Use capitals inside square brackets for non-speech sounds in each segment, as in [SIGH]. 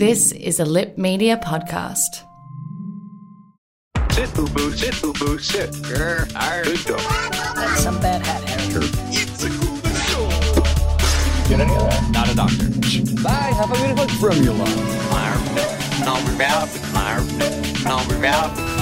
This is a Lip Media podcast. Sit, boo boo, sit, boo boo, sit. Grr, arr. Good dog. That's some bad hat, Harry. Get any of that? Not a doctor. Bye. Have a beautiful formula. Number out. Number out. Hi,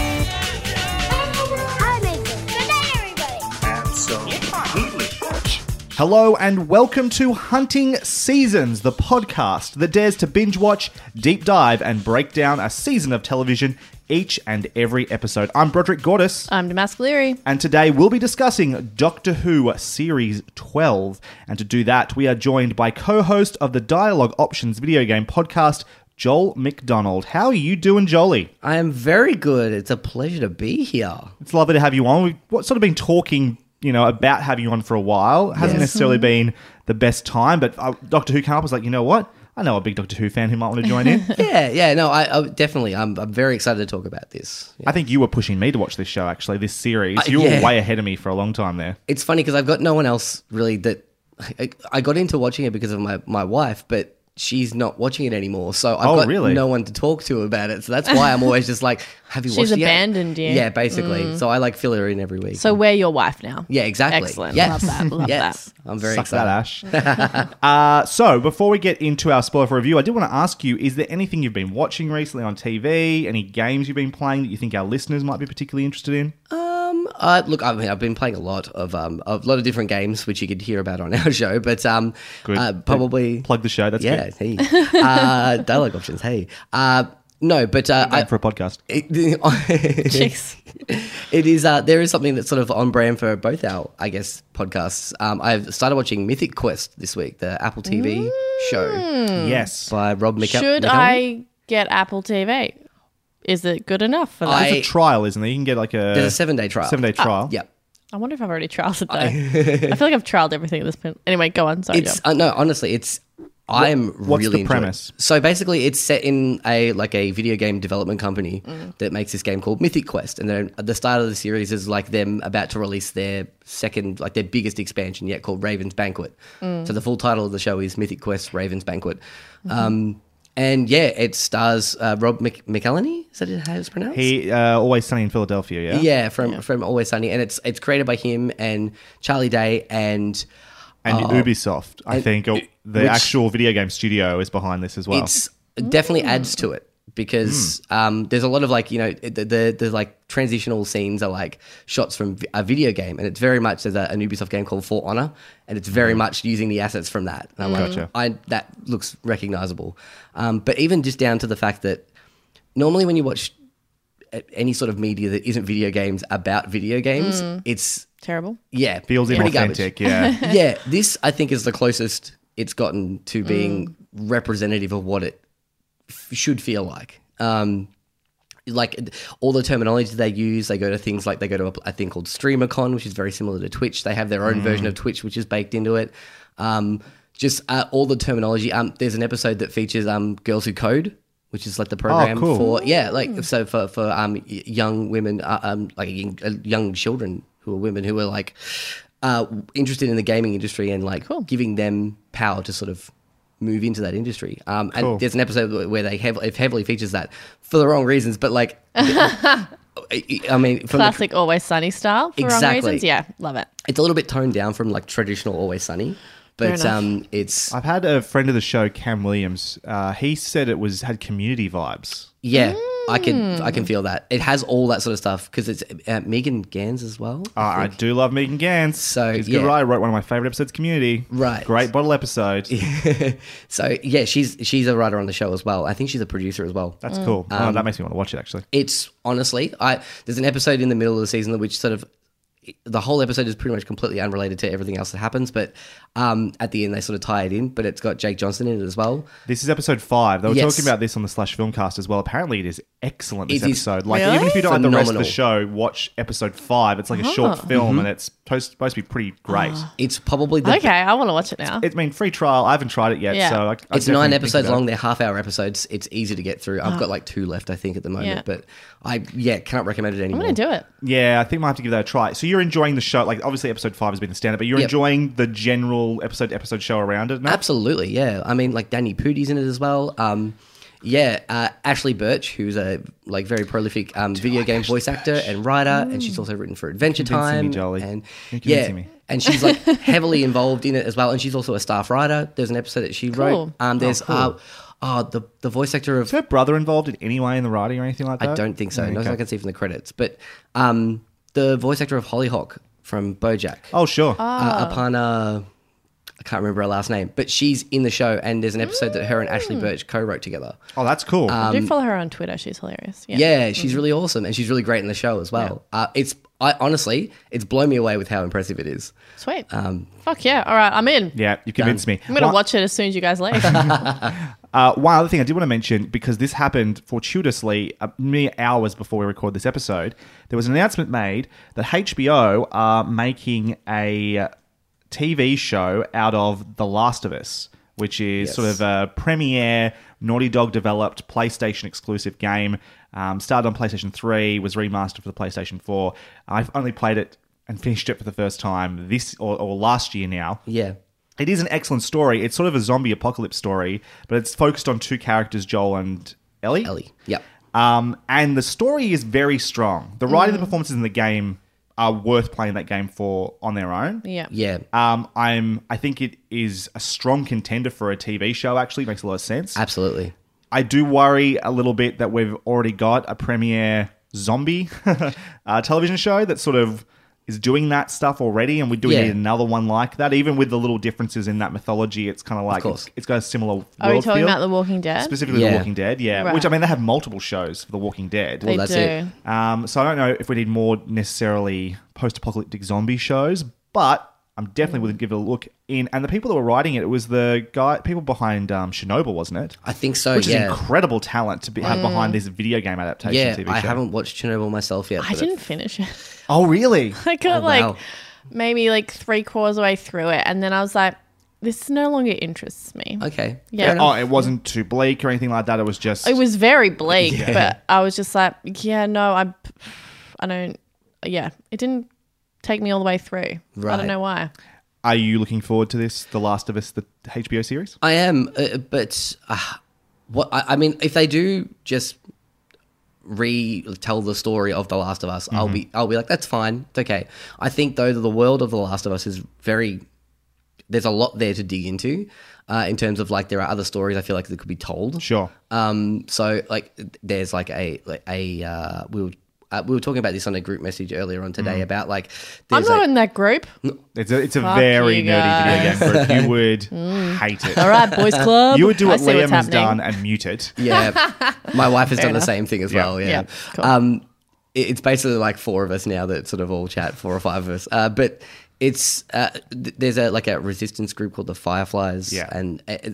Hello and welcome to Hunting Seasons, the podcast that dares to binge watch, deep dive, and break down a season of television each and every episode. I'm Broderick Gordis. I'm Damask Leary. And today we'll be discussing Doctor Who Series 12. And to do that, we are joined by co host of the Dialogue Options video game podcast, Joel McDonald. How are you doing, Jolie? I am very good. It's a pleasure to be here. It's lovely to have you on. We've what, sort of been talking, you know, about having you on for a while. It hasn't Yes. necessarily been the best time, but uh, Doctor Who came up. Was like, you know what? I know a big Doctor Who fan who might want to join in. [LAUGHS] Yeah, yeah. No, I, I definitely. I'm, I'm very excited to talk about this. Yeah. I think you were pushing me to watch this show, actually, this series. Uh, You yeah. were way ahead of me for a long time there. It's funny because I've got no one else really that. I, I got into watching it because of my, my wife, but she's not watching it anymore. So I've Oh, got really? no one to talk to about it. So that's why I'm always just like, [LAUGHS] have you She's watched it yet? abandoned you. Yeah, basically. So I like fill her in every week. So we're your wife now. yeah, exactly. Excellent. Yes. Love that. Love [LAUGHS] yes. I'm very Suck excited. that, Ash. [LAUGHS] uh, so, before we get into our spoiler for review, I did want to ask you is there anything you've been watching recently on TV? Any games you've been playing that you think our listeners might be particularly interested in? Um, uh, look, I mean, I've been playing a lot of um, a lot of different games, which you could hear about on [LAUGHS] our show. But um, Good. uh, probably Plug the show. That's yeah. good. Hey, uh, [LAUGHS] dialogue options. Hey, uh, no, but uh, I, for a podcast. it, [LAUGHS] Jeez. it is. Uh, there is something that's sort of on brand for both our, I guess, podcasts. Um, I've started watching Mythic Quest this week, the Apple TV show Yes. by Rob Mc- Should McElhenney. I get Apple TV? Is it good enough for that? I- It's a trial, isn't it? You can get like a There's a seven day trial. seven day trial. Yep. I wonder if I've already trialed it though. I feel like I've trialed everything at this point. Anyway, go on. Sorry. It's Joe. uh, no, honestly, it's. I'm what's really the enjoying it. premise? So basically, it's set in a like a video game development company that makes this game called Mythic Quest, and then at the start of the series is like them about to release their second, like their biggest expansion yet, called Raven's Banquet. So the full title of the show is Mythic Quest: Raven's Banquet. Um, and yeah, it stars uh, Rob Mc- McElhenney. Is that how it's pronounced? He uh, always sunny in Philadelphia. Yeah. yeah, from from Always Sunny, and it's it's created by him and Charlie Day and. And Ubisoft, I and- think, or the which- actual video game studio is behind this as well. it's it definitely adds to it because um, there's a lot of like you know the, the the like transitional scenes are like shots from a video game and it's very much there's a, an Ubisoft game called For Honor and it's very much using the assets from that and I'm like Gotcha. I that looks recognizable um, but even just down to the fact that normally when you watch any sort of media that isn't video games about video games it's Terrible. yeah Feels pretty garbage. inauthentic. Yeah. [LAUGHS] yeah, this I think is the closest it's gotten to being representative of what it f- should feel like. Um, like all the terminology they use, they go to things like they go to a, a thing called StreamerCon, which is very similar to Twitch. They have their own version of Twitch, which is baked into it. Um, just uh, all the terminology. Um, there's an episode that features um, Girls Who Code, which is like the program cool. for yeah, like so for for um, young women, uh, um, like young, uh, young children who are women who are like uh, interested in the gaming industry and like giving them power to sort of move into that industry. Um, and there's an episode where they heavily, it heavily features that for the wrong reasons, but like, [LAUGHS] I mean, from the, Classic Always Sunny style for wrong Exactly. reasons. Yeah, love it. it's a little bit toned down from like traditional Always Sunny, Fair but um, it's I've had a friend of the show, Cam Williams. Uh, he said it was had community vibes. yeah, I can I can feel that. It has all that sort of stuff because it's uh, Megan Ganz as well. Uh, I do love Megan Ganz. So, She's a good yeah. writer. Wrote one of my favorite episodes, Community. Right. Great bottle episode. [LAUGHS] so yeah, she's she's a writer on the show as well. I think she's a producer as well. That's cool. Um, oh, that makes me want to watch it, actually. it's honestly, I there's an episode in the middle of the season which sort of the whole episode is pretty much completely unrelated to everything else that happens, but um, at the end they sort of tie it in. But it's got Jake Johnson in it as well. This is episode five. They were Yes. talking about this on the Slash Filmcast as well. Apparently, it is excellent. This It is episode, like Really? even if you don't like the rest of the show, watch episode five. It's like a short ah. film, mm-hmm. and it's supposed, supposed to be pretty great. Ah. It's probably the Okay, I want to watch it now. It's been free trial. I haven't tried it yet, Yeah. so I, I it's definitely nine think episodes about long. They're half hour episodes. It's easy to get through. I've ah. got like two left, I think, at the moment. Yeah. But I yeah can't recommend it anymore. I'm anymore. going to do it. Yeah, I think I might have to give that a try. So you're enjoying the show, like obviously episode five has been the standard, but you're Yep. enjoying the general episode to episode show around it. No? Absolutely, yeah. I mean, like Danny Pudi's in it as well. Um, yeah, uh, Ashley Burch, who's a like very prolific um, video game voice actor and writer, and she's also written for Adventure Convincing me, Time. Jolie. And You're yeah, me. and she's like [LAUGHS] heavily involved in it as well. And she's also a staff writer. There's an episode that she wrote. Um, there's uh, oh, the the voice actor of Is her brother involved in any way in the writing or anything like that? I don't think so. Okay. Not as I can see from the credits, but um, the voice actor of Hollyhock from BoJack. Oh, sure. uh, Aparna. I can't remember her last name, but she's in the show, and there's an episode that her and Ashley Burch co-wrote together. oh, that's cool. I do follow her on Twitter. She's hilarious. Yeah. Um, Yeah, she's really awesome, and she's really great in the show as well. Uh, it's I honestly, it's blown me away with how impressive it is. Sweet. Um, Fuck yeah. All right, I'm in. yeah, you convinced me. I'm going to One- watch it as soon as you guys leave. [LAUGHS] [LAUGHS] Uh, one other thing I did want to mention because this happened fortuitously uh, mere hours before we record this episode, there was an announcement made that HBO are making a TV show out of The Last of Us, which is Yes. sort of a premiere Naughty Dog developed PlayStation exclusive game. Um, started on PlayStation 3, was remastered for the PlayStation 4. I've only played it and finished it for the first time this or, or last year now. yeah, It is an excellent story. It's sort of a zombie apocalypse story, but it's focused on two characters, Joel and Ellie. Ellie. Yep. Um, and the story is very strong. The writing and the performances in the game are worth playing that game for on their own. yeah. Yeah, Um, I'm. I think it is a strong contender for a TV show. Actually, makes a lot of sense. absolutely. I do worry a little bit that we've already got a premiere zombie [LAUGHS] uh, television show that sort of is doing that stuff already, and we do Yeah. need another one like that. Even with the little differences in that mythology, it's kind of like course. it's, it's got a similar. World Are we talking feel. about The Walking Dead? specifically Yeah. The Walking Dead? Yeah, Right. which I mean they have multiple shows for The Walking Dead. they that's do. it. Um, so I don't know if we need more necessarily post-apocalyptic zombie shows, but I'm definitely willing to give it a look in. And the people that were writing it, it was the guy, people behind um, Chernobyl, wasn't it? I think so. Which is incredible talent to be have behind this video game adaptation yeah. TV I haven't watched Chernobyl myself yet. I but didn't finish it. Oh, really? [LAUGHS] I got Oh, like wow. maybe like three quarters away through it, and then I was like, "This no longer interests me." Okay. Yeah. fair enough. Oh, it wasn't too bleak or anything like that. It was just. It was very bleak, [LAUGHS] but I was just like, "Yeah, no, I, I don't." Yeah, it didn't take me all the way through. I don't know why. Are you looking forward to this, The Last of Us, the HBO series? I am, uh, but uh, what I, I mean, if they do just retell the story of The Last of Us, I'll be, I'll be like, that's fine, it's okay. I think though that the world of The Last of Us is very, there's a lot there to dig into, uh, in terms of like there are other stories I feel like that could be told. Sure. Um, so like there's like a like a uh, we were uh, we were talking about this on a group message earlier on today about like I'm not a- in that group. It's a, it's a Fuck very nerdy video game group. You would [LAUGHS] hate it. All right, boys club. You would do what see Liam has done and mute it. [LAUGHS] Yeah, my wife has done enough. the same thing as Yeah. well. Yeah, Yeah, cool. um, it- it's basically like four of us now that sort of all chat, four or five of us. Uh, but it's uh, th- there's a like a resistance group called the Fireflies, Yeah. and uh, uh,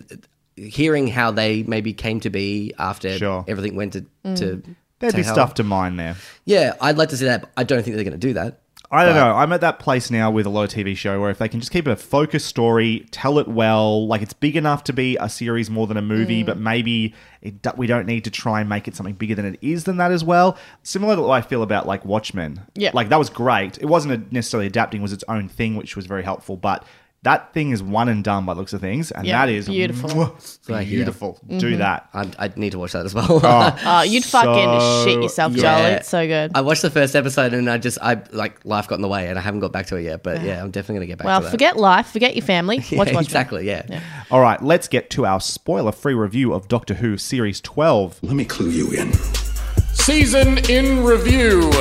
hearing how they maybe came to be after Sure. everything went to to. There'd to be hell. stuff to mine there. Yeah, I'd like to see that. But I don't think they're going to do that. I don't know. I'm at that place now with a lot of TV show where if they can just keep it a focused story, tell it well, like it's big enough to be a series more than a movie, Mm. but maybe it, do- we don't need to try and make it something bigger than it is than that as well. Similar to what I feel about like Watchmen. Yeah. like that was great. It wasn't a necessarily adapting; it was its own thing, which was very helpful. But that thing is one and done by the looks of things, and Yeah, that is beautiful. mwah, Right, yeah. beautiful. Mm-hmm. Do that. I, I need to watch that as well. [LAUGHS] Oh, you'd fucking So- shit yourself, Yeah. Joel. It's so good. I watched the first episode and I just I like life got in the way and I haven't got back to it yet. But yeah, I'm definitely gonna get back well, to that. forget life, forget your family. Yeah, [LAUGHS] Watch, watch, exactly. Yeah. All right, let's get to our spoiler-free review of Doctor Who series twelve. Let me clue you in. Season in review.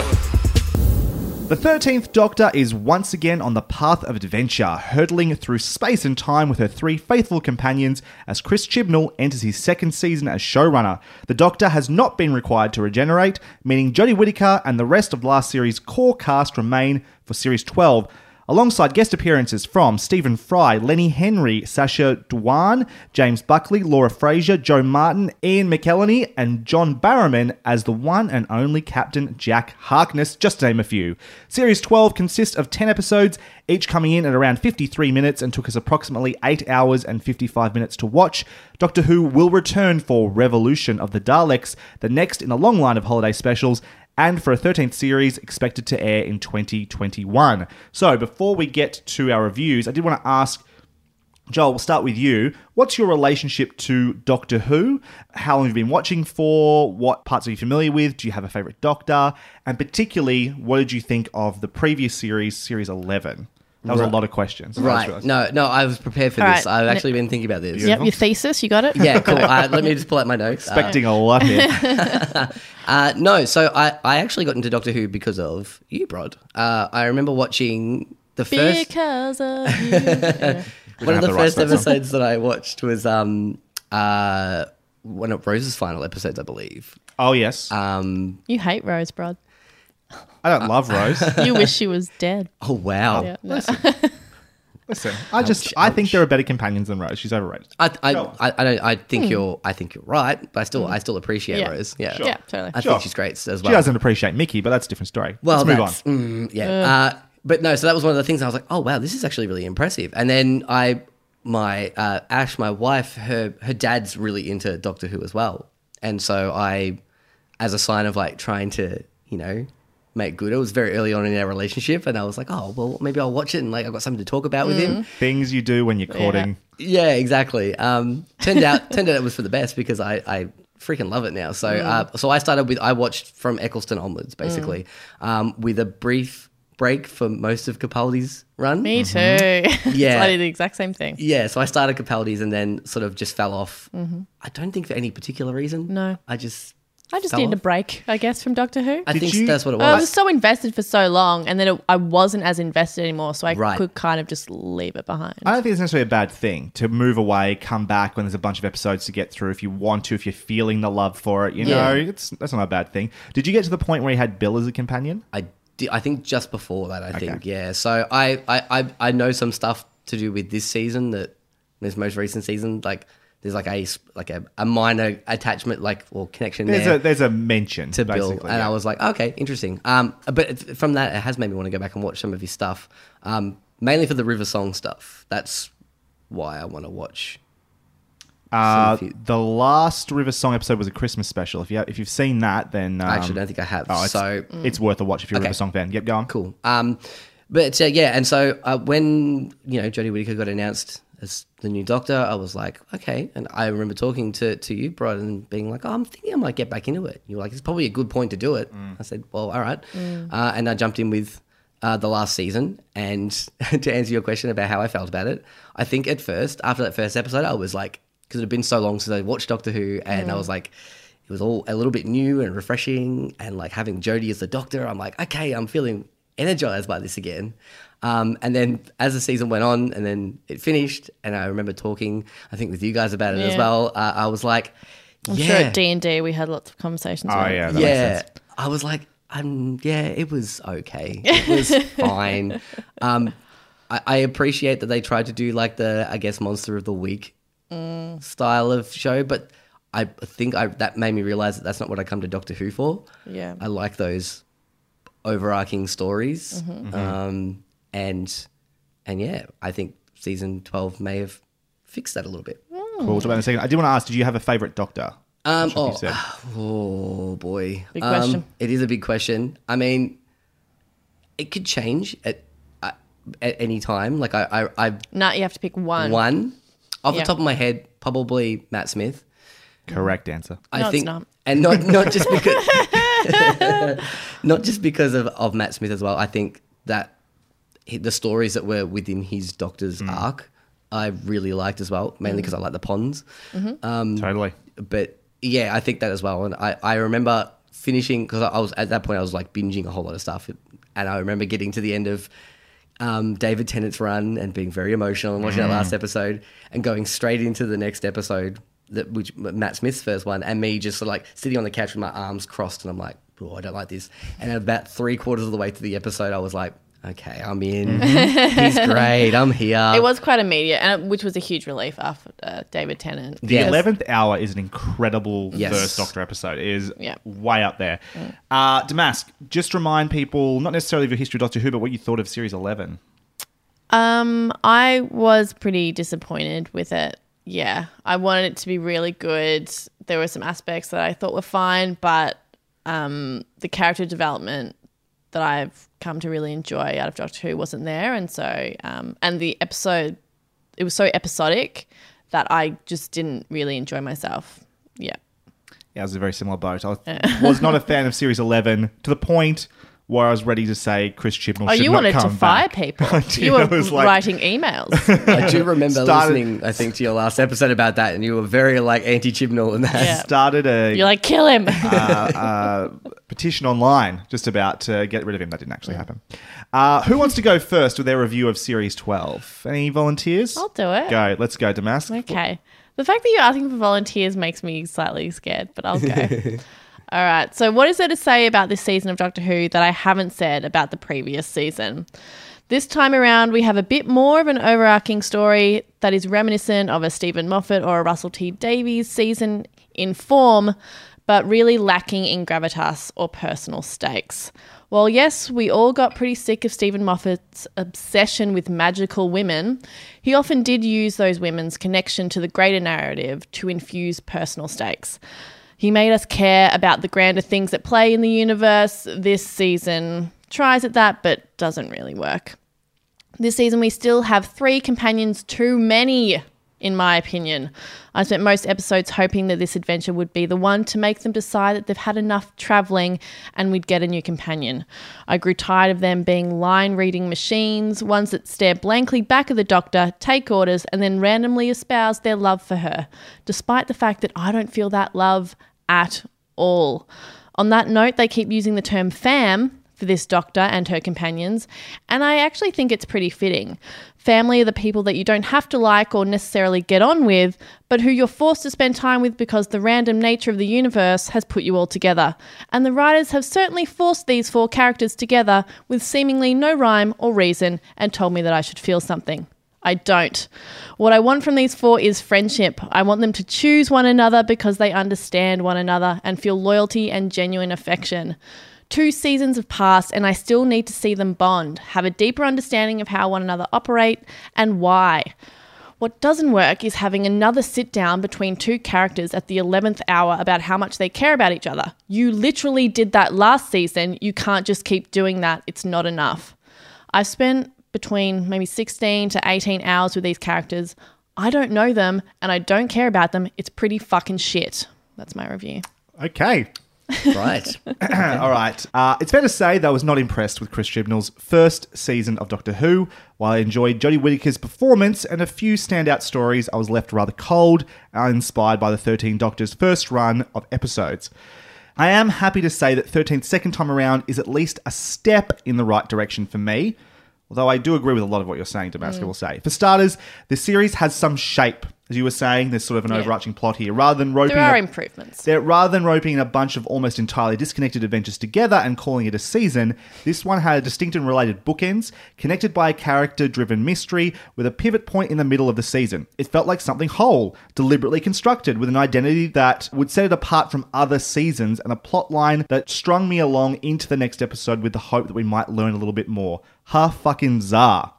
The The 13th Doctor is once again on the path of adventure, hurtling through space and time with her three faithful companions as Chris Chibnall enters his second season as showrunner. The Doctor has not been required to regenerate, meaning Jodie Whittaker and the rest of last series' core cast remain for Series 12 alongside guest appearances from Stephen Fry, Lenny Henry, Sacha Dhawan, James Buckley, Laura Fraser, Jo Martin, Ian McElhinney, and John Barrowman as the one and only Captain Jack Harkness, just to name a few. Series 12 consists of 10 episodes, each coming in at around 53 minutes and took us approximately 8 hours and 55 minutes to watch. Doctor Who will return for Revolution of the Daleks, the next in a long line of holiday specials, and for a 13th series expected to air in 2021. So, before we get to our reviews, I did want to ask Joel, we'll start with you. What's your relationship to Doctor Who? How long have you been watching for? What parts are you familiar with? Do you have a favorite Doctor? And particularly, what did you think of the previous series, Series 11? That was a lot of questions. Right. No, no, I was prepared for All this. right. I've actually been thinking about this. Yep, your thesis, you got it? Yeah, cool. [LAUGHS] Uh, let me just pull out my notes. Uh, Expecting a lot here. [LAUGHS] Uh, no, so I, I actually got into Doctor Who because of you, Brod. Uh, I remember watching the first Because of [LAUGHS] you. Yeah. one of the the first to that song. episodes that I watched was um uh one of Rose's final episodes, I believe. oh, yes. Um, You hate Rose, Brod. I don't love Rose. [LAUGHS] You wish she was dead. oh wow, Yeah, no. [LAUGHS] Listen, I just I think there are better companions than Rose. She's overrated. I I, Go on. I, I, don't, I think you're I think you're right, but I still I still appreciate Yeah. Rose. Yeah, Yeah, totally. I Sure. think she's great as well. She doesn't appreciate Mickey, but that's a different story. Well, Let's move on. that's- mm, yeah. Uh, but no, so that was one of the things I was like, oh wow, this is actually really impressive. And then I, my uh, Ash, my wife, her her dad's really into Doctor Who as well, and so I, as a sign of like trying to, you know. Make good. It was very early on in our relationship, and I was like, "Oh, well, maybe I'll watch it." And like, I've got something to talk about with him. Things you do when you're courting. Yeah, exactly. Um, turned out [LAUGHS] turned out it was for the best because I, I freaking love it now. So uh, so I started with I watched from Eccleston onwards basically, um, with a brief break for most of Capaldi's run. Me too. [LAUGHS] Yeah. I did the exact same thing. Yeah, so I started Capaldi's and then sort of just fell off. I don't think for any particular reason. No. I just I just fell needed a break, I guess, from Doctor Who. I Did think you- that's what it was. I was. was so invested for so long, and then it, I wasn't as invested anymore, so I Right. could kind of just leave it behind. I don't think it's necessarily a bad thing to move away, come back when there's a bunch of episodes to get through if you want to, if you're feeling the love for it. You Yeah. know, it's that's not a bad thing. Did you get to the point where you had Bill as a companion? I, di- I think just before that, I think, yeah. So I, I, I, I know some stuff to do with this season that this most recent season, like there's like a like a, a minor attachment, like or connection There's there a there's a mention to Bill, and yeah. I was like, okay, interesting. Um, but from that, it has made me want to go back and watch some of his stuff, um, mainly for the River Song stuff. That's why I want to watch. Uh, the last River Song episode was a Christmas special. If you if you've seen that, then um, I actually don't think I have. Oh, it's, so it's worth a watch if you're a Okay. River Song fan. Yep, go on. Cool. Um, but uh, yeah, and so uh, when you know Jodie Whittaker got announced as the new Doctor, I was like, okay. And I remember talking to to you, Brad, and being like, oh, I'm thinking I might get back into it. You're like, it's probably a good point to do it. I said, well, all right. Uh, and I jumped in with. Uh, the last season, and [LAUGHS] to answer your question about how I felt about it, I think at first, after that first episode, I was like, because it had been so long since I watched Doctor Who, and I was like, it was all a little bit new and refreshing and like having Jodie as the doctor i'm like okay i'm feeling energized by this again um, and then as the season went on and then it finished and i remember talking i think with you guys about it as well uh, i was like I'm yeah sure at D and D we had lots of conversations. Oh about yeah, that makes yeah sense. i was like um, yeah it was okay [LAUGHS] it was fine um, I, I appreciate that they tried to do like the i guess monster of the week style of show but I think I, that made me realize that that's not what I come to Doctor Who for. Yeah. I like those overarching stories, Mm-hmm. um, and and yeah, I think season twelve may have fixed that a little bit. Cool. So, wait a second. I did want to ask: Did you have a favorite Doctor? Um, Which one you oh, [SIGHS] oh boy, Big Um, question. it is a big question. I mean, it could change at at, at any time. Like I, I, I Nah, you have to pick one. one off Yeah. the top of my head, probably Matt Smith. Correct answer. I No, it's think, not. and not not just because, [LAUGHS] [LAUGHS] not just because of, of Matt Smith as well. I think that he- the stories that were within his Doctor's arc, I really liked as well, mainly because I like the ponds. Um, Totally. but yeah, I think that as well. And I, I remember finishing because I was at that point I was like binging a whole lot of stuff And I remember getting to the end of um, David Tennant's run and being very emotional and watching that last episode and going straight into the next episode, that which Matt Smith's first one, and me just sort of like sitting on the couch with my arms crossed, and I'm like, oh, I don't like this. And about three quarters of the way to the episode, I was like, okay, I'm in. He's great. I'm here. [LAUGHS] It was quite immediate, and it, which was a huge relief after uh, David Tennant. The Yes. eleventh hour is an incredible Yes. first Doctor episode. It is Yeah. way up there. Uh, Damask, just remind people not necessarily of your history of Doctor Who, but what you thought of series eleven. Um, I was pretty disappointed with it. Yeah, I wanted it to be really good. There were some aspects that I thought were fine, but um, the character development that I've come to really enjoy out of Doctor Who wasn't there, and so um, and the episode it was so episodic that I just didn't really enjoy myself. Yeah. Yeah, it was a very similar boat. I was not a fan of series eleven to the point where I was ready to say Chris Chibnall. Oh, you not wanted to fire back. [LAUGHS] people. You were was like- writing emails. [LAUGHS] I do remember Started- listening, I think, to your last episode about that, and you were very like anti Chibnall and that. Yeah. Started a You're like, kill him. uh, petition online just about to get rid of him. That didn't actually happen. Uh, who wants to go first with their review of Series 12? Any volunteers? I'll do it. Go. Let's go, Damask. Okay. The fact that you're asking for volunteers makes me slightly scared, but I'll go. [LAUGHS] All right. So, what is there to say about this season of Doctor Who that I haven't said about the previous season? This time around, we have a bit more of an overarching story that is reminiscent of a Stephen Moffat or a Russell T Davies season in form, but really lacking in gravitas or personal stakes. While, yes, we all got pretty sick of Stephen Moffat's obsession with magical women, he often did use those women's connection to the greater narrative to infuse personal stakes. He made us care about the grander things at play in the universe. This season tries at that, but doesn't really work. This season, we still have three companions too many, in my opinion. I spent most episodes hoping that this adventure would be the one to make them decide that they've had enough travelling and we'd get a new companion. I grew tired of them being line reading machines, ones that stare blankly back at the doctor, take orders, and then randomly espouse their love for her, despite the fact that I don't feel that love at all. On that note, they keep using the term fam for this doctor and her companions, and I actually think it's pretty fitting. Family are the people that you don't have to like or necessarily get on with, but who you're forced to spend time with because the random nature of the universe has put you all together. And the writers have certainly forced these four characters together with seemingly no rhyme or reason and told me that I should feel something. I don't. What I want from these four is friendship. I want them to choose one another because they understand one another and feel loyalty and genuine affection. Two seasons have passed, and I still need to see them bond, have a deeper understanding of how one another operate and why. What doesn't work is having another sit down between two characters at the 11th hour about how much they care about each other. You literally did that last season. You can't just keep doing that. It's not enough. I've spent between maybe 16 to 18 hours with these characters. I don't know them and I don't care about them. It's pretty fucking shit. That's my review. Okay. [LAUGHS] Right. [CLEARS THROAT] All right. Uh, it's fair to say that I was not impressed with Chris Chibnall's first season of Doctor Who. While I enjoyed Jodie Whittaker's performance and a few standout stories, I was left rather cold and uninspired by the 13 Doctor's first run of episodes. I am happy to say that 13th second time around is at least a step in the right direction for me. Although I do agree with a lot of what you're saying, Damascus mm. will say. For starters, the series has some shape. As you were saying, there's sort of an Yeah. overarching plot here. Rather than roping There are a- improvements. rather than roping in a bunch of almost entirely disconnected adventures together and calling it a season, this one had distinct and related bookends, connected by a character driven mystery with a pivot point in the middle of the season. It felt like something whole, deliberately constructed, with an identity that would set it apart from other seasons and a plot line that strung me along into the next episode with the hope that we might learn a little bit more. Ha fucking zah.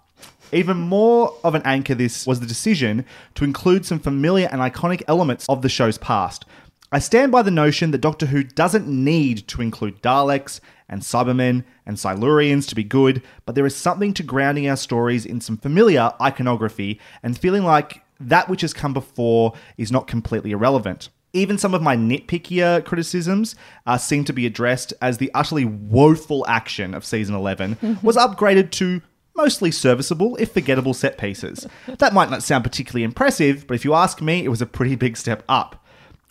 Even more of an anchor, this was the decision to include some familiar and iconic elements of the show's past. I stand by the notion that Doctor Who doesn't need to include Daleks and Cybermen and Silurians to be good, but there is something to grounding our stories in some familiar iconography and feeling like that which has come before is not completely irrelevant. Even some of my nitpickier criticisms uh, seem to be addressed as the utterly woeful action of season 11 [LAUGHS] was upgraded to mostly serviceable, if forgettable, set pieces. That might not sound particularly impressive, but if you ask me, it was a pretty big step up.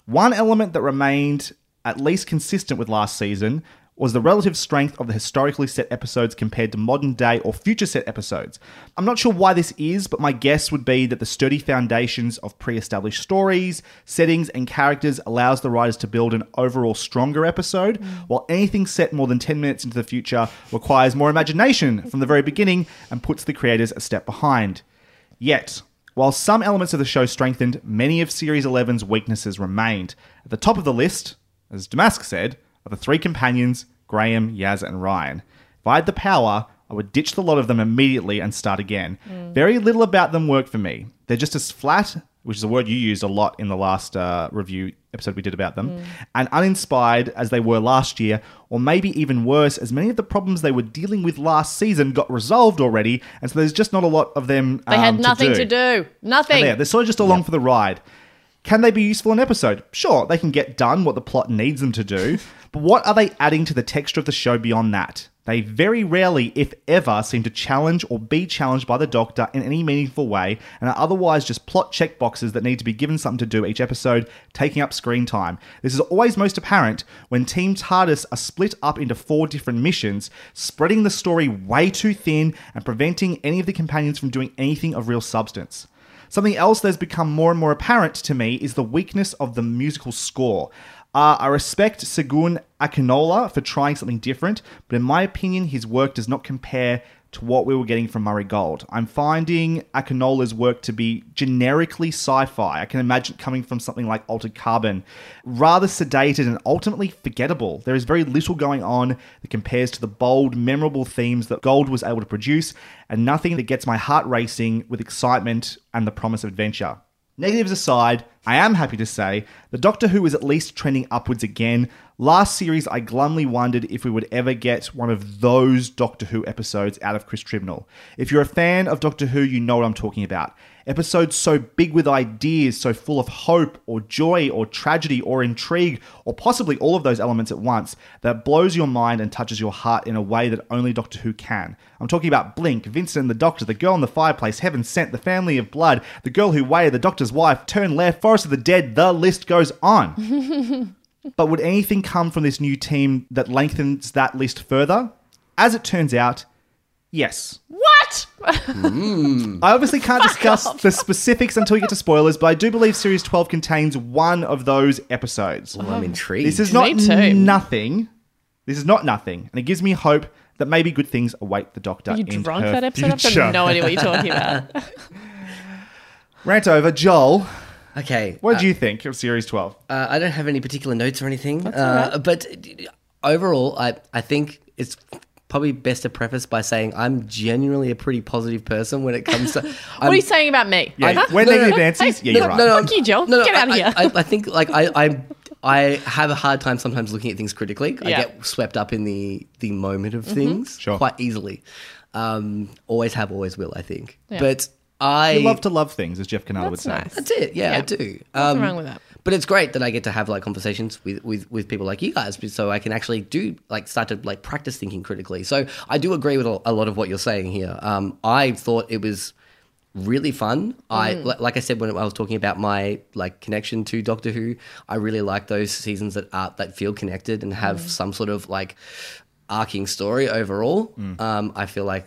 One element that remained at least consistent with last season was the relative strength of the historically set episodes compared to modern day or future set episodes. I'm not sure why this is, but my guess would be that the sturdy foundations of pre-established stories, settings, and characters allows the writers to build an overall stronger episode, while anything set more than 10 minutes into the future requires more imagination from the very beginning and puts the creators a step behind. Yet, while some elements of the show strengthened, many of Series 11's weaknesses remained. At the top of the list, as Damask said, are the three companions, Graham, Yaz, and Ryan. If I had the power, I would ditch the lot of them immediately and start again. Very little about them work for me. They're just as flat, which is a word you used a lot in the last uh, review episode we did about them, and uninspired as they were last year, or maybe even worse, as many of the problems they were dealing with last season got resolved already, and so there's just not a lot of them. They um, had nothing to to do. Nothing. they're sort of just along for the ride. Can they be useful in an episode? Sure, they can get done what the plot needs them to do, [LAUGHS] but what are they adding to the texture of the show beyond that? They very rarely, if ever, seem to challenge or be challenged by the Doctor in any meaningful way, and are otherwise just plot checkboxes that need to be given something to do each episode, taking up screen time. This is always most apparent when Team TARDIS are split up into four different missions, spreading the story way too thin and preventing any of the companions from doing anything of real substance. Something else that's become more and more apparent to me is the weakness of the musical score. Uh, I respect Segun Akinola for trying something different, but in my opinion, his work does not compare to what we were getting from Murray Gold. I'm finding Akinola's work to be generically sci fi. I can imagine coming from something like Altered Carbon. Rather sedated and ultimately forgettable. There is very little going on that compares to the bold, memorable themes that Gold was able to produce, and nothing that gets my heart racing with excitement and the promise of adventure. Negatives aside, I am happy to say the Doctor Who is at least trending upwards again. Last series, I glumly wondered if we would ever get one of those Doctor Who episodes out of Chris Chibnall. If you're a fan of Doctor Who, you know what I'm talking about. Episodes so big with ideas, so full of hope or joy or tragedy or intrigue, or possibly all of those elements at once, that blows your mind and touches your heart in a way that only Doctor Who can. I'm talking about Blink, Vincent and the Doctor, The Girl in the Fireplace, Heaven Sent, The Family of Blood, The Girl Who Waited, The Doctor's Wife, Turn Left, Forest of the Dead, the list goes on. [LAUGHS] but would anything come from this new team that lengthens that list further? As it turns out, yes. What? Hmm. I obviously can't discuss the specifics until we get to spoilers, but I do believe Series 12 contains one of those episodes. Well, I'm oh, intrigued. This is Me not too. nothing. This is not nothing. And it gives me hope that maybe good things await the Doctor Are you in drunk her that episode? I've got no idea what you're talking about. [LAUGHS] Rant over. Joel, okay. what uh, do you think of Series 12? Uh, I don't have any particular notes or anything, uh, but overall, I I think it's probably best to preface by saying I'm genuinely a pretty positive person when it comes to. [LAUGHS] what are you saying about me? Yeah, Huh? when no, no, negative no. Nancy's, yeah, no, you're right. no, Fuck you, Joel. Get out of here. I, I think like I, I I have a hard time sometimes looking at things critically. I get swept up in the the moment of things Sure. quite easily. Um, always have, always will. I think, Yeah. but I You love to love things, as Jeff Cannata would say. nice. That's it. Yeah, Yeah. I do. Nothing Um, wrong with that. But it's great that I get to have like conversations with, with, with people like you guys, so I can actually do like start to like practice thinking critically. So I do agree with a a lot of what you're saying here. Um, I thought it was really fun. I Mm. li- like I said when I was talking about my like connection to Doctor Who, I really like those seasons that are that feel connected and have Mm. some sort of like arcing story overall. Mm. Um, I feel like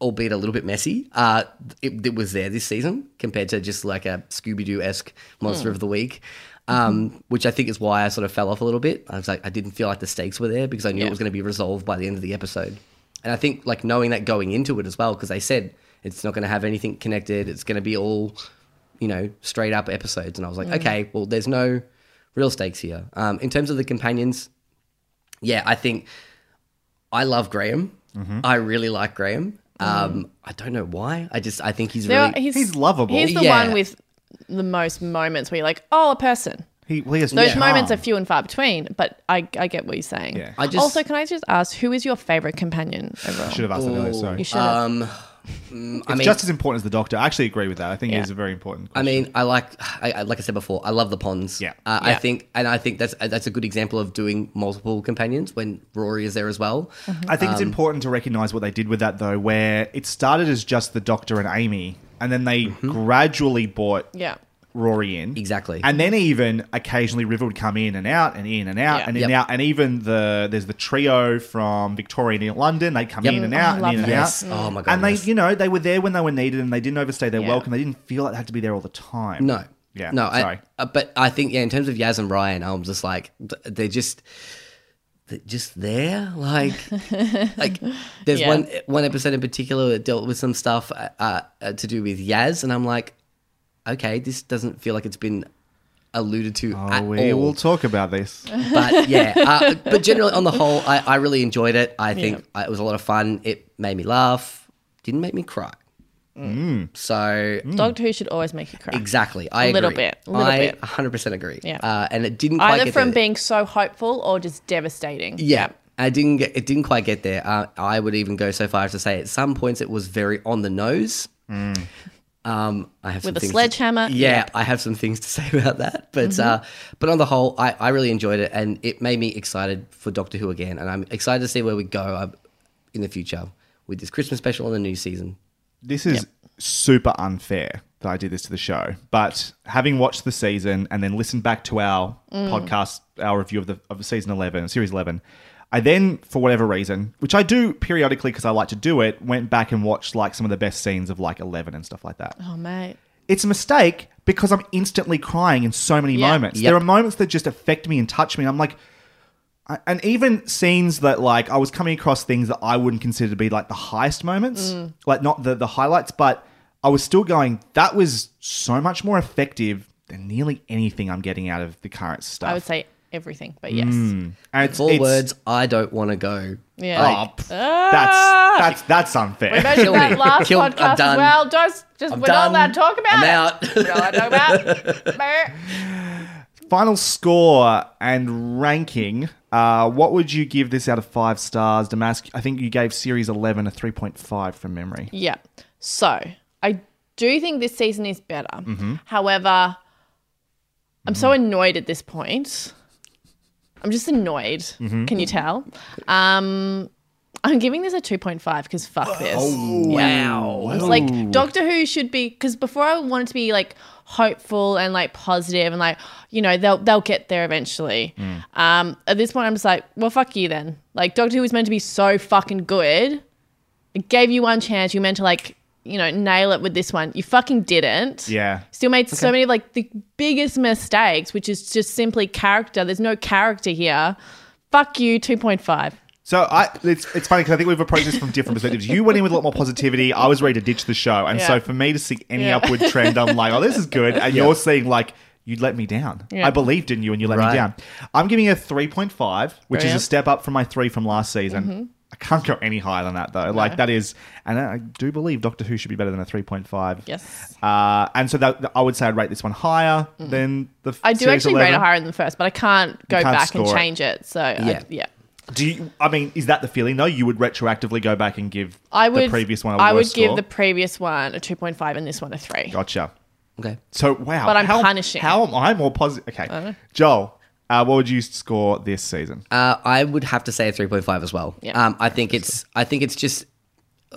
albeit a little bit messy, uh, it, it was there this season compared to just like a Scooby Doo esque monster of the week. Um, which I think is why I sort of fell off a little bit. I was like, I didn't feel like the stakes were there because I knew Yeah. it was going to be resolved by the end of the episode. And I think like knowing that going into it as well, because they said it's not going to have anything connected. It's going to be all, you know, straight up episodes. And I was like, okay, well, there's no real stakes here. Um, in terms of the companions, yeah, I think I love Graham. I really like Graham. Um, I don't know why. I just I think he's There really are- he's, He's lovable. He's the Yeah. one with the most moments where you're like, oh, a person. He, he has Those charm. moments are few and far between, but I, I get what you're saying. Yeah. I just- also, can I just ask, who is your favorite companion overall? Should have asked that earlier, sorry. You should have. um. Mm, I It's mean, just as important as the Doctor. I actually agree with that. I think Yeah. it is a very important I mean, I like, I, I- like I said before, I love the ponds. Yeah. Uh, I think, and I think that's that's a good example of doing multiple companions when Rory is there as well. I think it's um, important to recognize what they did with that, though, where it started as just the Doctor and Amy, and then they Mm-hmm. gradually bought yeah. Rory in. Exactly. And then even occasionally River would come in and out and in and out Yeah. and in and out. And even the there's the trio from Victoria and London. They come Yep. in and Oh, out and love in and. Yes. out. Oh my god. And they, you know, they were there when they were needed, and they didn't overstay their Yeah. welcome. They didn't feel like they had to be there all the time. No. Yeah, No. sorry. I, uh, but I think yeah, in terms of Yaz and Ryan, I'm just like they're just they're just there. Like [LAUGHS] like there's Yeah. one one episode in particular that dealt with some stuff uh, uh, to do with Yaz, and I'm like, okay, this doesn't feel like it's been alluded to Oh, at we all. will talk about this. [LAUGHS] but yeah, uh, but generally on the whole, I, I really enjoyed it. I think uh it was a lot of fun. It made me laugh. Didn't make me cry. So Doctor Who should always make you cry. exactly, I A little agree. bit, a little I bit. 100 percent agree. Yeah. uh, and it didn't quite Either get from there. being so hopeful or just devastating. Yeah, I didn't get. It didn't quite get there. Uh, I would even go so far as to say at some points it was very on the nose. Um, I have some With a things to- sledgehammer? yeah, Yeah. I have some things to [LAUGHS] say about that. But uh, but on the whole, I, I really enjoyed it, and it made me excited for Doctor Who again, and I'm excited to see where we go uh, in the future with this Christmas special and the new season. This is super unfair that I did this to the show, but having watched the season and then listened back to our podcast, our review of the of season eleven, series eleven, I then, for whatever reason, which I do periodically because I like to do it, went back and watched like some of the best scenes of like eleven and stuff like that. Oh, mate. It's a mistake because I'm instantly crying in so many Yeah. moments. Yep. There are moments that just affect me and touch me. And I'm like, I- and even scenes that like I was coming across things that I wouldn't consider to be like the highest moments, Mm. like not the the highlights, but I was still going. That was so much more effective than nearly anything I'm getting out of the current stuff. I would say everything, but yes. and it's, Four it's- words. I don't want to go. Yeah. Oh, pff, that's that's that's unfair. We mentioned Kill that me. last Kill- I'm podcast as done. well. Don't just I'm we're done. not allowed to talk about I'm it. out. We're not allowed to talk about. [LAUGHS] Final score and ranking. Uh, what would you give this out of five stars? Damask, I think you gave series 11 a 3.5 from memory. Yeah. So I do think this season is better. Mm-hmm. However, I'm so annoyed at this point. I'm just annoyed. Mm-hmm. Can you tell? Um, I'm giving this a 2.5 because fuck this. Oh, wow. Like Doctor Who should be because before I wanted to be like hopeful and like positive and like you know they'll they'll get there eventually. Mm. Um, at this point, I'm just like, well, fuck you then. Like Doctor Who was meant to be so fucking good. It gave you one chance. You meant to like you know nail it with this one. You fucking didn't. Yeah. Still made so many like the biggest mistakes, which is just simply character. There's no character here. Fuck you, 2.5. So I, it's it's funny because I think we've approached this from different perspectives. You went in with a lot more positivity. I was ready to ditch the show, and Yeah. so for me to see any Yeah. upward trend, I'm like, oh, this is good. And you're seeing like you let me down. Yeah. I believed in you, and you let Right. me down. I'm giving it a 3.5, which is a step up from my three from last season. Mm-hmm. I can't go any higher than that though. Like that is, and I do believe Doctor Who should be better than a 3.5. Yes. Uh, and so that I would say I'd rate this one higher than the. I do series actually rate 11. it higher than the first, but I can't go can't back and score it. change it. So yeah, Yeah. yeah. Do you? I mean, is that the feeling though? You would retroactively go back and give I would the previous one a I would give score? the previous one a 2.5 and this one a 3. Gotcha. Okay. So wow, But I'm how, punishing. How am I more positive? Okay, Joel, uh, what would you score this season? Uh, I would have to say a three point five as well. Yeah. Um, I think it's I think it's just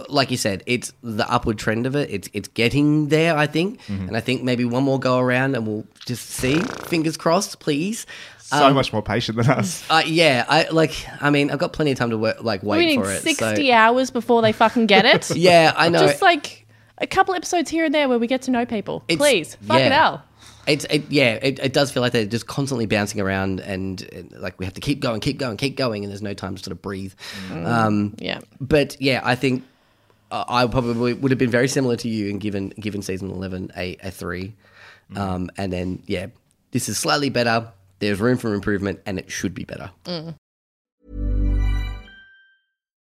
like you said, it's the upward trend of it. It's it's getting there. I think, Mm-hmm. and I think maybe one more go around, and we'll just see. Fingers crossed, please. So much more patient than us. [LAUGHS] Uh, yeah, I like. I mean, I've got plenty of time to work, like wait we need for it. 60 so. hours before they fucking get it. [LAUGHS] Yeah, I know. Just like a couple episodes here and there where we get to know people. It's- Please. Fuck yeah. it hell. It's it, yeah, it, it does feel like they're just constantly bouncing around, and, and, like we have to keep going, keep going, keep going, and there's no time to sort of breathe. Um, Yeah. but yeah, I think uh, I probably would have been very similar to you and given given season eleven a, a three, um, and then yeah, this is slightly better. There's room for improvement, and it should be better.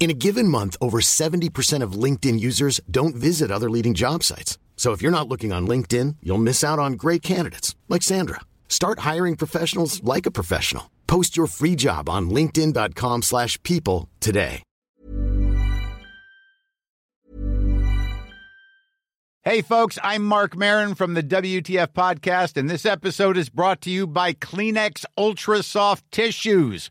In a given month, over 70% of LinkedIn users don't visit other leading job sites. So if you're not looking on LinkedIn, you'll miss out on great candidates like Sandra. Start hiring professionals like a professional. Post your free job on linkedin.com/people today. Hey, folks, I'm Marc Maron from the WTF Podcast, and this episode is brought to you by Kleenex Ultra Soft Tissues,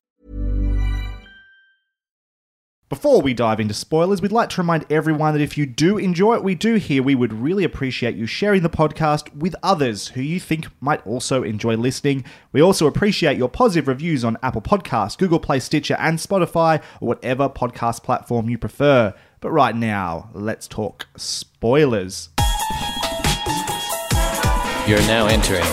Before we dive into spoilers, we'd like to remind everyone that if you do enjoy what we do here, we would really appreciate you sharing the podcast with others who you think might also enjoy listening. We also appreciate your positive reviews on Apple Podcasts, Google Play, Stitcher, and Spotify, or whatever podcast platform you prefer. But right now, let's talk spoilers. You're now entering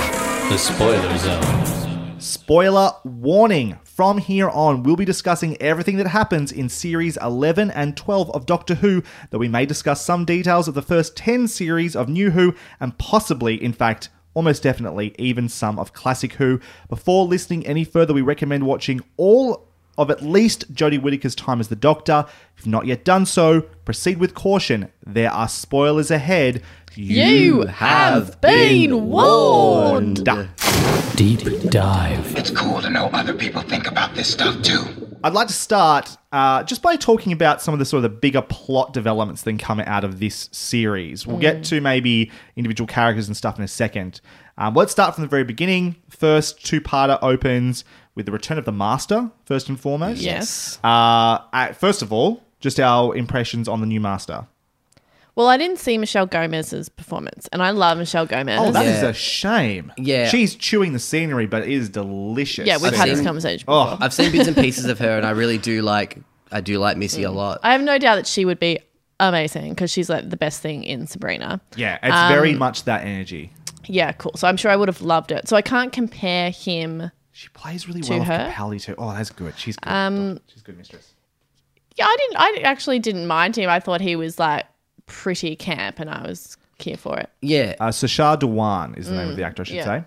the spoiler zone. Spoiler warning. From here on, we'll be discussing everything that happens in series 11 and 12 of Doctor Who, though we may discuss some details of the first 10 series of New Who, and possibly, in fact, almost definitely, even some of Classic Who. Before listening any further, we recommend watching all of at least Jodie Whittaker's time as the Doctor. If you've not yet done so, proceed with caution. There are spoilers ahead. You have been warned. Deep dive. It's cool to know other people think about this stuff too. I'd like to start uh, just by talking about some of the sort of the bigger plot developments that come out of this series. We'll get to maybe individual characters and stuff in a second. Um, let's start from the very beginning. First two-parter opens with the return of the Master, first and foremost. Yes. Uh, uh, first of all, just our impressions on the new Master. Well, I didn't see Michelle Gomez's performance, and I love Michelle Gomez. Oh, that is Yeah. a shame. Yeah. She's chewing the scenery, but it is delicious. yeah, we've I've had this conversation before. Oh, I've seen bits and pieces of her, and I really do like. I do like Missy a lot. I have no doubt that she would be amazing because she's like the best thing in Sabrina. yeah, it's very Um, much that energy. Yeah, cool. So I'm sure I would have loved it. So I can't compare him. She plays really To well her? with Capaldi too. Oh, that's good. She's good. Um, She's a good mistress. Yeah, I didn't. I actually didn't mind him. I thought he was like pretty camp, and I was here for it. Yeah, Uh, Sacha Dhawan is the name of the actor, I should Mm, yeah. say.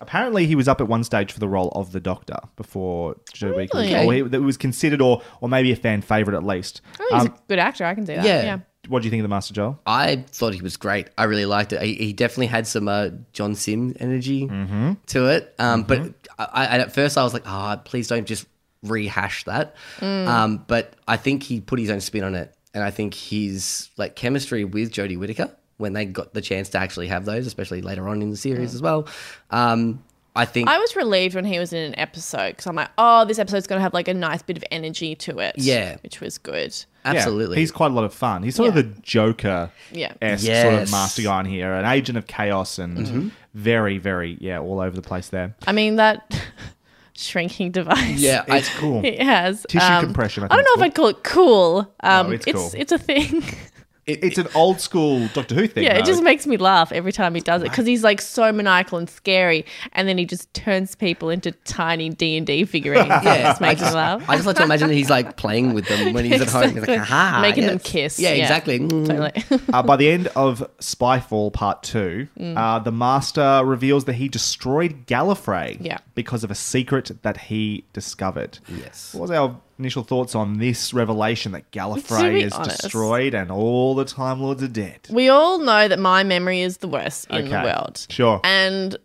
Apparently, he was up at one stage for the role of the Doctor before Joe Week. Really? Or he, that was considered, or or maybe a fan favorite at least. Oh, he's Um, a good actor. I can see that. yeah. Yeah. what do you think of the Master Joel? I thought he was great. I really liked it. He, he definitely had some uh, John Simm energy Mm-hmm. to it. Um, But I, I, at first, I was like, "Ah, please don't just rehash that." Mm. Um, but I think he put his own spin on it, and I think his like chemistry with Jodie Whittaker when they got the chance to actually have those, especially later on in the series as well. Um, I think I was relieved when he was in an episode because I'm like, oh, this episode's going to have like a nice bit of energy to it. Yeah. Which was good. absolutely. Yeah, he's quite a lot of fun. He's sort Yeah. of the Joker Yeah. esque sort of master guy in here, an agent of chaos and Mm-hmm. very, very, yeah, all over the place there. I mean, that shrinking device. yeah, It's cool. [LAUGHS] It has. Tissue um, compression, I I, don't think know if it's I'd call it cool. Um, it's it's cool. it's a thing. [LAUGHS] It, it's an old school Doctor Who thing. yeah, it just makes me laugh every time he does it because he's like so maniacal and scary, and then he just turns people into tiny D and D figurines. [LAUGHS] yeah, it just I just, me laugh. I just like to imagine that he's like playing with them when he's at home. He's like, Exactly. "Aha!" Making them kiss. Yeah, Yeah. exactly. Mm. Totally. [LAUGHS] uh, by the end of Spyfall Part 2, Mm. uh, the Master reveals that he destroyed Gallifrey Yeah. because of a secret that he discovered. Yes. What was our initial thoughts on this revelation that Gallifrey is honest- destroyed and all the Time Lords are dead? we all know that my memory is the worst in the world. Sure. And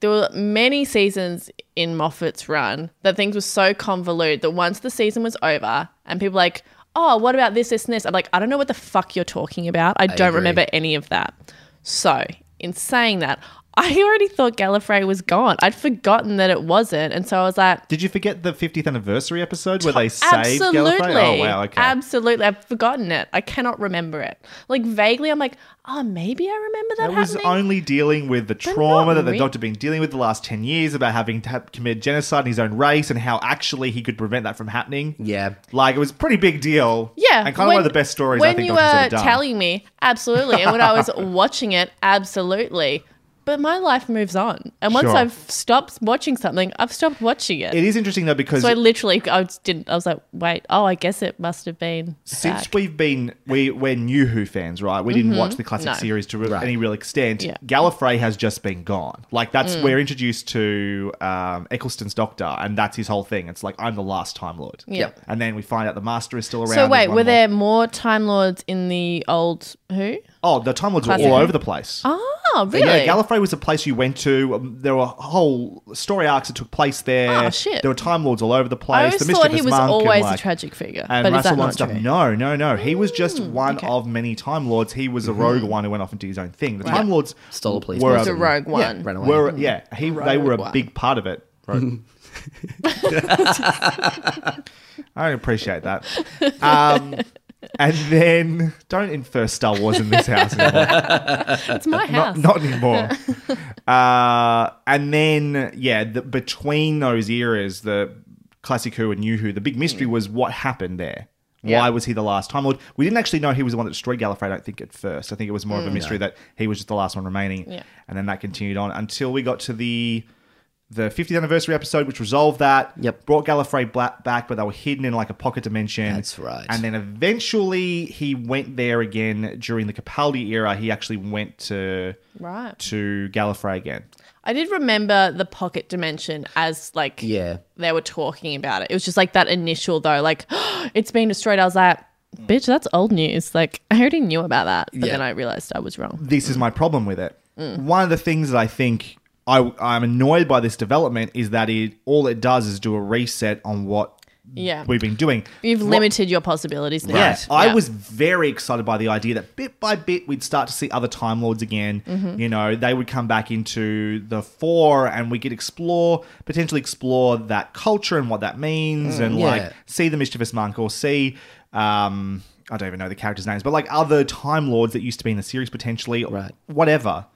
there were many seasons in Moffat's run that things were so convoluted that once the season was over and people were like, oh, what about this, this, and this? I'm like, I don't know what the fuck you're talking about. I, don't agree. remember any of that. So, in saying that, I already thought Gallifrey was gone. I'd forgotten that it wasn't. And so I was like, Did you forget the 50th anniversary episode where they saved Absolutely. Gallifrey? Oh, wow, okay. Absolutely. I've forgotten it. I cannot remember it. Like vaguely, I'm like, oh, maybe I remember that It was happening. only dealing with the trauma that the re- doctor been dealing with the last 10 years about having to have committed genocide in his own race and how actually he could prevent that from happening. Yeah. Like, it was a pretty big deal. yeah. And kind of one of the best stories When I think you Doctor's were ever done. telling me, absolutely. And when I was [LAUGHS] watching it, absolutely. But my life moves on. And once Sure. I've stopped watching something, I've stopped watching it. it is interesting, though, because so I literally, I was, didn't, I was like, wait, oh, I guess it must have been. since back. we've been we we're new Who fans, right? We didn't Mhm. watch the classic No. series to re- any real extent. Yeah. Gallifrey has just been gone. Like that's Mm. we're introduced to um, Eccleston's Doctor, and that's his whole thing. It's like I'm the last Time Lord. Yeah. Yep. And then we find out the Master is still around. So There's wait, one were more- there more Time Lords in the old Who? Oh, the Time Lords were Classic all over the place. Oh, But really? Yeah, Gallifrey was a place you went to. Um, there were whole story arcs that took place there. Oh, shit. There were Time Lords all over the place. I always the thought he Mischievous was Monk and, always like- a tragic figure. and but is Russell that One not stuff. true? Hmm, No, no, no. He was just one of many Time Lords. He was a rogue one who went off and did his own thing. The Right. Time Lords Stole a police were Was a rogue yeah, one. Ran away. Were, yeah, he, they were a one. big part of it. Rogue. [LAUGHS] [LAUGHS] I appreciate that. Um, and then don't infer Star Wars in this house anymore. [LAUGHS] It's my house. Not, not anymore. [LAUGHS] uh, and then, yeah, the, between those eras, the classic Who and New Who, the big mystery was what happened there. Why was he the last Time Lord? We didn't actually know he was the one that destroyed Gallifrey, I don't think, at first. I think it was more of a Mm. mystery that he was just the last one remaining. Yeah. And then that continued on until we got to the the 50th anniversary episode, which resolved that. Yep. Brought Gallifrey bla- back, but they were hidden in like a pocket dimension. That's right. And then eventually he went there again during the Capaldi era. He actually went to Right. to Gallifrey again. I did remember the pocket dimension as like Yeah. they were talking about it. It was just like that initial though, like [GASPS] it's been destroyed. I was like, bitch, that's old news. Like I already knew about that, but Yeah. then I realized I was wrong. This is my problem with it. Mm. One of the things that I think I, I'm annoyed by this development is that it all it does is do a reset on what Yeah. we've been doing. You've What- limited your possibilities now. Yeah, I was very excited by the idea that bit by bit we'd start to see other Time Lords again. Mhm. You know, they would come back into the fore, and we could explore, potentially explore that culture and what that means, Mm, and yeah. like see the mischievous monk or see. Um, I don't even know the characters' names, but like other Time Lords that used to be in the series potentially, right. whatever.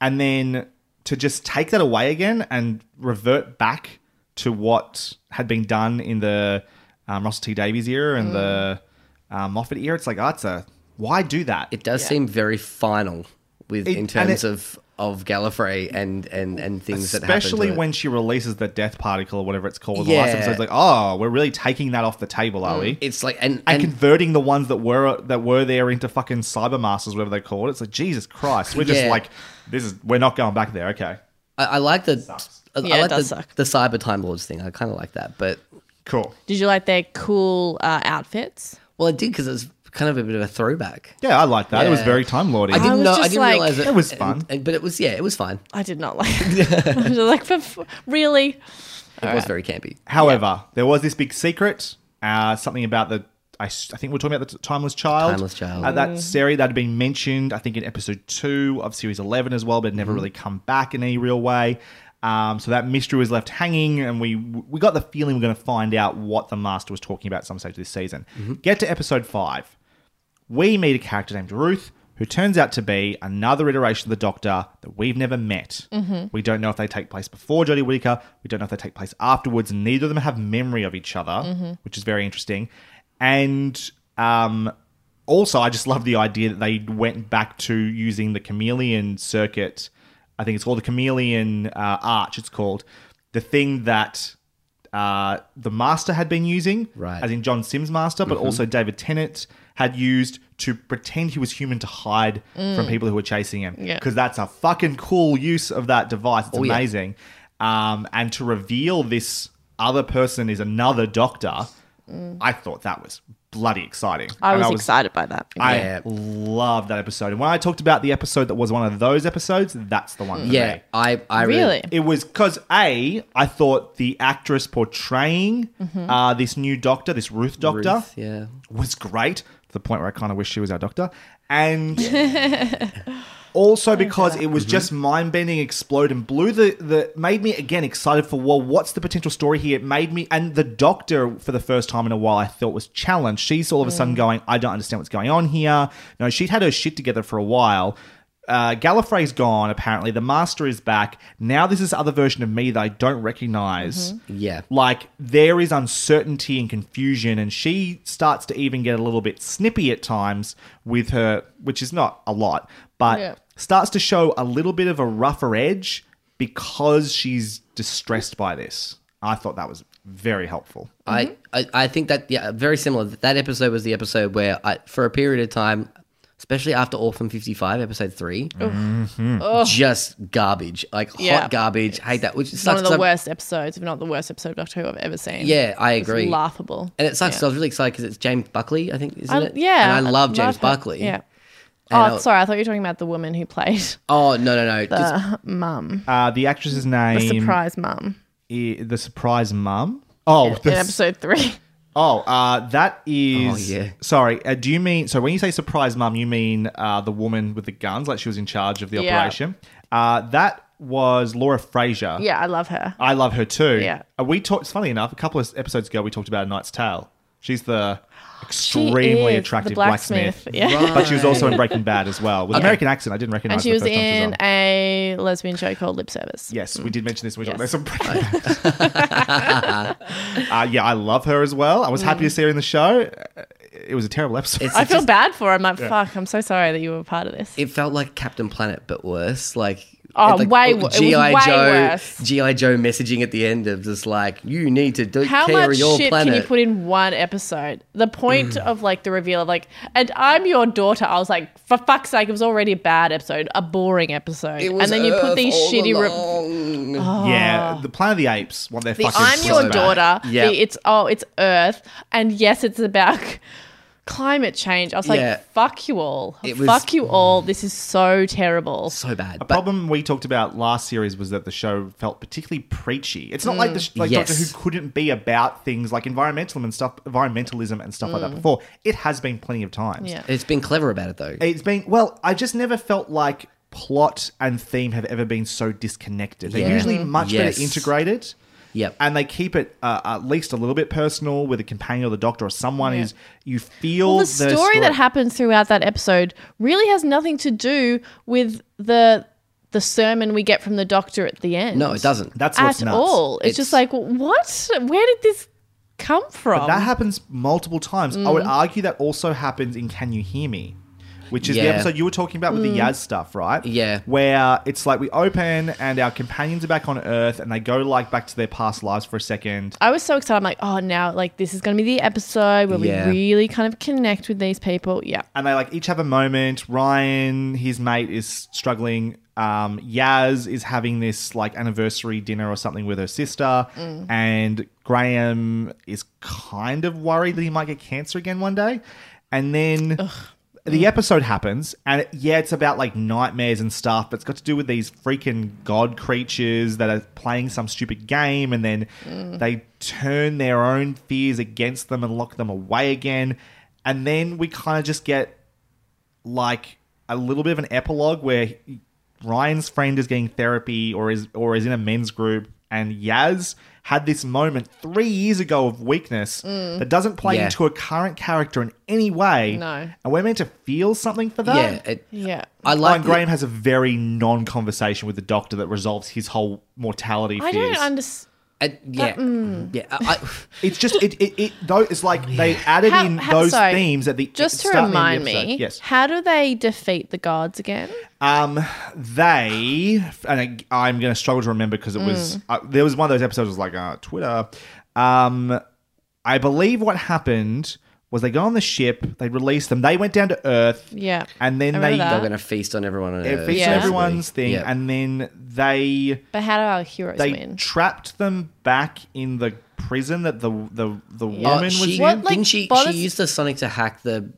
And then to just take that away again and revert back to what had been done in the um, Russell T Davies era and the um, Moffat era, it's like, oh, it's a why do that? It does seem very final with It- in terms it- of of Gallifrey and and and things that Especially when she releases the death particle or whatever it's called. in The last Yeah. episode, it's like, oh, we're really taking that off the table, are we? It's like and, and, and converting the ones that were that were there into fucking cyber masters, whatever they call it. It's like Jesus Christ, we're just like this is we're not going back there. Okay, I, I like the I, Yeah, I it like does the, suck. the cyber time lords thing. I kind of like that, but cool. Did you like their cool uh, outfits? Well, I did because it was kind of a bit of a throwback. Yeah, I like that. It was Yeah. very time lordy. I didn't I was know. I just didn't like- realize it. It was fun. and- but it was yeah, it was fine. I did not like [LAUGHS] it. [LAUGHS] I was like, "For- for- really? It was very campy. However, there was this big secret, uh, something about the. I, s- I think we're talking about the Timeless Child. Timeless Child. Uh, that series that had been mentioned, I think, in episode two of series 11 as well, but it never Mhm. really come back in any real way. Um, so that mystery was left hanging, and we we got the feeling we're going to find out what the Master was talking about at some stage of this season. Get to episode five. We meet a character named Ruth, who turns out to be another iteration of the Doctor that we've never met. Mhm. We don't know if they take place before Jodie Whittaker. We don't know if they take place afterwards. and Neither of them have memory of each other, Mhm. which is very interesting. And um, also, I just love the idea that they went back to using the chameleon circuit. I think it's called the chameleon uh, arch. It's called the thing that uh, the master had been using, Right. as in John Simm's master, but Mhm. also David Tennant had used to pretend he was human to hide from Mm. people who were chasing him. Yeah. Because that's a fucking cool use of that device. It's Oh, yeah. amazing. Um, and to reveal this other person is another doctor, Mm. I thought that was bloody exciting. I And was, excited by that. I Yeah. love that episode. And when I talked about the episode that was one of those episodes, that's the one for Yeah, me. I, I Really? It was because A, I thought the actress portraying Mhm. uh, this new doctor, this Ruth doctor, Ruth, yeah. was great to the point where I kind of wish she was our doctor. And [LAUGHS] also because it was mm-hmm. just mind bending, explode, and blew the, the made me again excited for well, what's the potential story here? It made me and the doctor for the first time in a while I thought was challenged. She's all of a sudden mm. going, I don't understand what's going on here. No, she'd had her shit together for a while. Uh, Gallifrey's gone, apparently. The Master is back. Now, this is other version of me that I don't recognize. Mm-hmm. Yeah. Like, there is uncertainty and confusion, and she starts to even get a little bit snippy at times with her, which is not a lot, but Yeah. starts to show a little bit of a rougher edge because she's distressed by this. I thought that was very helpful. I, I I think that yeah, very similar. That episode was the episode where I, for a period of time, especially after Orphan Fifty Five, episode 3 Mhm. Just garbage, like Yeah. hot garbage. Hate that. Which sucks one of 'cause the I'm- worst episodes, if not the worst episode of Doctor Who I've ever seen. Yeah, I It's agree. laughable. And it sucks. Yeah. I was really excited because it's James Buckley. I think isn't I- it? yeah, and I love James her. Buckley. Yeah. And oh, I- sorry. I thought you were talking about the woman who played Oh no no no! [LAUGHS] the Just- mum, Uh, the actress's name. the surprise mum i- the surprise mum. Oh, in the s- episode three. [LAUGHS] Oh, uh, that is. Oh, yeah. Sorry, uh, do you mean. So when you say surprise mum, you mean uh, the woman with the guns, like she was in charge of the Yeah. operation? Uh, that was Laura Fraser. Yeah, I love her. I love her too. Yeah. Uh, we talked, it's funny enough, a couple of episodes ago, we talked about A Knight's Tale. She's the She extremely is attractive the blacksmith. blacksmith, yeah. But she was also in Breaking Bad as well. With Okay. American accent, I didn't recognize And she her was the she in a lesbian show called Lip Service. Yes, we did mention this. We Yes. talked about some Breaking [LAUGHS] Bad. [LAUGHS] uh, yeah, I love her as well. I was happy to see her in the show. It was a terrible episode. It's- I feel bad for her. I'm like, Yeah. fuck, I'm so sorry that you were a part of this. It felt like Captain Planet, but worse. Like Oh, like, way wo- it GI way Joe, worse. GI Joe messaging at the end of just like you need to do How care much of your shit planet. can you put in one episode? The point mm. of like the reveal of like, and I'm your daughter. I was like, for fuck's sake, it was already a bad episode, a boring episode, It was and then you put these shitty. Re- Oh. Yeah, the Planet of the Apes. What they're the fucking. I'm your bad. daughter. Yeah. The it's oh it's Earth, and yes, it's about climate change. I was like, Yeah. fuck you all, It was- fuck you all. This is so terrible. so bad. A But problem we talked about last series was that the show felt particularly preachy. It's not like the mm. sh- like Yes. Doctor Who couldn't be about things like environmentalism and stuff, environmentalism and stuff like that mm. before. It has been plenty of times. Yeah. it's been clever about it though. It's been well. I just never felt like plot and theme have ever been so disconnected. They're Yeah. usually much Yes. better integrated. Yep. And they keep it uh, at least a little bit personal with a companion or the doctor or someone is you feel Well, the story, story that happens throughout that episode really has nothing to do with the the sermon we get from the doctor at the end. no, it doesn't. That's what's at nuts. all. It's, It's- just like what? Where did this come from? But that happens multiple times. I would argue that also happens in Can You Hear Me? Which is the Yeah. episode you were talking about with the Yaz stuff, right? Yeah. Where it's like we open and our companions are back on Earth and they go like back to their past lives for a second. I was so excited. I'm like, oh, now like this is going to be the episode where Yeah. we really kind of connect with these people. Yeah. and they like each have a moment. Ryan, his mate, is struggling. Um, Yaz is having this like anniversary dinner or something with her sister, and Graham is kind of worried that he might get cancer again one day. And then the mm. episode happens, and it- yeah, it's about like nightmares and stuff, but it's got to do with these freaking god creatures that are playing some stupid game, and then mm. they turn their own fears against them and lock them away again. And then we kind of just get like a little bit of an epilogue where Ryan's friend is getting therapy or is or is in a men's group and Yaz had this moment three years ago of weakness mm. that doesn't play Yeah. into a current character in any way. No. And we're meant to feel something for that. yeah, it, Yeah. I Ryan like. Graham has a very non-conversation with the doctor that resolves his whole mortality I fears. don't understand. Uh, yeah, mm. yeah. I, I- [LAUGHS] It's just it it, it though it's like they added How- in how- those sorry, themes at the Just to start and the end remind of the episode. me, Yes. how do they defeat the gods again? Um, they and I, I'm going to struggle to remember because it was Mm. uh, there was one of those episodes was like uh, Twitter. Um, I believe what happened was they got on the ship, they released them, they went down to Earth, Yeah. and then I they remember that. they're going to feast on everyone on it Earth. featured Yeah. everyone's thing, Yeah. and then they But how do our heroes win? they win? trapped them back in the prison that the the the Oh, woman was she, in. What, like, didn't she? bothers- She used the Sonic to hack the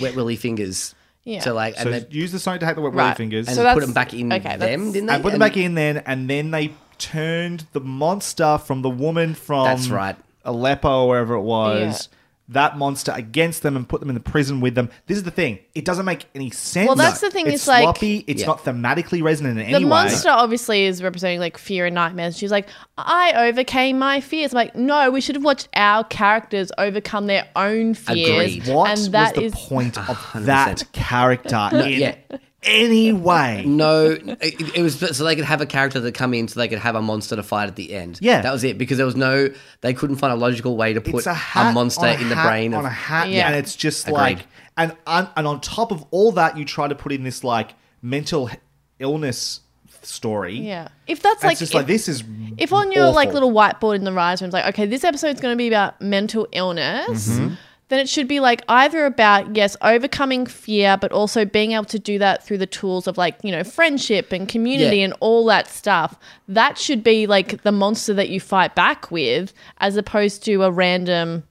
wet willy fingers. Yeah. So like, so and then use the Sonic to hack the wet Right. willy fingers and So put that's- them back in okay, them, that's- didn't they? and put them back in then, and then they turned the monster from the woman from That's right. Aleppo or wherever it was. That monster against them and put them in the prison with them. This is the thing; it doesn't make any sense. Well, that's the thing, It's it's like- sloppy. It's Yeah. not thematically resonant in the any way. monster obviously is representing like fear and nightmares. She's like, I overcame my fears. I'm like, no, we should have watched our characters overcome their own fears. Agreed. What and that was the is point of that character in yeah. Any way? No, it, it was so they could have a character that come in, so they could have a monster to fight at the end. Yeah. that was it. Because there was no, they couldn't find a logical way to put it's a, monster a in the brain on of a hat, Yeah. and it's just Agreed. like, and and and on top of all that, you try to put in this like mental illness story. yeah. If that's like, it's just if, like this is if on your like little whiteboard in the rise room, it's like, okay, this episode's going to be about mental illness. Mm-hmm. Then it should be like either about yes, overcoming fear, but also being able to do that through the tools of like you know friendship and community Yeah. and all that stuff. That should be like the monster that you fight back with, as opposed to a random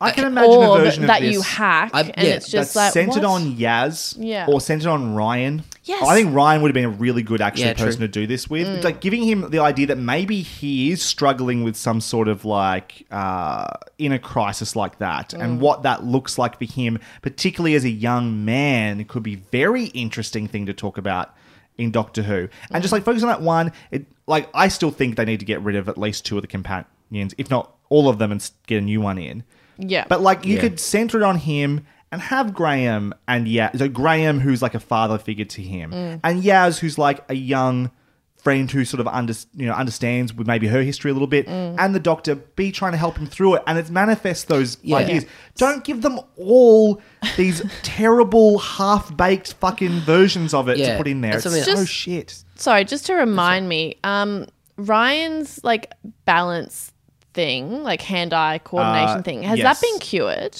I can imagine a version that you hack, I- and yeah, it's just like centered what? on Yaz, Yeah. or centered on Ryan. Yes. I think Ryan would have been a really good actual Yeah, true. person to do this with. Mm. It's like giving him the idea that maybe he is struggling with some sort of like uh, inner crisis like that, Mm. and what that looks like for him, particularly as a young man, could be very interesting thing to talk about in Doctor Who. And Mm. just like focus on that one, it like I still think they need to get rid of at least two of the companions, if not all of them, and s- get a new one in. Yeah. But like you Yeah. could center it on him and have Graham and yeah, so Graham who's like a father figure to him, Mm. and Yaz who's like a young friend who sort of under, you know understands with maybe her history a little bit, Mm. and the Doctor be trying to help him through it, and it's manifest those Yeah. ideas. Don't give them all these [LAUGHS] terrible half baked fucking versions of it to put in there. It's what I so Just- shit. Sorry, just to remind me, um, Ryan's like balance thing, like hand-eye coordination Uh, thing, has yes. that been cured?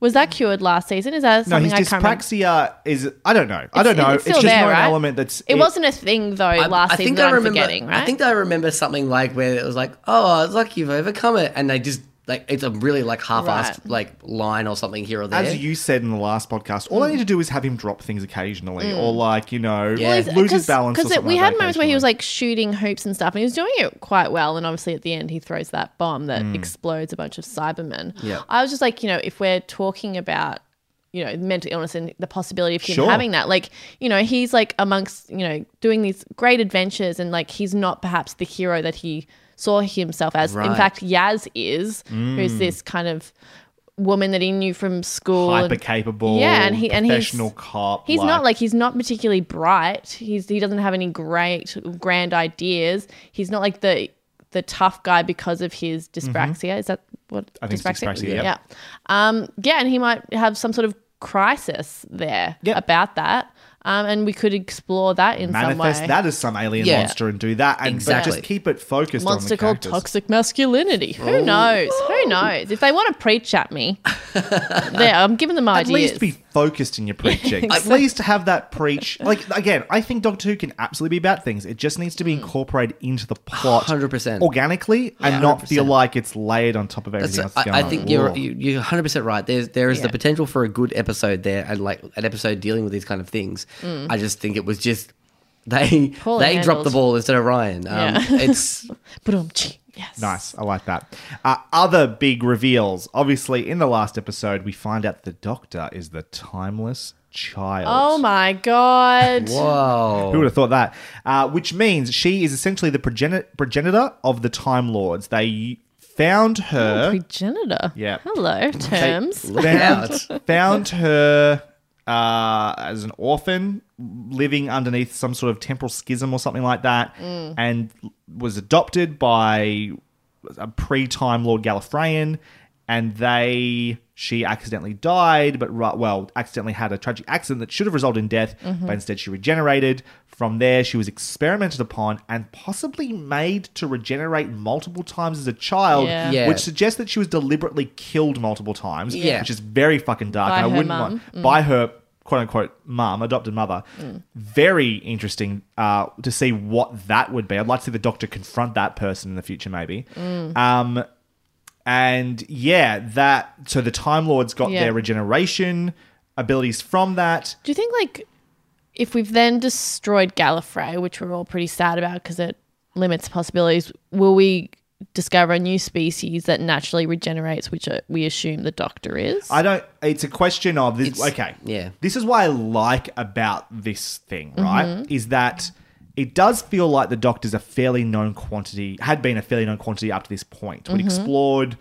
Was that cured last season? Is that No, something his I can't remember? dyspraxia is I don't know. I don't know. it's It's, still just there, not right? an element that's It, wasn't a thing though last season that I'm forgetting, right? I think I remember something like where it was like, "Oh, it's like you've overcome it," and they just like it's a really like half-assed Right. like line or something here or there. As you said in the last podcast, all I need to do is have him drop things occasionally, mm. or like you know, Yeah. Well, lose his balance. or Because we had that moments where he was like shooting hoops and stuff, and he was doing it quite well. And obviously, at the end, he throws that bomb that mm. explodes a bunch of Cybermen. Yeah. I was just like, you know, if we're talking about you know mental illness and the possibility of him Sure. having that like you know he's like amongst you know doing these great adventures and like he's not perhaps the hero that he saw himself as in fact yaz is who's Mm. this kind of woman that he knew from school hyper capable, yeah, and he and he's cop. He's not like he's not particularly bright. He's he doesn't have any great grand ideas. He's not like the the tough guy because of his dyspraxia. Is that what Mm-hmm. I think it's dyspraxia, yeah. Yeah. Um, yeah, and he might have some sort of crisis there Yep. about that. Um, and we could explore that in some manifest way. that as some alien Yeah. monster and do that, and but Exactly. just keep it focused on monster the called toxic masculinity. Oh. Who knows? Who knows? If they want to preach at me, [LAUGHS] there, I'm giving them ideas. At least be focused in your [LAUGHS] preaching. At least have that preach. Like again, I think Doctor Who can absolutely be about things. It just needs to be incorporated into the plot, 100%. organically, and Yeah. not feel like it's laid on top of everything That's, else. that's I, going I on. think you're you- you're 100 percent right. There's there is the potential for a good episode there, and like an episode dealing with these kind of things. I just think it was just [LAUGHS] they Poorly they dropped the ball instead of Ryan. Um, Yeah. it's [LAUGHS] Ba-dum, chee. Yes. Nice. I like that. Uh, other big reveals. Obviously, in the last episode, we find out the Doctor is the timeless child. Oh my god. [LAUGHS] whoa. Who would have thought that? Uh, which means she is essentially the progeni- progenitor of the Time Lords. They found her. Progenitor. Yeah. Hello, terms. Found, found her uh, as an orphan living underneath some sort of temporal schism or something like that, Mm. and was adopted by a pre-time Lord Gallifreyan, and they she accidentally died, but well, accidentally had a tragic accident that should have resulted in death, Mm-hmm. but instead she regenerated. From there, she was experimented upon and possibly made to regenerate multiple times as a child, Yeah. Yeah. which suggests that she was deliberately killed multiple times, Yeah. which is very fucking dark. By and I her wouldn't mum. want by her quote unquote mum, adopted mother. Very interesting uh, to see what that would be. I'd like to see the doctor confront that person in the future, maybe. Mm. Um, and yeah, that so the Time Lords got Yeah. their regeneration abilities from that. Do you think like if we've then destroyed Gallifrey, which we're all pretty sad about because it limits possibilities, will we discover a new species that naturally regenerates, which uh, we assume the Doctor is? I don't. It's a question of this. It's- okay, yeah. This is what I like about this thing, right? Mhm. Is that it does feel like the Doctor's a fairly known quantity, had been a fairly known quantity up to this point. We'd Mhm. explored,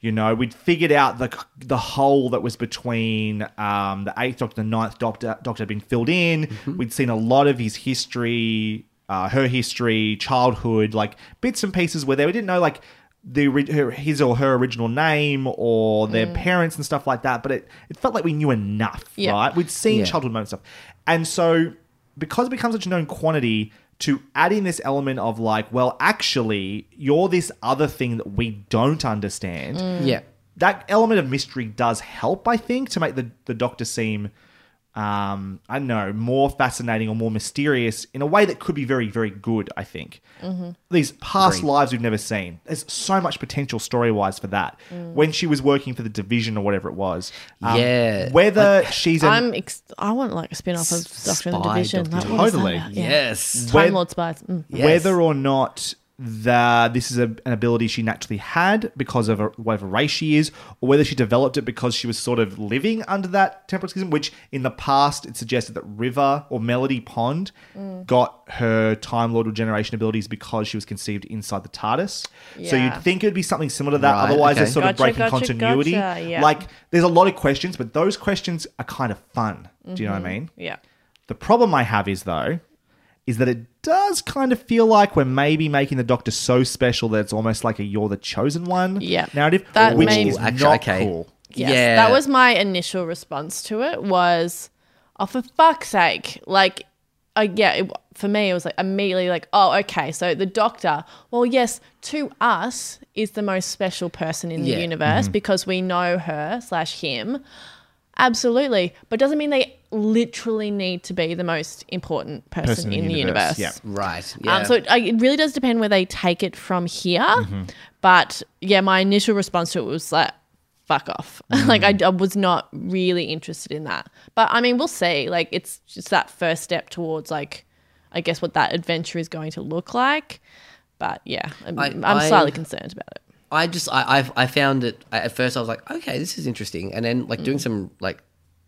you know, we'd figured out the the hole that was between um, the eighth Doctor, the ninth Doctor. Doctor had been filled in. We'd seen a lot of his history, uh, her history, childhood, like bits and pieces where they we didn't know like the her, his or her original name or their Mm. parents and stuff like that. But it, it felt like we knew enough, Yeah. right? We'd seen Yeah. childhood moments and stuff, and so because it becomes such a known quantity. To add in this element of like, well, actually, you're this other thing that we don't understand. Mm. Yeah. That element of mystery does help, I think, to make the, the Doctor seem, um, I don't know, more fascinating or more mysterious in a way that could be very, very good, I think. Mhm. These past Agreed. lives we've never seen. There's so much potential story wise for that. Mm. When she was working for the division or whatever it was. Um, Yeah. Whether she's an, I'm. Ex- I want like a spin off of Doctor in the Division. Doctor. Like, what is that Totally. about? Yeah. Yes. Time Where- Lord spies. Mm. Yes. whether or not that this is a, an ability she naturally had because of a, whatever race she is, or whether she developed it because she was sort of living under that temporal schism, which in the past it suggested that River or Melody Pond Mm. got her Time Lord regeneration abilities because she was conceived inside the TARDIS. So you'd think it would be something similar to that. Right, Otherwise, okay. they're sort of breaking gotcha, continuity. gotcha, yeah. Like, there's a lot of questions, but those questions are kind of fun. Do you know what I mean? Yeah. The problem I have is though, is that it does kind of feel like we're maybe making the Doctor so special that it's almost like a "you're the chosen one" Yeah. narrative, That which made- is Actually, not okay. cool. Yes, Yeah. that was my initial response to it. Was, oh for fuck's sake! Like, uh, yeah, it, for me it was like immediately like, oh okay, so the Doctor. Well, yes, to us is the most special person in Yeah. the universe because we know her slash him. Absolutely, but doesn't mean they literally need to be the most important person, in, the universe. yeah. Right. Yeah. Um, so it, it really does depend where they take it from here. But yeah, my initial response to it was like, fuck off. [LAUGHS] like, I, I was not really interested in that. But I mean, we'll see. Like, it's just that first step towards, like, I guess what that adventure is going to look like. But yeah, I'm, I- I'm I- slightly concerned about it. I just I I've, I found it I- at first I was like okay this is interesting and then like Mm. doing some like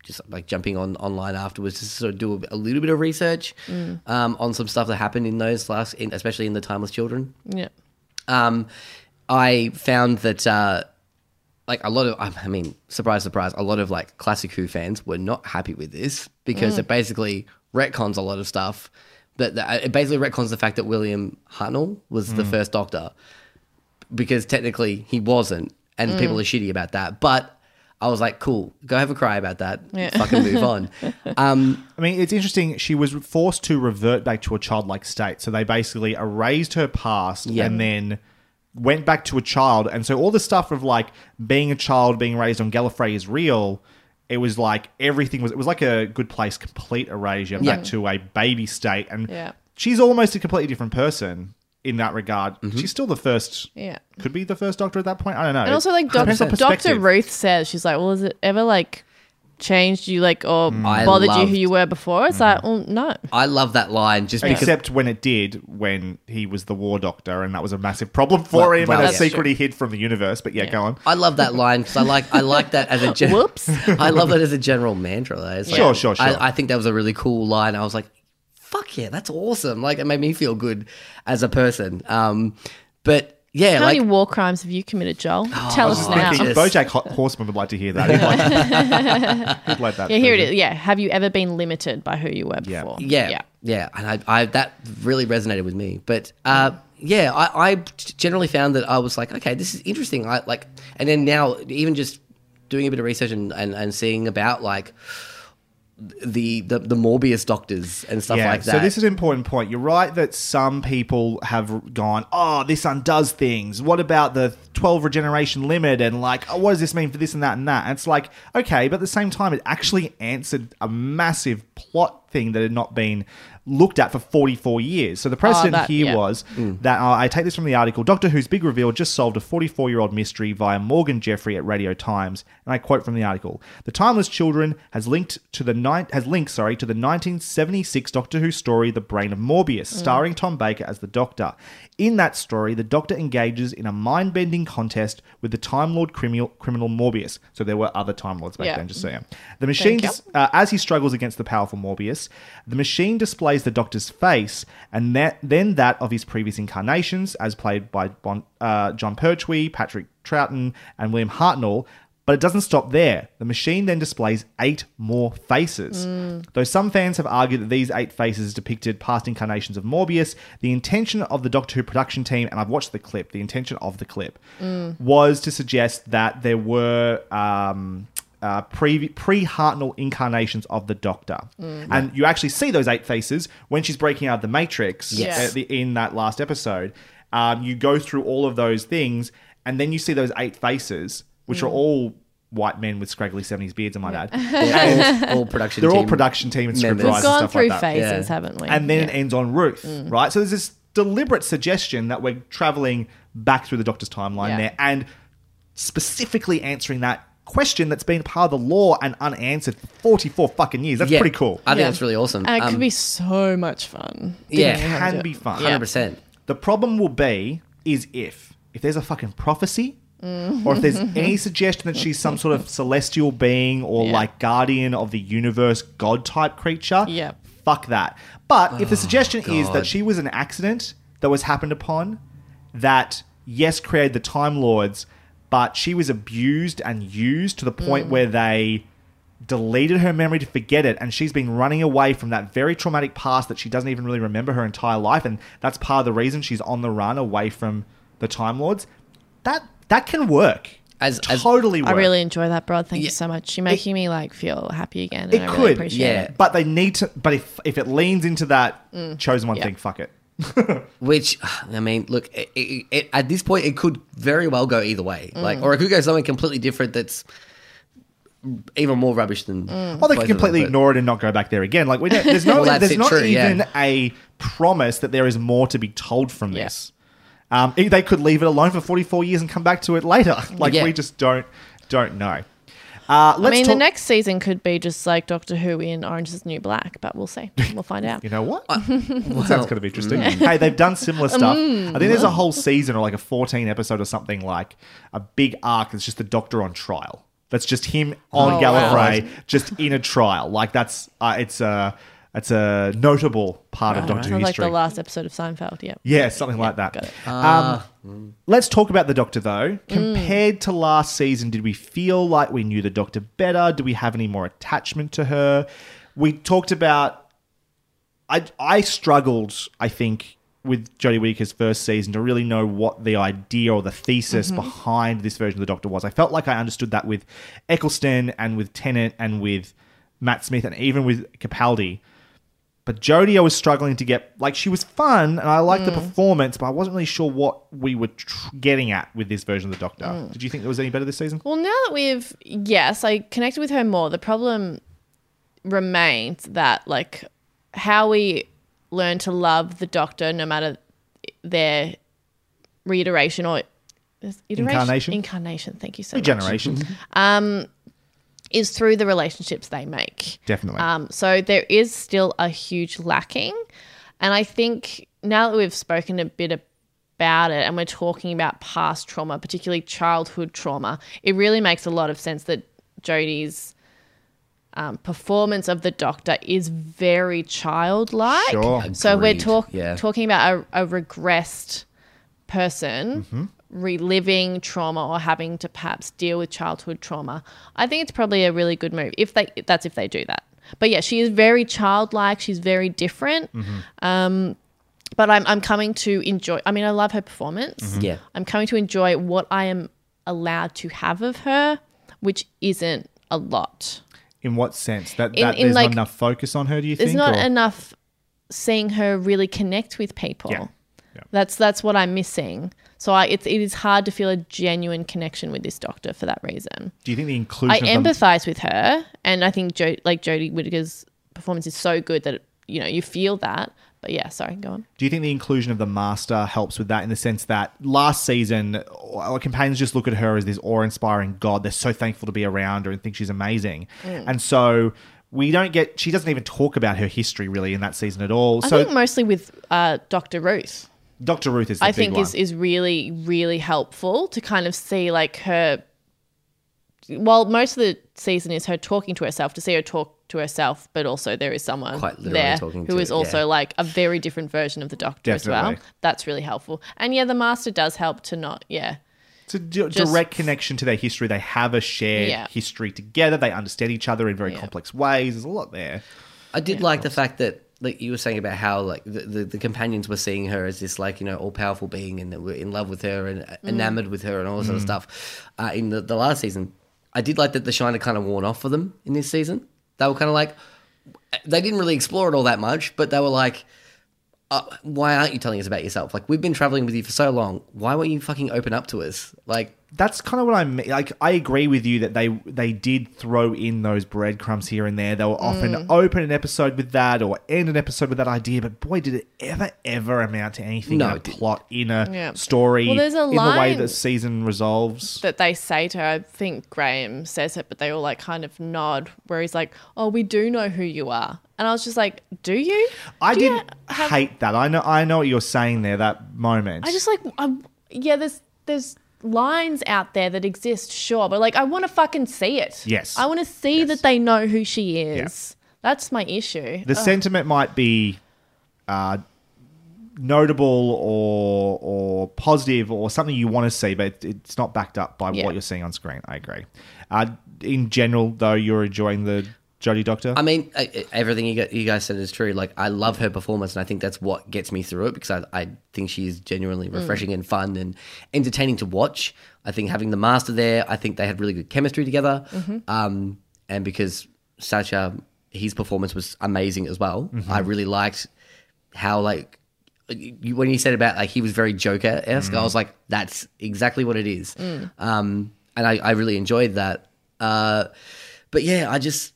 just like jumping on online afterwards to sort of do a, a little bit of research Mm. um, on some stuff that happened in those last in, especially in the timeless children Yeah. um, I found that uh, like a lot of I mean surprise surprise a lot of like classic Who fans were not happy with this because Mm. it basically retcons a lot of stuff but the, it basically retcons the fact that William Hartnell was the Mm. first Doctor because technically he wasn't, and Mm. people are shitty about that. But I was like, cool, go have a cry about that. Yeah. Fucking move on. [LAUGHS] Um, I mean, it's interesting. She was forced to revert back to a childlike state, so they basically erased her past Yeah. and then went back to a child. And so all the stuff of like being a child, being raised on Gallifrey is real. It was like everything was. It was like a good place, complete erasure Yeah. back to a baby state, and Yeah. she's almost a completely different person in that regard. Mm-hmm. She's still the first. Yeah. Could be the first Doctor at that point. I don't know. And also, like, doc- Depends on Dr. Ruth says, she's like, well, has it ever, like, changed you, like, or mm. I bothered you who you were before? It's like, mm. well, no. I love that line just because. Except when it did, when he was the War Doctor, and that was a massive problem for Well- him well, and a yeah. secret he hid from the universe. But yeah, go on. I love that line because I like I like that as a gen- [LAUGHS] Whoops. [LAUGHS] I love that as a general mantra. Though. It's Sure, sure, sure. I, I think that was a really cool line. I was like, "Fuck yeah, that's awesome!" Like it made me feel good as a person. Um, but yeah, How like many war crimes have you committed, Joel? Tell us oh, now. I. BoJack Horseman would like to hear that. He'd like, [LAUGHS] he'd like that. Yeah, here it version. is. Yeah. Have you ever been limited by who you were Yeah. before? Yeah, yeah, and I, I that really resonated with me. But uh, yeah, I, I generally found that I was like, okay, this is interesting. I like, and then now even just doing a bit of research and, and, and seeing about like the, the the Morbius doctors and stuff yeah, like that. so this is an important point. You're right that some people have gone, oh, this undoes things. What about the 12 regeneration limit and like, oh, what does this mean for this and that and that? And it's like, okay, but at the same time, it actually answered a massive plot thing that had not been looked at for 44 years. So the precedent that- here yeah. was that uh, I take this from the article Doctor Who's big reveal just solved a 44 year old mystery via Morgan Jeffery at Radio Times. And I quote from the article The Timeless Children has linked to the ni- has linked, sorry, to the 1976 Doctor Who story The Brain of Morbius, starring Tom Baker as the Doctor. In that story, the Doctor engages in a mind bending contest with the Time Lord criminal, criminal Morbius. So there were other Time Lords back Yeah. then, just so you know. The machine, uh, as he struggles against the powerful Morbius, the machine displays the Doctor's face and that, then that of his previous incarnations, as played by bon, uh, Jon Pertwee, Patrick Troughton, and William Hartnell. But it doesn't stop there. The machine then displays eight more faces. Though some fans have argued that these eight faces depicted past incarnations of Morbius, the intention of the Doctor Who production team, and I've watched the clip, the intention of the clip was to suggest that there were um, uh, pre pre Hartnell incarnations of the Doctor, and you actually see those eight faces when she's breaking out of the Matrix Yes. at the, in that last episode. Um, you go through all of those things, and then you see those eight faces, which are all white men with scraggly seventies beards, I might add. [LAUGHS] All, all production. They're all production team and members. scriptwriters We've gone through like phases, Yeah. haven't we? And then it ends on Ruth, right? So there's this deliberate suggestion that we're traveling back through the Doctor's timeline Yeah. there and specifically answering that question that's been part of the lore and unanswered for 44 fucking years. That's Yeah. pretty cool. I think Yeah. that's really awesome. And it Um, could be so much fun. Yeah. Depending on how to Can do be fun. Yeah. 100%. The problem will be is if if there's a fucking prophecy Mm. or if there's any suggestion that she's some sort of celestial being or Yeah. like guardian of the universe, god type creature. Yep. Fuck that. But if the suggestion is Oh, God. that she was an accident that was happened upon, that yes created the Time Lords, but she was abused and used to the Mm. point where they deleted her memory to forget it and she's been running away from that very traumatic past that she doesn't even really remember her entire life and that's part of the reason she's on the run away from the time lords that that can work As- as- totally work. I really enjoy that, Brod. Thank Yeah. you so much. You're making me like feel happy again. And it I could really appreciate yeah. it. but they need to but if if it leans into that Mm. chosen one Yeah. thing fuck it [LAUGHS] Which I mean, look, it, it, it, at this point, it could very well go either way. Mm. Like, or it could go something completely different that's even more rubbish than. Mm. Or they both can of them, completely but- ignore it and not go back there again. Like we don't, there's [LAUGHS] no, Well, that's there's it, not true, yeah. even a promise that there is more to be told from Yeah. this. Um, it- they could leave it alone for 44 years and come back to it later. [LAUGHS] Like Yeah. we just don't don't know. Uh, let's I mean, talk- the next season could be just like Doctor Who in Orange is the New Black, but we'll see. [LAUGHS] We'll find out. You know what? Uh, [LAUGHS] that sounds kind of interesting. Hey, they've done similar stuff. I think there's a whole season or like a 14 episode or something like a big arc that's just the Doctor on trial. That's just him on Oh, Gallifrey, just in a trial. Like that's uh, it's a it's a notable part of ah, Doctor Who Sounds like history. the last episode of Seinfeld. Yep. Yeah, something like that. got it. Um, ah. let's talk about the Doctor, though. Mm. Compared to last season, did we feel like we knew the Doctor better? Do we have any more attachment to her? We talked about. I I struggled, I think, with Jodie Whittaker's first season to really know what the idea or the thesis mm-hmm. behind this version of the Doctor was. I felt like I understood that with Eccleston and with Tennant and with Matt Smith and even with Capaldi. But Jodie, I was struggling to get like she was fun and I liked the mm. performance, but I wasn't really sure what we were tr- getting at with this version of the Doctor. Mm. Did you think it was any better this season? Well, now that we've yes, I connected with her more. The problem remains that like how we learn to love the Doctor, no matter their reiteration or is iteration? Incarnation? Incarnation. Thank you so much. Regeneration, Um, is through the relationships they make. definitely. Um, so there is still a huge lacking. And I think now that we've spoken a bit about it and we're talking about past trauma, particularly childhood trauma, it really makes a lot of sense that Jodie's um, performance of the doctor is very childlike. Sure. So we're talk- yeah. talking about a, a regressed person Mm-hmm. Reliving trauma or having to perhaps deal with childhood trauma. I think it's probably a really good move if they that's if they do that. But yeah, she is very childlike. She's very different. Mm-hmm. Um, but I'm I'm coming to enjoy. I mean, I love her performance. Mm-hmm. Yeah. I'm coming to enjoy what I am allowed to have of her, which isn't a lot. in what sense? That, that in, there's like- not enough focus on her, do you There's think? There's not or- enough seeing her really connect with people. Yeah. That's that's what I'm missing. So I, it's it is hard to feel a genuine connection with this doctor for that reason. Do you think the I inclusion of the, empathize with her, and I think jo- like Jodie Whittaker's performance is so good that you know you feel that. But yeah, sorry, go on. Do you think the inclusion of the master helps with that in the sense that last season our companions just look at her as this awe-inspiring god? They're so thankful to be around her and think she's amazing, Mm. and so we don't get. She doesn't even talk about her history really in that season at all. I so think mostly with uh, Doctor Ruth. Doctor Ruth is the I big think one. is is really really helpful to kind of see like her. While most of the season is her talking to herself, to see her talk to herself, but also there is someone Quite literally there talking who to- is also yeah. like a very different version of the Doctor as well. That's really helpful, and yeah, the Master does help to not yeah. It's a Just- direct connection to their history. They have a shared Yeah. history together. They understand each other in very Yeah. complex ways. There's a lot there. I did like the fact that like you were saying about how like the, the, the companions were seeing her as this like you know all powerful being and that were in love with her and uh, enamored with her and all this sort of Mm. stuff. Uh, in the, the last season, I did like that the shine had kind of worn off for them in this season. They were kind of like they didn't really explore it all that much, but they were like. Uh, why aren't you telling us about yourself? Like we've been traveling with you for so long. Why won't you fucking open up to us? Like That's kind of what I mean. Like, I agree with you that they they did throw in those breadcrumbs here and there. They were often Mm. open an episode with that or end an episode with that idea, but boy, did it ever ever amount to anything No, in a plot in a Yeah. story Well, there's a in the way the season resolves. that they say to her. I think Graham says it, but they all like kind of nod where he's like, "Oh, we do know who you are," and I was just like, "Do you?" I Do didn't hate that. I know I know what you're saying there. That moment. I just like, um, yeah, there's there's lines out there that exist, sure, but like, I want to fucking see it. Yes. I want to see that they know who she is. That's my issue. the Ugh. sentiment might be uh, notable or or positive or something you want to see, but it's not backed up by Yeah. what you're seeing on screen. I agree. Uh, in general, though, you're enjoying the Jodie Doctor. I mean, I- I- everything you, guys said is true. Like, I love her performance, and I think that's what gets me through it because I, I think she's genuinely refreshing and fun and entertaining to watch. I think having the master there, I think they had really good chemistry together. Mhm. Um, and because Sacha, his performance was amazing as well. Mhm. I really liked how like you, when you said about like he was very Joker esque, I Mm. was like, that's exactly what it is. Mm. Um, and I, I really enjoyed that. Uh, but yeah, I just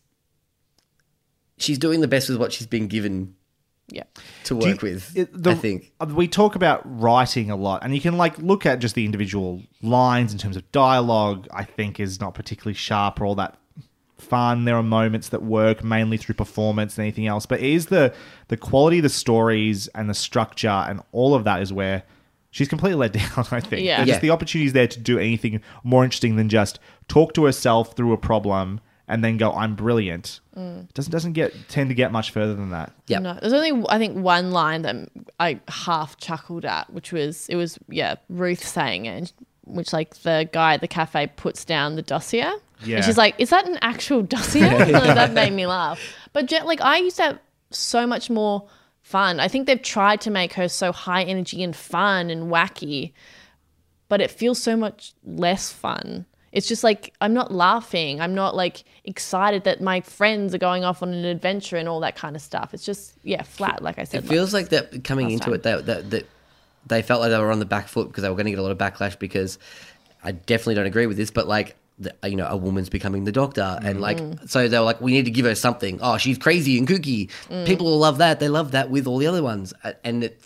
she's doing the best with what she's been given. Yeah. To Do you- work with, it- the- I think. uh, we talk about writing a lot, and you can like look at just the individual lines in terms of dialogue. I think is not particularly sharp or all that fun. There are moments that work mainly through performance and anything else, but it is the the quality of the stories and the structure and all of that is where she's completely let [LAUGHS] down. I think. Yeah. There's Yeah. just the opportunities there to do anything more interesting than just talk to herself through a problem and then go, "I'm brilliant." Mm. Doesn't doesn't get tend to get much further than that. No, there's only I think one line that I half chuckled at, which was it was yeah Ruth saying it, which like the guy at the cafe puts down the dossier, Yeah. and she's like, "Is that an actual dossier?" [LAUGHS] [LAUGHS] Like, that made me laugh. But gen- like I used to have so much more fun. I think they've tried to make her so high energy and fun and wacky, but it feels so much less fun. It's just like I'm not laughing. I'm not like excited that my friends are going off on an adventure and all that kind of stuff. It's just yeah, flat. Like I said, It feels like that coming into time. it that, that that they felt like they were on the back foot because they were going to get a lot of backlash because I definitely don't agree with this, but like the, you know a woman's becoming the doctor and like Mm. so they were like we need to give her something. Oh, she's crazy and kooky. Mm. People will love that. They love that with all the other ones, and it,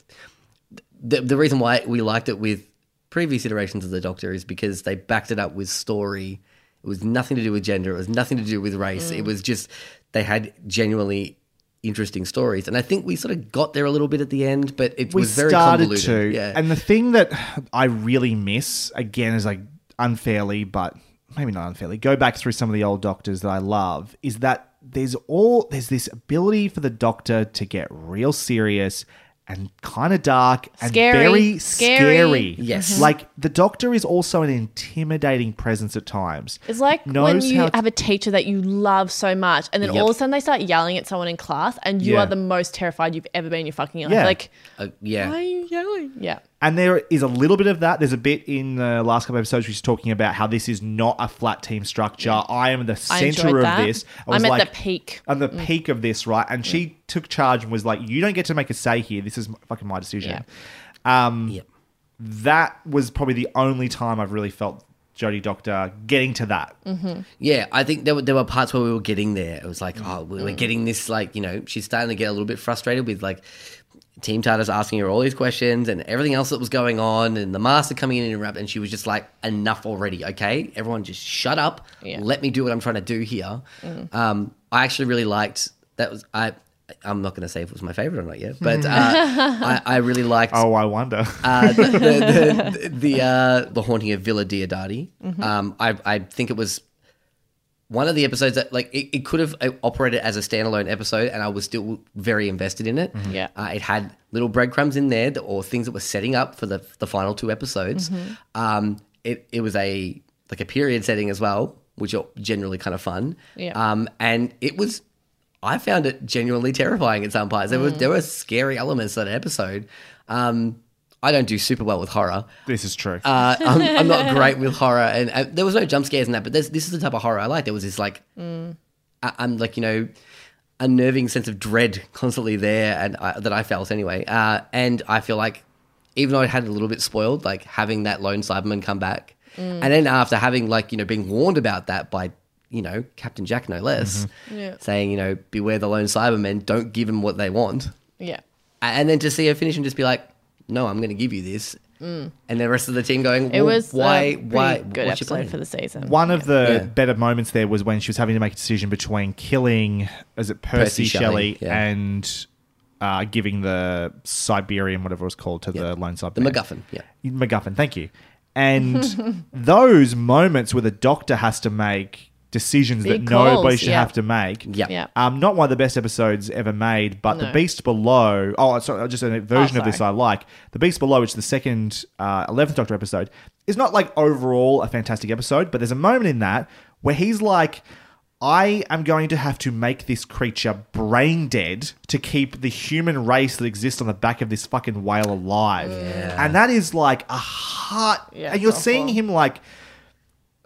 the the reason why we liked it with previous iterations of the Doctor is because they backed it up with story. It was nothing to do with gender. It was nothing to do with race. Mm. It was just they had genuinely interesting stories, and I think we sort of got there a little bit at the end, but it we was very started convoluted. to. Yeah, And the thing that I really miss, again, is like unfairly, but maybe not unfairly, go back through some of the old doctors that I love, is that there's all there's this ability for the doctor to get real serious and kind of dark and Scary. very Scary. scary. Yes. Mhm. Like the doctor is also an intimidating presence at times. It's like when you have a teacher that you love so much, and then Yep. all of a sudden they start yelling at someone in class, and you Yeah. are the most terrified you've ever been in your fucking life. Yeah. Like, Uh, yeah. why are you yelling? Yeah. And there is a little bit of that. There's a bit in the last couple of episodes where she's talking about how this is not a flat team structure. I am the center enjoyed of that. this. I was I'm at like, the peak. I'm the Mm. peak of this, right? And she took charge and was like, "You don't get to make a say here. This is fucking my decision." Yeah. Um, That was probably the only time I've really felt Jodie Doctor getting to that. Yeah, I think there were there were parts where we were getting there. It was like, oh, we were getting this like you know she's starting to get a little bit frustrated with like Team TARDIS asking her all these questions and everything else that was going on, and the master coming in and interrupt, and she was just like, enough already, okay? Everyone just shut up. Yeah. Let me do what I'm trying to do here. Mm. Um, I actually really liked that was I. I'm not going to say if it was my favorite or not yet, but uh, [LAUGHS] I, I really liked. Oh, I wonder. uh, the the, [LAUGHS] the, the, uh, the haunting of Villa Diodati. Mm-hmm. Um, I I think it was one of the episodes that like it, it could have uh, operated as a standalone episode, and I was still very invested in it. Yeah. uh, it had little breadcrumbs in there that, or things that were setting up for the the final two episodes. Mhm. Um, it it was a like a period setting as well, which are generally kind of fun. Yeah. Um, and it was. I found it genuinely terrifying at some parts. There were Mm. there were scary elements to that episode. Um, I don't do super well with horror. This is true. Uh, I'm, I'm not [LAUGHS] great with horror, and, and there was no jump scares in that. But there's, this is the type of horror I like. There was this like, Mm. I, I'm like you know, unnerving sense of dread constantly there, and I, that I felt anyway. Uh, and I feel like even though I had a little bit spoiled, like having that lone Cyberman come back, Mm. and then after having like you know being warned about that by you know Captain Jack no less, Yeah. saying you know beware the lone Cybermen, don't give them what they want, Yeah. and then to see her finish and just be like, no, I'm going to give you this. Mm. And the rest of the team going, It was why, a why, good what's your plan? episode for the season. One of the Yeah. better moments there was when she was having to make a decision between killing, is it Percy, Percy Shelley, Shelley, yeah. and uh, giving the Cyberium, whatever it was called, to the lone Cyberman. The MacGuffin, yeah. MacGuffin, thank you. And [LAUGHS] those moments where the doctor has to make decisions Big that nobody should yeah. have to make. Yeah. Yeah. Um, not one of the best episodes ever made, but The Beast Below. Oh, sorry, just a version Oh, of this I like. The Beast Below, which is the second uh, 11th Doctor episode, is not like overall a fantastic episode, but there's a moment in that where he's like, I am going to have to make this creature brain dead to keep the human race that exists on the back of this fucking whale alive. And that is like a heart. Yeah, and you're it's seeing him like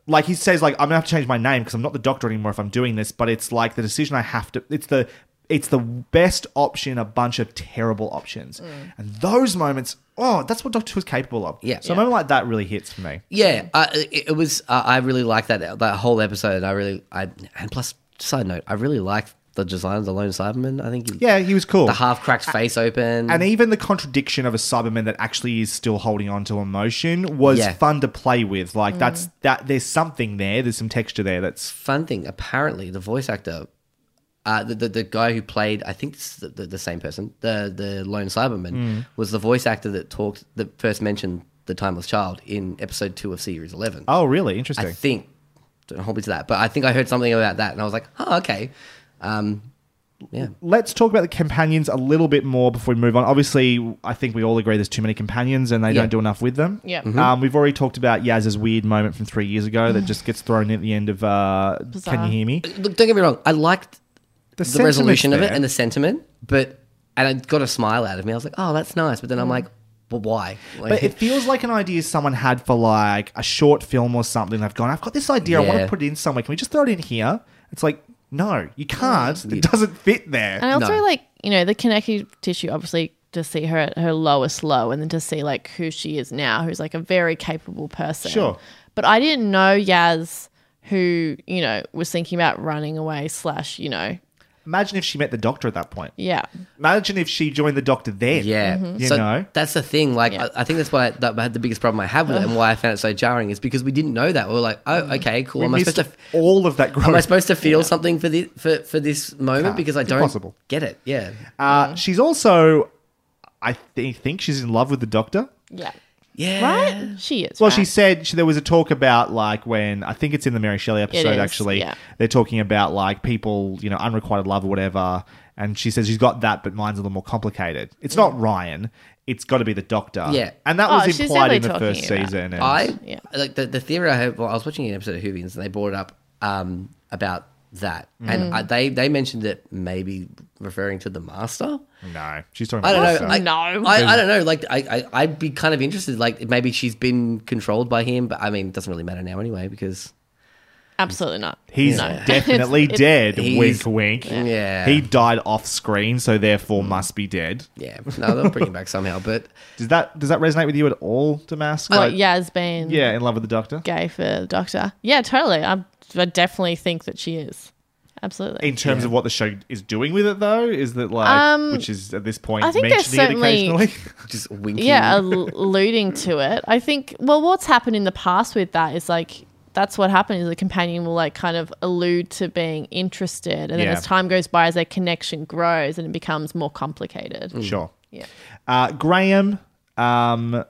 like he says like i'm gonna have to change my name because i'm not the doctor anymore if i'm doing this but it's like the decision i have to it's the it's the best option a bunch of terrible options and those moments oh that's what doctor who's capable of Yeah. so a moment like that really hits for me Yeah, uh, it, it was. Uh, I really liked that that whole episode. I really, I and plus, side note, I really liked the design of the lone Cyberman. I think, he, yeah he was cool the half cracked face open, and even the contradiction of a Cyberman that actually is still holding on to emotion was Yeah. fun to play with. Like that's that. There's something there. There's some texture there. That's fun thing. Apparently, the voice actor, uh, the, the the guy who played, I think it's the, the, the same person, the the lone Cyberman, Mm. was the voice actor that talked that first mentioned the timeless child in episode two of series eleven. oh really interesting. I think don't hold me to that, but I think I heard something about that, and I was like, oh, okay, um, yeah. let's talk about the companions a little bit more before we move on. Obviously, I think we all agree there's too many companions and they Yeah. don't do enough with them. Yeah. Mm-hmm. Mhm. Um, we've already talked about Yaz's weird moment from three years ago that [SIGHS] just gets thrown in at the end of uh, Can You Hear Me? Look, don't get me wrong, I liked The, the, resolution of it and the sentiment, but and it got a smile out of me. I was like, oh, that's nice, but then I'm like, well, why? Like, [LAUGHS] But it feels like an idea someone had for like a short film or something. They've gone, I've got this idea. I want to put it in somewhere. Can we just throw it in here? It's like, no, you can't. It doesn't fit there. And also, No. like, you know, the connective tissue, obviously, to see her at her lowest low and then to see, like, who she is now, who's, like, a very capable person. Sure. But I didn't know Yaz, who, you know, was thinking about running away, slash, you know, Imagine if she met the doctor at that point. yeah. Imagine if she joined the doctor then. Yeah, mm-hmm. You so know? that's the thing. Like, Yeah. I, I think that's why that I had the biggest problem I had with it, and why I found it so jarring is because we didn't know that. We were like, oh, mm-hmm. okay, cool. We Am I supposed to? all of that growth. Am I supposed to feel something for this for, for this moment Can't. because I don't impossible. get it? Yeah, Uh, mm-hmm. she's also, I th- think she's in love with the doctor. Yeah. Yeah. Right? She is. Well, right? she said she, there was a talk about like when I think it's in the Mary Shelley episode. is, actually, yeah. they're talking about like people, you know, unrequited love or whatever. And she says she's got that, but mine's a little more complicated. It's not Ryan. It's got to be the doctor. Yeah. and that Oh, was implied in the first season. And I Yeah. like the, the theory I heard. Well, I was watching an episode of Whovians and they brought it up um, about that, Mm. and I, they they mentioned it maybe referring to the master. no, she's talking. I don't know. doctor. I, No. I, I don't know. Like I, I I'd be kind of interested. Like maybe she's been controlled by him, but I mean, it doesn't really matter now anyway because Absolutely not. He's No. definitely It's- [LAUGHS] dead. He's- wink, wink. Yeah. He died off screen, so therefore must be dead. Yeah, no, they'll bring him back somehow. But [LAUGHS] Does that does that resonate with you at all, Damask? What, Like, Yaz being yeah, in love with the Doctor. gay for the Doctor? Yeah, totally. I, I definitely think that she is. Absolutely. In terms of what the show is doing with it, though, is that like, Um, which is at this point I think they're mentioning it certainly- occasionally. [LAUGHS] [LAUGHS] just winking. yeah, alluding to it. I think. Well, what's happened in the past with that is like that's what happened is the companion will like kind of allude to being interested, and then Yeah. as time goes by, as their connection grows, and it becomes more complicated. Sure. Yeah. Uh, Graham, um,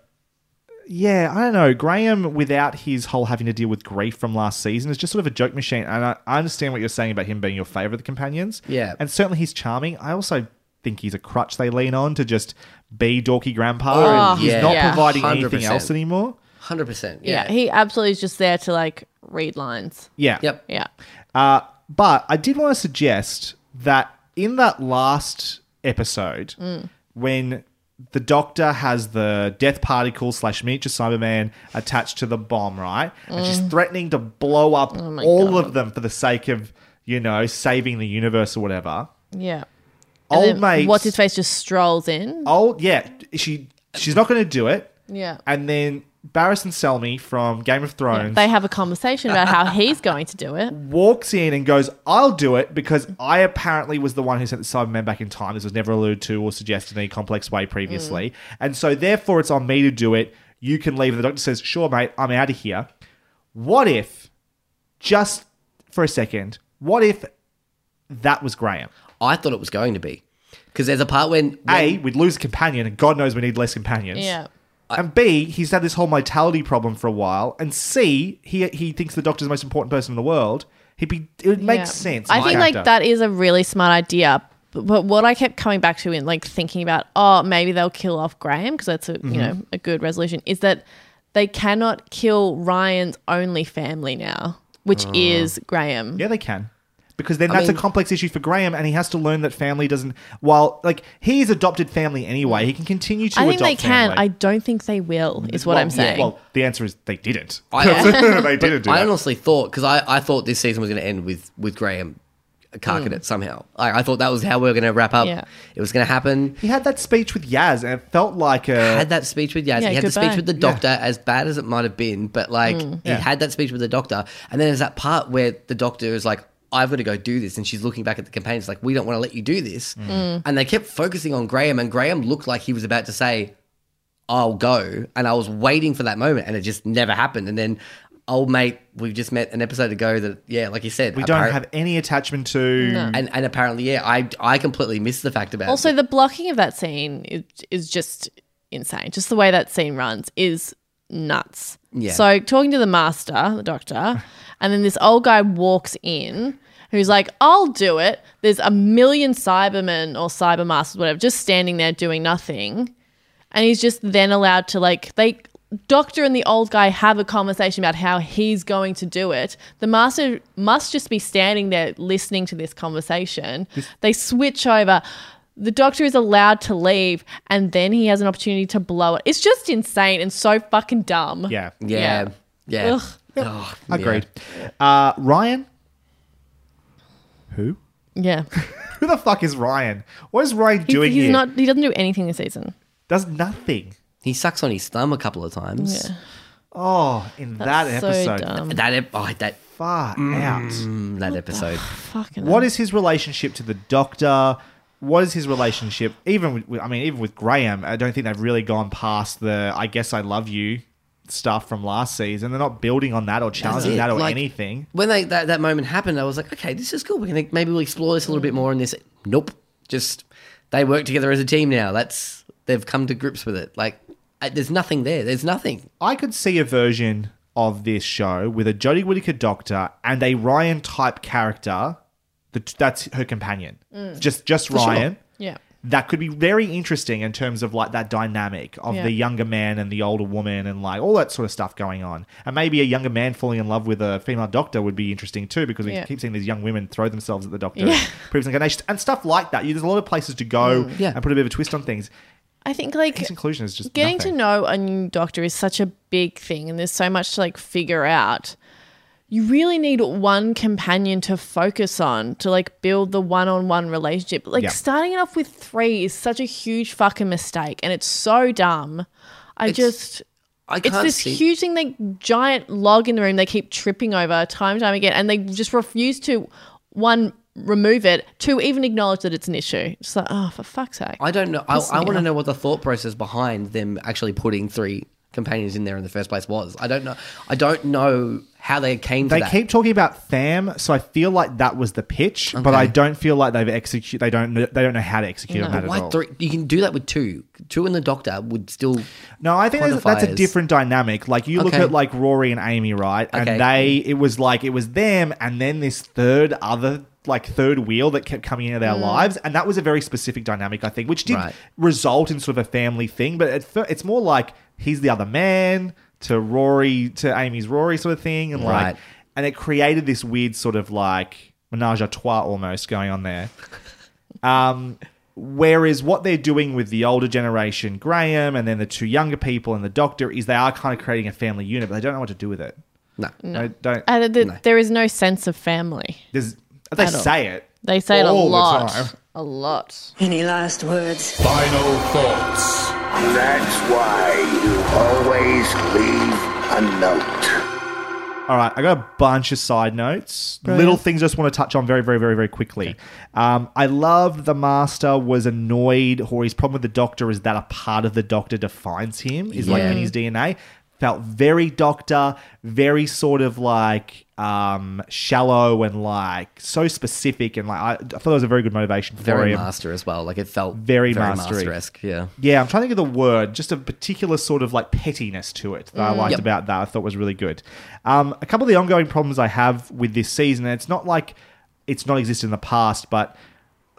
yeah, I don't know. Graham, without his whole having to deal with grief from last season, is just sort of a joke machine. And I, I understand what you're saying about him being your favorite of the companions. Yeah. And certainly he's charming. I also think he's a crutch they lean on to just be dorky grandpa. Oh, and he's yeah. not Yeah. providing anything 100%. else anymore. hundred percent. yeah, Yeah. He absolutely is just there to like read lines. Yeah. Yep. Yeah. Uh, but I did want to suggest that in that last episode, Mm. when the Doctor has the death particle slash miniature Cyberman attached to the bomb, right? And she's threatening to blow up Mm. Oh my all God. of them for the sake of, you know, saving the universe or whatever. Yeah. And Old then mate. What's his face just strolls in. Old, yeah. She she's not going to do it. Yeah. And then Barristan Selmy from Game of Thrones. They have a conversation about how he's going to do it. [LAUGHS] walks in and goes, I'll do it because I apparently was the one who sent the Cybermen back in time. This was never alluded to or suggested in any complex way previously. Mm. And so, therefore, it's on me to do it. You can leave. And the doctor says, Sure, mate, I'm out of here. What if, just for a second, what if that was Graham? I thought it was going to be because there's a part when, when A, we'd lose a companion, and God knows we need less companions. Yeah. And B, he's had this whole mortality problem for a while. And C, he he thinks the doctor's the most important person in the world. He'd be it would make Yeah. sense. I think like that is a really smart idea. But, but what I kept coming back to in like thinking about, oh, maybe they'll kill off Graham because that's a Mm-hmm. you know a good resolution. Is that they cannot kill Ryan's only family now, which is Graham. Yeah, they can. Because then I that's mean- a complex issue for Graham, and he has to learn that family doesn't. While like he's adopted family anyway, he can continue to. Adopt. I think they can. family. I don't think they will. Is what Well, I'm saying. Well, the answer is they didn't. I- [LAUGHS] they didn't do I that. honestly thought because I, I thought this season was going to end with with Graham carking hmm. it somehow. I, I thought that was how we were going to wrap up. Yeah. It was going to happen. He had that speech with Yaz, and it felt like a. had that speech with Yaz. Yeah, he had the speech with the doctor, as bad as it might have been, but like hmm. he Yeah. had that speech with the doctor, and then there's that part where the doctor is like, "I've got to go do this," and she's looking back at the companions like, "We don't want to let you do this," Mm. and they kept focusing on Graham, and Graham looked like he was about to say, "I'll go," and I was waiting for that moment, and it just never happened, and then. Old mate, we've just met an episode ago that, yeah, like you said, we don't have any attachment to. and and apparently, yeah, I I completely missed the fact about Also, it. the blocking of that scene is, is just insane. Just the way that scene runs is nuts. Yeah. So, talking to the master, the doctor, [LAUGHS] and then this old guy walks in who's like, I'll do it. There's a million Cybermen or Cybermasters, whatever, just standing there doing nothing. And he's just then allowed to, like, they. Doctor and the old guy have a conversation about how he's going to do it. The master must just be standing there listening to this conversation. they switch over. The doctor is allowed to leave, and then he has an opportunity to blow it. It's just insane and so fucking dumb. Yeah, yeah, yeah. Ugh. [LAUGHS] Oh, [LAUGHS] yeah. agreed. Uh, Ryan. Who? Yeah. [LAUGHS] Who the fuck is Ryan? What is Ryan He's, doing he's here? not. He doesn't do anything this season. Does nothing. He sucks on his thumb a couple of times. Yeah. Oh, in That's that so episode, dumb. That ep- oh, that far out. mm, that episode. Fucking. What is his relationship to the Doctor? What is his relationship? Even with, I mean, even with Graham, I don't think they've really gone past the "I guess I love you" stuff from last season. They're not building on that or challenging that or Like- anything. When they that, that moment happened, I was like, okay, this is cool. We're gonna maybe we'll explore this a little bit more in this. Nope, just they work together as a team now. That's they've come to grips with it. Like I, there's nothing there. There's nothing. I could see a version of this show with a Jodie Whittaker Doctor and a Ryan type character. That's her companion. Mm. Just just sure. Ryan. Yeah. That could be very interesting in terms of like that dynamic of Yeah. the younger man and the older woman and like all that sort of stuff going on. And maybe a younger man falling in love with a female doctor would be interesting too because we Yeah. keep seeing these young women throw themselves at the doctor Yeah. in previous incarnations and stuff like that. There's a lot of places to go mm. Yeah. and put a bit of a twist on things. I think like His inclusion is just getting nothing. to know a new doctor is such a big thing, and there's so much to like figure out. You really need one companion to focus on to like build the one-on-one relationship. Like Yeah. starting it off with three is such a huge fucking mistake, and it's so dumb. I just. I it's this see- huge thing, like giant log in the room they keep tripping over time and time again, and they just refuse to one remove it, to even acknowledge that it's an issue. It's like, oh, for fuck's sake! I don't know. I, I want to know what the thought process behind them actually putting three companions in there in the first place was. I don't know. I don't know how they came to They that. keep talking about Tham, so I feel like that was the pitch, but I don't feel like they've executed. They don't. Know, they don't know how to execute on that at Why all. three? You can do that with two. Two and the Doctor would still. No, I think that's, a different dynamic. Like you look at like Rory and Amy, right? And Okay. they, it was like it was them, and then this third other like third wheel that kept coming into their Mm. lives, and that was a very specific dynamic, I think, which did Right. result in sort of a family thing. But at it's more like he's the other man to Rory to Amy's Rory sort of thing, and Right. like, and it created this weird sort of like menage a trois almost going on there. Um, whereas what they're doing with the older generation, Graham, and then the two younger people and the Doctor, is they are kind of creating a family unit, but they don't know what to do with it. No, no, don't. And th- there is no sense of family. There's, they At all. say it. They say it a all the lot. time. A lot. Any last words? Final thoughts. That's why you always leave a note. All right, I got a bunch of side notes, Brilliant. little things I just want to touch on very, very, very, very quickly. Um, I love the Master was annoyed, or his problem with the Doctor is that a part of the Doctor defines him, is like in his DNA. Felt very Doctor, very sort of like um, shallow and like so specific, and like I, I thought it was a very good motivation for Very him. master as well. Like it felt Very very, master-esque. Yeah. Yeah, I'm trying to think of the word. Just a particular sort of like pettiness to it that I liked Yep. about that. I thought was really good. Um, a couple of the ongoing problems I have with this season, and it's not like it's not existed in the past, but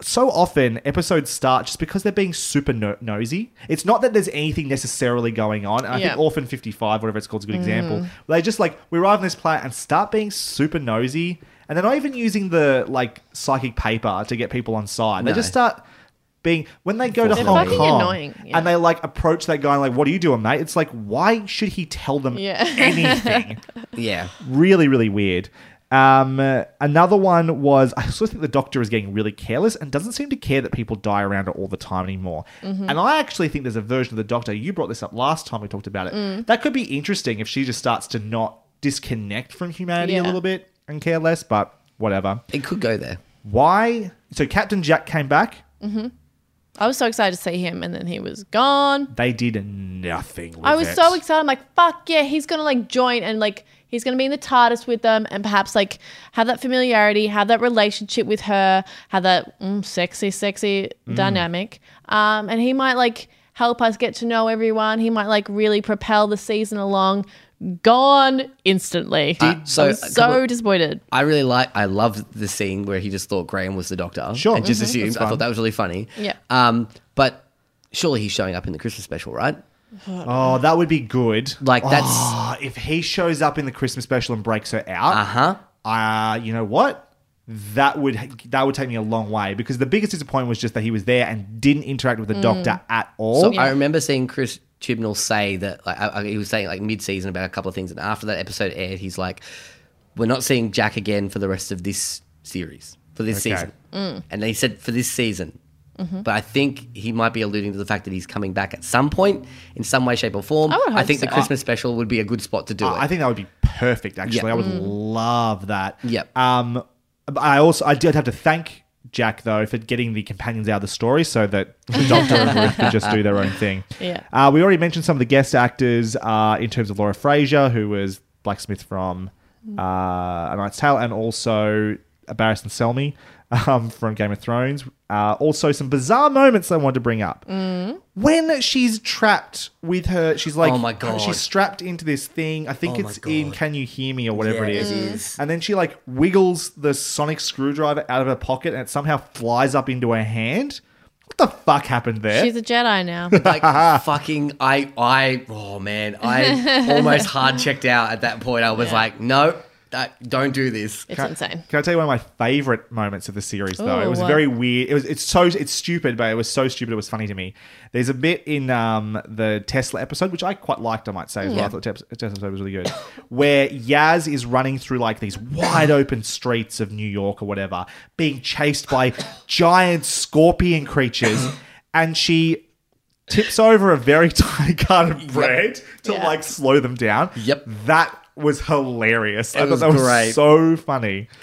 so often episodes start just because they're being super no- nosy. It's not that there's anything necessarily going on. And I Yeah. think Orphan 55, whatever it's called, is a good mm. example. They just like, we arrive on this planet and start being super nosy. And they're not even using the like psychic paper to get people on side. They just start being when they go to They're Hong Kong annoying, yeah. and they like approach that guy and like, what are you doing, mate? It's like, why should he tell them Yeah. [LAUGHS] anything? Yeah. really, really weird. Um, another one was I also think the Doctor is getting really careless and doesn't seem to care that people die around her all the time anymore. Mm-hmm. And I actually think there's a version of the Doctor. You brought this up last time we talked about it. Mm. That could be interesting if she just starts to not disconnect from humanity a little bit and care less. But whatever. It could go there. Why? So Captain Jack came back. I was so excited to see him, and then he was gone. They did nothing. With I was it. so excited. I'm like, fuck yeah, he's gonna like join and like he's gonna be in the TARDIS with them and perhaps like have that familiarity, have that relationship with her, have that mm, sexy, sexy Mm. dynamic. Um, and he might like help us get to know everyone. He might like really propel the season along. Gone instantly. Uh, so I was so couple- disappointed. I really like. I loved the scene where he just thought Graham was the Doctor. Sure. and just Mhm. assumed. I thought that was really funny. Yeah. Um, but surely he's showing up in the Christmas special, right? Oh, that would be good. Like, that's- Oh, if he shows up in the Christmas special and breaks her out. Uh huh. uh, you know what? That would that would take me a long way because the biggest disappointment was just that he was there and didn't interact with the doctor at all. So I remember seeing Chris Chibnall say that like, I, I- he was saying like mid-season about a couple of things, and after that episode aired, he's like, "We're not seeing Jack again for the rest of this series for this Okay. season." Mm. And he said for this season. Mhm. But I think he might be alluding to the fact that he's coming back at some point in some way, shape, or form. I would hope think the. Christmas special would be a good spot to do Uh, it. I think that would be perfect. Actually, Yeah. I would Mm. love that. Yep. Um, but I also I did have to thank Jack though for getting the companions out of the story so that [LAUGHS] the Doctor and Ruth could just do their own thing. Yeah. Uh, we already mentioned some of the guest actors uh, in terms of Laura Fraser, who was Blacksmith from uh, A Knight's Tale, and also Barristan Selmy um, from Game of Thrones. Uh, also, some bizarre moments I wanted to bring up. When she's trapped with her, she's like, Oh my God. she's strapped into this thing. I think Oh it's in Can You Hear Me or whatever Yeah, it is. it is. And then she like wiggles the sonic screwdriver out of her pocket and it somehow flies up into her hand. What the fuck happened there? She's a Jedi now. [LAUGHS] like fucking I I oh man I [LAUGHS] almost hard checked out at that point I was like no that, don't do this. It's Can- insane. Can I tell you one of my favorite moments of the series? Though it was what? very weird. It was it's so it's stupid, but it was so stupid. It was funny to me. There's a bit in um, the Tesla episode, which I quite liked. I might say as well. I thought the Tesla episode was really good, where Yaz is running through like these wide open streets of New York or whatever, being chased by giant scorpion creatures, [LAUGHS] and she tips over a very [LAUGHS] tiny carton of bread to Yeah. like slow them down. Yep. That was hilarious. I It thought was that was great. so funny. [LAUGHS]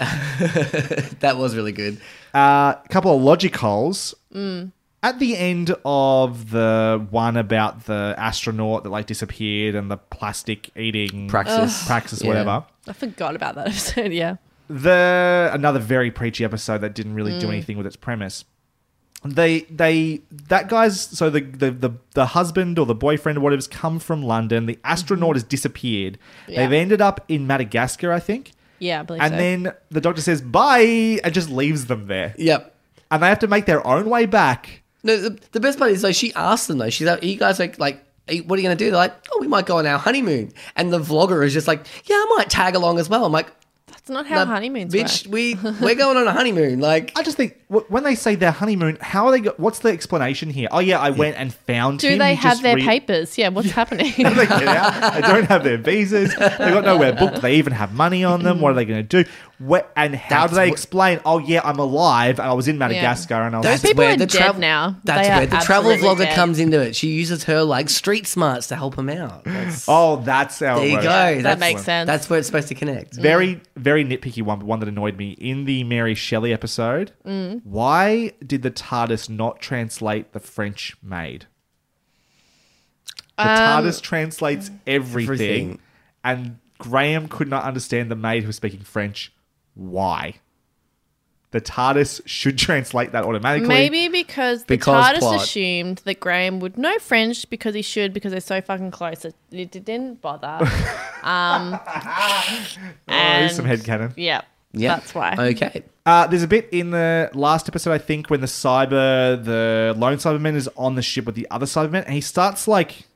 That was really good. Uh, a couple of logic holes. Mm. At the end of the one about the astronaut that like disappeared and the plastic eating Praxeus. Ugh. Praxeus, Yeah. whatever. I forgot about that [LAUGHS] episode. Yeah. The another very preachy episode that didn't really do Mm. anything with its premise. They they that guy's so the, the the the husband or the boyfriend or whatever's come from London. The astronaut has disappeared. Mm-hmm. Yeah. They've ended up in Madagascar, I think. Yeah, I believe so. And so. then the doctor says bye and just leaves them there. Yep. And they have to make their own way back. No, the, the best part is though she asked them though. She's like, "Are you guys like like." What are you going to do? They're like, oh, we might go on our honeymoon. And the vlogger is just like, yeah, I might tag along as well. I'm like, That's not how "Nah, honeymoons bitch, work. we [LAUGHS] we're going on a honeymoon. Like, I just think wh- when they say their honeymoon, how are they? Go- what's the explanation here? Oh yeah, I went and found Do him. they He have just their re- papers? Yeah, what's happening? [LAUGHS] They get out. They don't have their visas. They got nowhere booked. They even have money on them. What are they going to do? What, and how That's do they what- explain? Oh yeah, I'm alive and I was in Madagascar and I was. Those people where are the dead trav- now. That's They are where the travel absolutely vlogger dead. comes into it. She uses her like street smarts to help him out. That's, [LAUGHS] Oh, that's how. there it you works. go. That That's, makes sense. That's where it's supposed to connect. Very, very nitpicky one, but one that annoyed me in the Mary Shelley episode. Mm. Why did the TARDIS not translate the French maid? The Um, TARDIS translates everything, Everything. and Graham could not understand the maid who was speaking French. Why? The TARDIS should [LAUGHS] translate that automatically. Maybe because the Because TARDIS plot. assumed that Graham would know French because he should because they're so fucking close. It, it didn't bother. [LAUGHS] um, [LAUGHS] Oh, and here's some headcanon. yeah, Yeah. that's why. Okay. Uh, there's a bit in the last episode, I think, when the cyber, the lone Cyberman is on the ship with the other Cybermen, and he starts like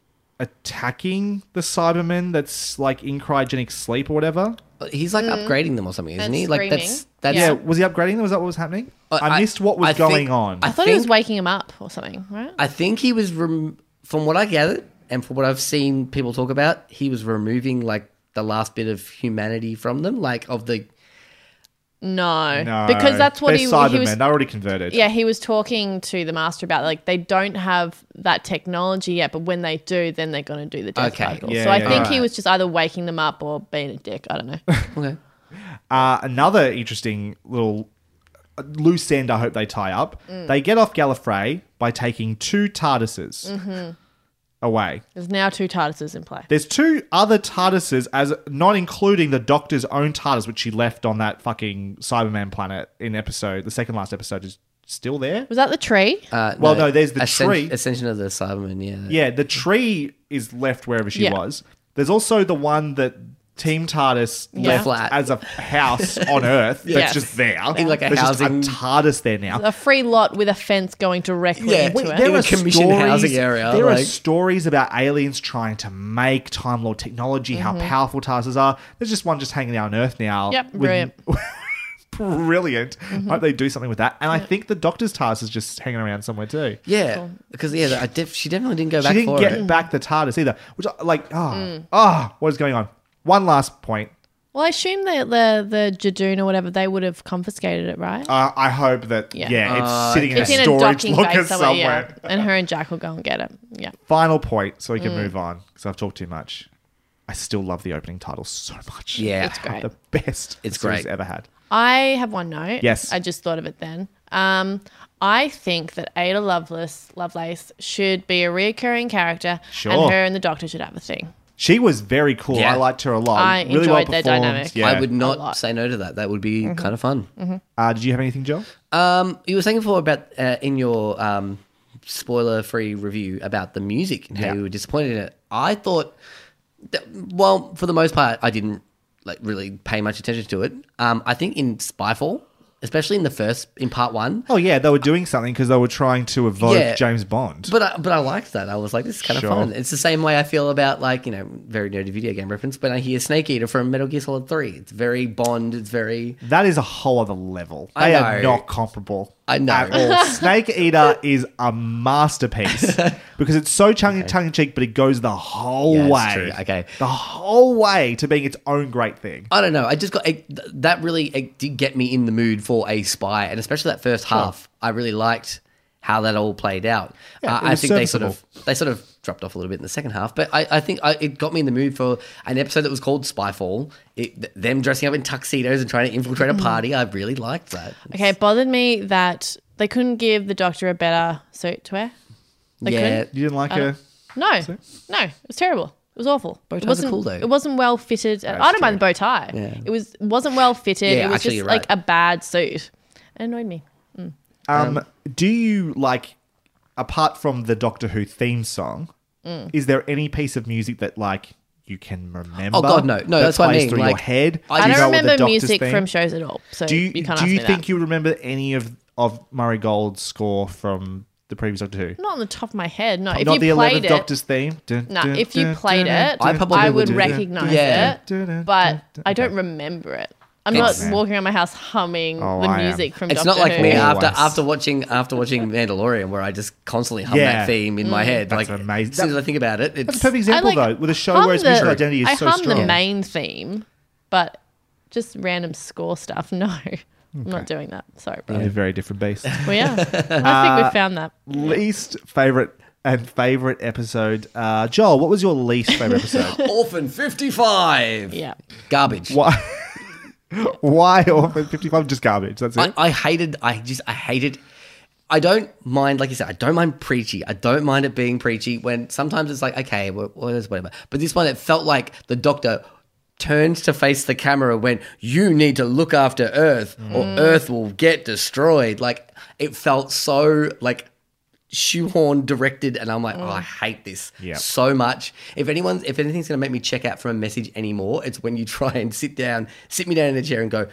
attacking the Cybermen that's like in cryogenic sleep or whatever. He's like upgrading them or something, isn't And he? Like that's screaming. that's Yeah, was he upgrading them? Was that what was happening? Uh, I, I- missed what was I think- going on. I I thought he was think- waking him up or something, right? I think he was rem- from what I gathered and from what I've seen people talk about, he was removing like the last bit of humanity from them, like of the No, no, because that's what he, Cybermen. he was. They're already converted. Yeah, he was talking to the master about like they don't have that technology yet, but when they do, then they're going to do the death Okay. cycle. Yeah, so I yeah, think yeah. he was just either waking them up or being a dick. I don't know. [LAUGHS] okay. Uh, another interesting little uh, loose end. I hope they tie up. Mm. They get off Gallifrey by taking two TARDISes Mm-hmm. Away. There's now two TARDISes in play. There's two other TARDISes, as not including the Doctor's own TARDIS, which she left on that fucking Cyberman planet in episode. The second last episode is still there. Was that the tree? Uh, Well, no, there's the Ascen- tree. Ascension of the Cyberman. yeah. Yeah, the tree is left wherever she Yeah. was. There's also the one that Team TARDIS Yeah. left Flat. as a house [LAUGHS] on Earth Yeah. that's just there. In like a There's housing- just a TARDIS there now. A free lot with a fence going directly Yeah, into wait, it. there- in a commissioned housing area, There are like- stories about aliens trying to make Time Lord technology, how powerful TARDIS are. There's just one just hanging out on Earth now. Mm-hmm. Yep, with- brilliant. [LAUGHS] brilliant. Mm-hmm. Hope they do something with that. And I think the Doctor's TARDIS is just hanging around somewhere too. Yeah, because yeah, I def- she definitely didn't go She back didn't for get it. back the TARDIS either. Which, like, oh, Mm. oh, what is going on? One last point. Well, I assume that the the Judoon or whatever they would have confiscated it, right? Uh, I hope that, yeah, Yeah. it's Uh, sitting in a it's in a storage docking locker somewhere, somewhere. yeah. And her and Jack will go and get it. Yeah. Final point, so we Mm. can move on because I've talked too much. I still love the opening title so much. Yeah. It's great. the best It's the series great. ever had. I have one note. Yes. I just thought of it then. Um, I think that Ada Lovelace, Lovelace should be a reoccurring character, Sure. and her and the Doctor should have a thing. She was very cool. Yeah. I liked her a lot. I really well enjoyed their performed. dynamic. Yeah. I would A not say no to that. That would be kind of fun. Uh, did you have anything, Joel? Um, you were saying before about uh, in your um, spoiler-free review about the music and how Yeah. you were disappointed in it. I thought, that, well, for the most part, I didn't like really pay much attention to it. Um, I think in Spyfall, especially in the first in part one. Oh yeah, they were doing something because they were trying to evoke Yeah. James Bond. But I, but I liked that. I was like, this is kind of Sure. fun. It's the same way I feel about like you know very nerdy video game reference. When I hear Snake Eater from Metal Gear Solid Three, it's very Bond. It's very That is a whole other level. I They are know. not comparable. I know. At all. [LAUGHS] Snake Eater is a masterpiece [LAUGHS] because it's so tongue tongue in cheek, but it goes the whole Yeah, way. true. Okay. the whole way to being its own great thing. I don't know. I just got it, that really it did get me in the mood for a spy, and especially that first half. I really liked how that all played out. Yeah, uh, I think they sort of they sort of dropped off a little bit in the second half, but I, I think I, it got me in the mood for an episode that was called Spyfall. It, them dressing up in tuxedos and trying to infiltrate a party. I really liked that. Okay, it bothered me that they couldn't give the doctor a better suit to wear. They Yeah. couldn't? You didn't like I her? don't- No, no, it was terrible. It was awful. Bow it ties are wasn't cool, though. It wasn't well fitted. That's I don't mind the bow tie. Yeah. It was wasn't well fitted. Yeah, it was actually, just you're like right. a bad suit. It annoyed me. Mm. Um, do you like, apart from the Doctor Who theme song, Mm. is there any piece of music that like you can remember? Oh, God, no. No, that that's what I mean, Through your head. I Do don't know what the remember music theme- from shows at all. So do you, you can't do you think that. you remember any of of Murray Gold's score from the previous Doctor Who? Not on the top of my head. No, if Not you the played Eleventh Doctor's theme. Dun, No, dun, if you dun, played it, I probably I dun, would recognize Yeah. it, but I don't remember it. I'm It's- not walking around my house humming Oh, the music from. It's Doctor not like Who. me after Always. after watching after watching [LAUGHS] Mandalorian, where I just constantly hum Yeah. that theme in Mm. my head. That's like amazing. As soon as I think about it, it's That's a perfect example, like, though, with a show where its the- musical identity is I so hum strong. the main theme, but just random score stuff. [LAUGHS] No, I'm not doing that. Sorry, bro. They're very different beasts. [LAUGHS] Well, yeah, I think Uh, we found that. least favorite and favorite episode. Uh, Joel, what was your least favorite episode? Orphan fifty five. Yeah, garbage. Why? [LAUGHS] Why Orphan Fifty Five? Just garbage. That's it. I, I hated. I just. I hated. I don't mind, like you said, I don't mind preachy. I don't mind it being preachy when sometimes it's like, okay, well, whatever. But this one, it felt like the doctor turned to face the camera when you need to look after Earth or Mm. Earth will get destroyed. Like it felt so like shoehorn directed and I'm like, oh, I hate this Yeah. so much. If anyone's if anything's gonna make me check out from a message anymore, it's when you [LAUGHS] try and sit down, sit me down in a chair and go,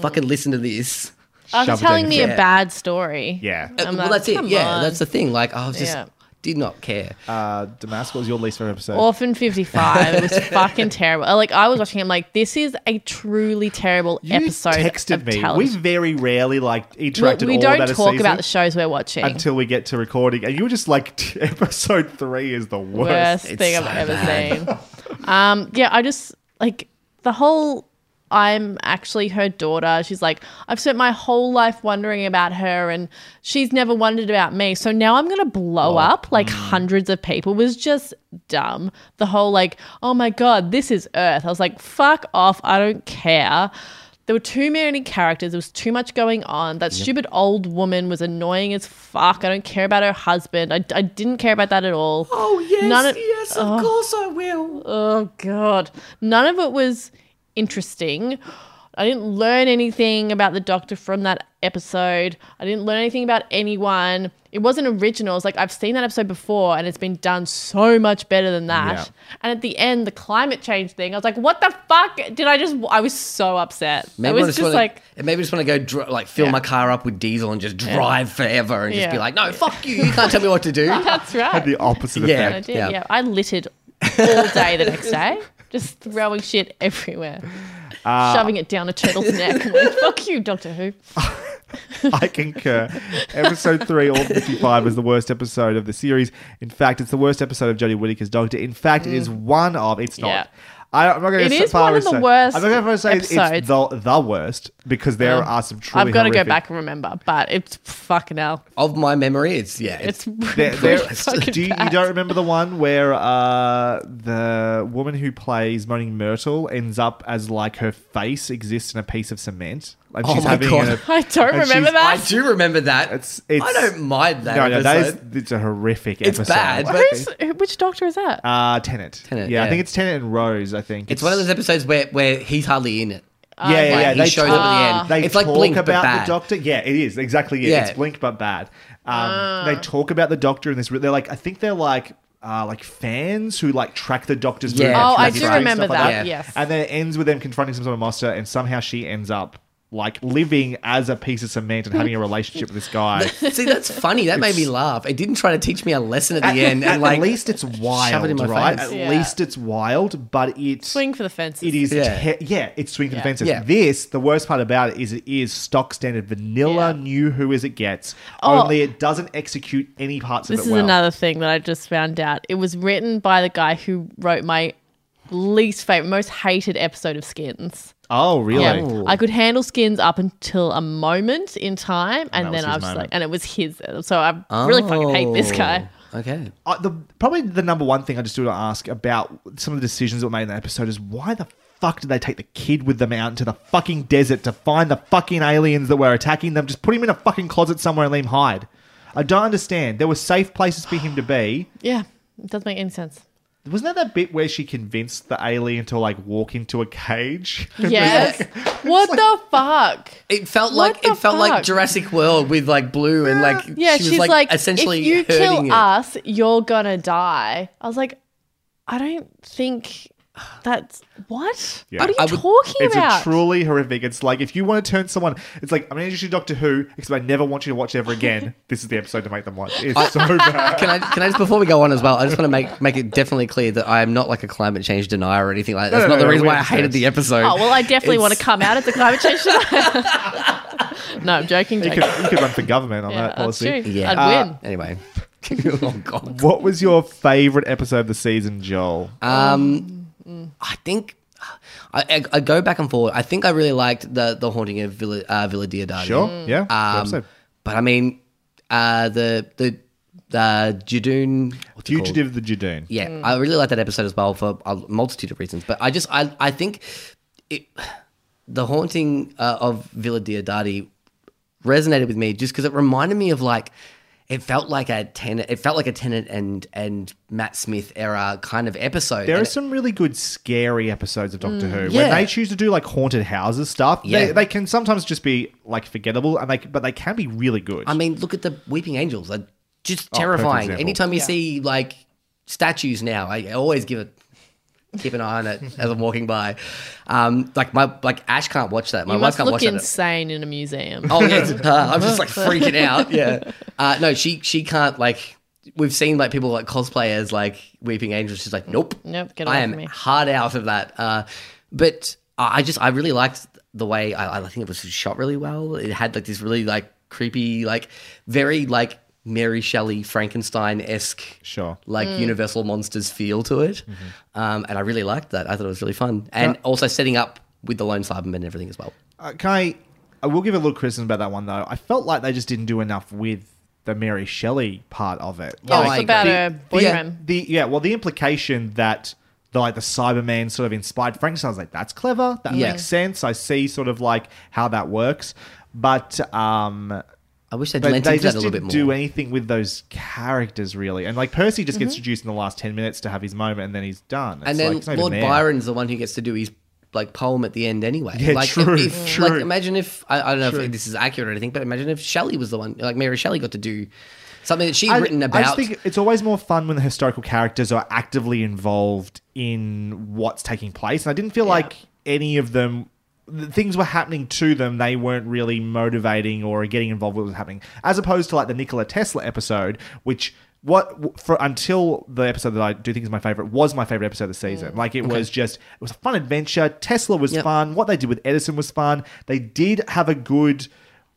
fucking listen to this. After Shove telling me throat. a bad story. yeah. Uh, well, like, that's it. Yeah, on. that's the thing. Like, I was just Yeah. Did not care. Uh, Damascus what was your least favorite episode. Orphan 55. It [LAUGHS] was fucking terrible. Like, I was watching it, I'm like, this is a truly terrible you episode texted of me. We very rarely like We, interacted. we all don't about talk season about the shows we're watching. until we get to recording, and you were just like, [LAUGHS] episode three is the worst. worst It's thing so I've ever bad. seen. Um, yeah, I just like the whole. I'm actually her daughter. She's like, I've spent my whole life wondering about her, and she's never wondered about me. So now I'm gonna blow oh. up like mm. hundreds of people. was just dumb. The whole like, oh my god, this is Earth. I was like, fuck off. I don't care. There were too many characters. There was too much going on. That stupid old woman was annoying as fuck. I don't care about her husband. I, I didn't care about that at all. Oh yes, None of- yes, of course I will. Oh god. None of it was interesting. I didn't learn anything about the doctor from that episode. I didn't learn anything about anyone. It wasn't original. It's like I've seen that episode before and it's been done so much better than that. Yeah. And at the end, the climate change thing, I was like, what the fuck did I just I was so upset. Maybe I I just, just wanna, like maybe I just want to go dr- like fill Yeah. my car up with diesel and just drive forever and just be like, no, fuck you, you can't tell me what to do. [LAUGHS] that's right. Had the opposite Yeah. I effect. did, Yeah. yeah. I littered all day the next day, [LAUGHS] just throwing shit everywhere, [LAUGHS] Uh, shoving it down a turtle's [LAUGHS] neck. Like, Fuck you, Doctor Who. [LAUGHS] I concur. Episode three, all fifty-five, was the worst episode of the series. In fact, it's the worst episode of Jodie Whittaker's Doctor. In fact, it is one of. It's not. I, I'm not going to is far one of the say, worst I'm not going to say it's episodes. the the worst because there Oh. are some truly. I've got to go back and remember, but it's fucking hell. Of my memory, it's yeah, it's, It's There, really there, [LAUGHS] fucking do you, you don't remember the one where uh, the woman who plays Moaning Myrtle ends up as like her face exists in a piece of cement? Like Oh she's my having God. a- [LAUGHS] I don't remember that. I do remember that. It's, it's, I don't mind that No, no, that is it's a horrific It's episode. bad, but- who- which doctor is that? Uh, Tennant. Tennant, yeah, I think it's Tennant and Rose. I think It's one of those episodes where, where he's hardly in it. Yeah, yeah, Like, yeah. he They shows talk, up at the end. They It's like talk Blink, but about bad. the Doctor. Yeah, it is exactly it. Yeah. It's Blink but bad. Um, They talk about the Doctor in this. They're like, I think they're like. Uh, like fans who like track the doctor's Yeah. movements, Oh, I do remember stuff like that, yes. And then it ends with them confronting some sort of monster, and somehow she ends up like living as a piece of cement and having a relationship with this guy. [LAUGHS] See, that's funny. That made me laugh. It didn't try to teach me a lesson at the end, at, and like least it's shove wild, it in my right? face. At Yeah. least it's wild, but it's Swing for the fences. It is, Yeah. te- yeah, it's swing for the fences. Yeah. This, the worst part about it is it is stock standard vanilla, Yeah. new who as it gets. Oh. Only it doesn't execute any parts of it is well. This is another thing that I just found out. It was written by the guy who wrote my least favorite, most hated episode of Skins. Oh, really? Yeah, I could handle Skins up until a moment in time, and, that was then I was just moment. like, and it was his. So I really fucking hate this guy. Oh, Okay. Uh, the probably the number one thing I just do to ask about some of the decisions that were made in that episode is why the fuck did they take the kid with them out into the fucking desert to find the fucking aliens that were attacking them? Just put him in a fucking closet somewhere and let him hide. I don't understand. There were safe places for him to be. Yeah, it doesn't make any sense. Wasn't that that bit where she convinced the alien to like walk into a cage? [LAUGHS] Yes. what the fuck? It felt What like it felt like? Jurassic World with like blue and like Yeah, she was like, like, essentially if you herding kill it. us, you're gonna die. I was like, I don't think that's what. Yeah. What are you I would- talking It's about? a truly horrific. It's like if you want to turn someone, it's like I'm going to introduce you to Doctor Who because I never want you to watch ever again. [LAUGHS] this is the episode to make them watch. It's so bad. [LAUGHS] Can I can I just before we go on as well? I just want to make make it definitely clear that I am not like a climate change denier or anything like that. No, That's no, not the no, reason we why I hated the episode. oh well, I definitely want to come out as a climate change denier. [LAUGHS] no, I'm joking. you, could, you could run for government on yeah, that that's policy. true. Yeah. I'd Uh, win. Anyway. oh god. What was your favorite episode of the season, Joel? Um, I think I, I, I go back and forth. I think I really liked the the haunting of Villa uh, Villa Diodati. Sure, yeah, good Um, but I mean, uh, the the the Judoon what's it called? Fugitive of the Judoon. Yeah, I really like that episode as well for a multitude of reasons. But I just I I think it the haunting uh, of Villa Diodati resonated with me just because it reminded me of like it felt like a Tennant it felt like a Tennant and and Matt Smith era kind of episode. There are And some really good scary episodes of Doctor Who when Mm. They choose to do like haunted houses stuff. Yeah. They, they can sometimes just be like forgettable, and they but they can be really good. I mean, look at the Weeping Angels. They're just Oh, terrifying. example. Anytime you Yeah. see like statues now, I always give it keep an eye on it as I'm walking by. Um, like my like Ash can't watch that. My You wife must can't look watch that. insane in a museum. Oh yeah, uh, I'm just like [LAUGHS] freaking out. Yeah. Uh, no, she she can't like. We've seen like people like cosplay as like Weeping Angels. She's like, nope, Nope, get away I am from me. hard out of that. Uh, but I I just I really liked the way I, I think it was shot really well. It had like this really like creepy, like very like Mary Shelley Frankenstein esque, Sure. like Mm. Universal monsters feel to it. Mm-hmm. Um, and I really liked that. I thought it was really fun, and also setting up with the Lone Cyberman and everything as well. Uh, can I? I will give a little criticism about that one though. I felt like they just didn't do enough with the Mary Shelley part of it. Yeah, Oh, it's about agree. her The- boyfriend. The yeah, well, the implication that the like the Cyberman sort of inspired Frankenstein. I was like, that's clever. That Yeah. makes sense. I see sort of like how that works, but um. I wish they'd lent they into that just a little bit didn't more. do anything with those characters really, and like Percy just Mm-hmm. gets introduced in the last ten minutes to have his moment, and then he's done. It's and then like, Lord. Byron's the one who gets to do his like poem at the end anyway. Yeah, like, true, if, true. Like imagine if I, I don't know if this is accurate or anything, but imagine if Shelley was the one, like Mary Shelley got to do something that she'd I- written I about. just think it's always more fun when the historical characters are actively involved in what's taking place. And I didn't feel like any of them, the things were happening to them. They weren't really motivating or getting involved with what was happening, as opposed to like the Nikola Tesla episode, which. What for until the episode that I do think is my favorite was my favorite episode of the season. Like it was just it was a fun adventure. Tesla was Yep. fun. What they did with Edison was fun. They did have a good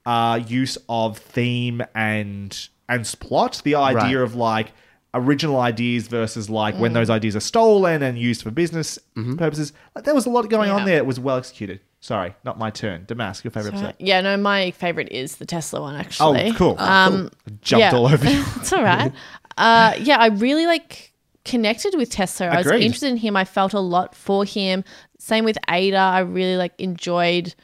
uh, use of theme and and plot. The idea Right. of like original ideas versus like when those ideas are stolen and used for business Mm-hmm. purposes. Like there was a lot going on there. It was well executed. Sorry, not my turn. Damask, your favorite episode. Yeah, no, my favorite is the Tesla one actually. Oh, cool. Um, Jumped yeah. all over you. [LAUGHS] it's all right. Uh, yeah, I really like connected with Tesla. I was interested in him. I felt a lot for him. Same with Ada. I really like enjoyed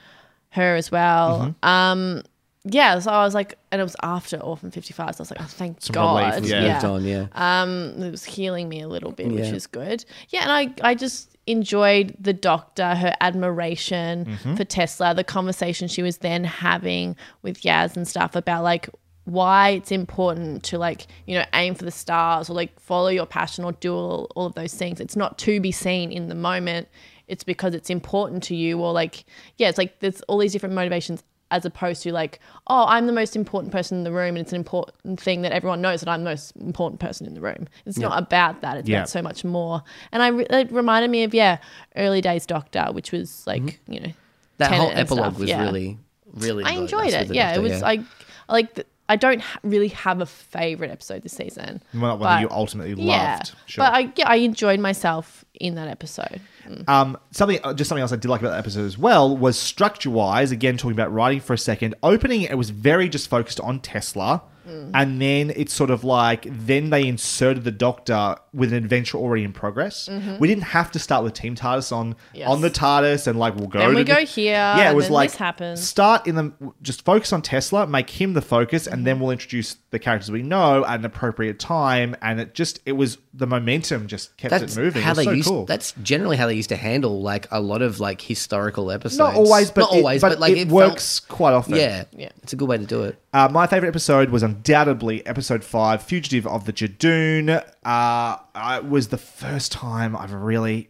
her as well. Mm-hmm. Um, yeah, so I was like, and it was after Orphan 55. So I was like, oh, thank Some God. relief, yeah. yeah. on, yeah. Um, it was healing me a little bit, which is good. Yeah, and I, I just enjoyed the doctor, her admiration Mm-hmm. for Tesla, the conversation she was then having with Yaz and stuff about like why it's important to like, you know, aim for the stars or like follow your passion or do all, all of those things. It's not to be seen in the moment. it's because it's important to you or like yeah it's like there's all these different motivations as opposed to like oh i'm the most important person in the room and it's an important thing that everyone knows that i'm the most important person in the room it's Yeah. not about that it's Yeah. about so much more and i re- it reminded me of yeah early days doctor which was like you know Mm-hmm. That whole epilogue stuff, was yeah. really, really. I enjoyed it. Yeah, Doctor, it was like I like. I don't really have a favorite episode this season. Well, not one that you ultimately yeah, loved. Sure. But I yeah, I enjoyed myself in that episode. Mm. Um, something, uh, just something else I did like about that episode as well was structure-wise. Again, talking about writing for a second. Opening, it was very just focused on Tesla, Mm. and then it's sort of like then they inserted the Doctor with an adventure already in progress. Mhm. We didn't have to start with Team TARDIS on Yes. on the TARDIS and like we'll go. Then to we the- go here, Yeah, it was like this happens. start in the just focus on Tesla, make him the focus, and Mm-hmm. then we'll introduce the characters we know at an appropriate time. And it just it was the momentum just kept That's it moving. how it was they so used. cool. That's generally how they used to handle like a lot of like historical episodes. Not always, but not it- always, but but, like it it, works felt- quite often. Yeah, yeah, it's a good way to do it. Uh, my favorite episode was undoubtedly episode five, "Fugitive of the Judoon." Uh, it was the first time I've really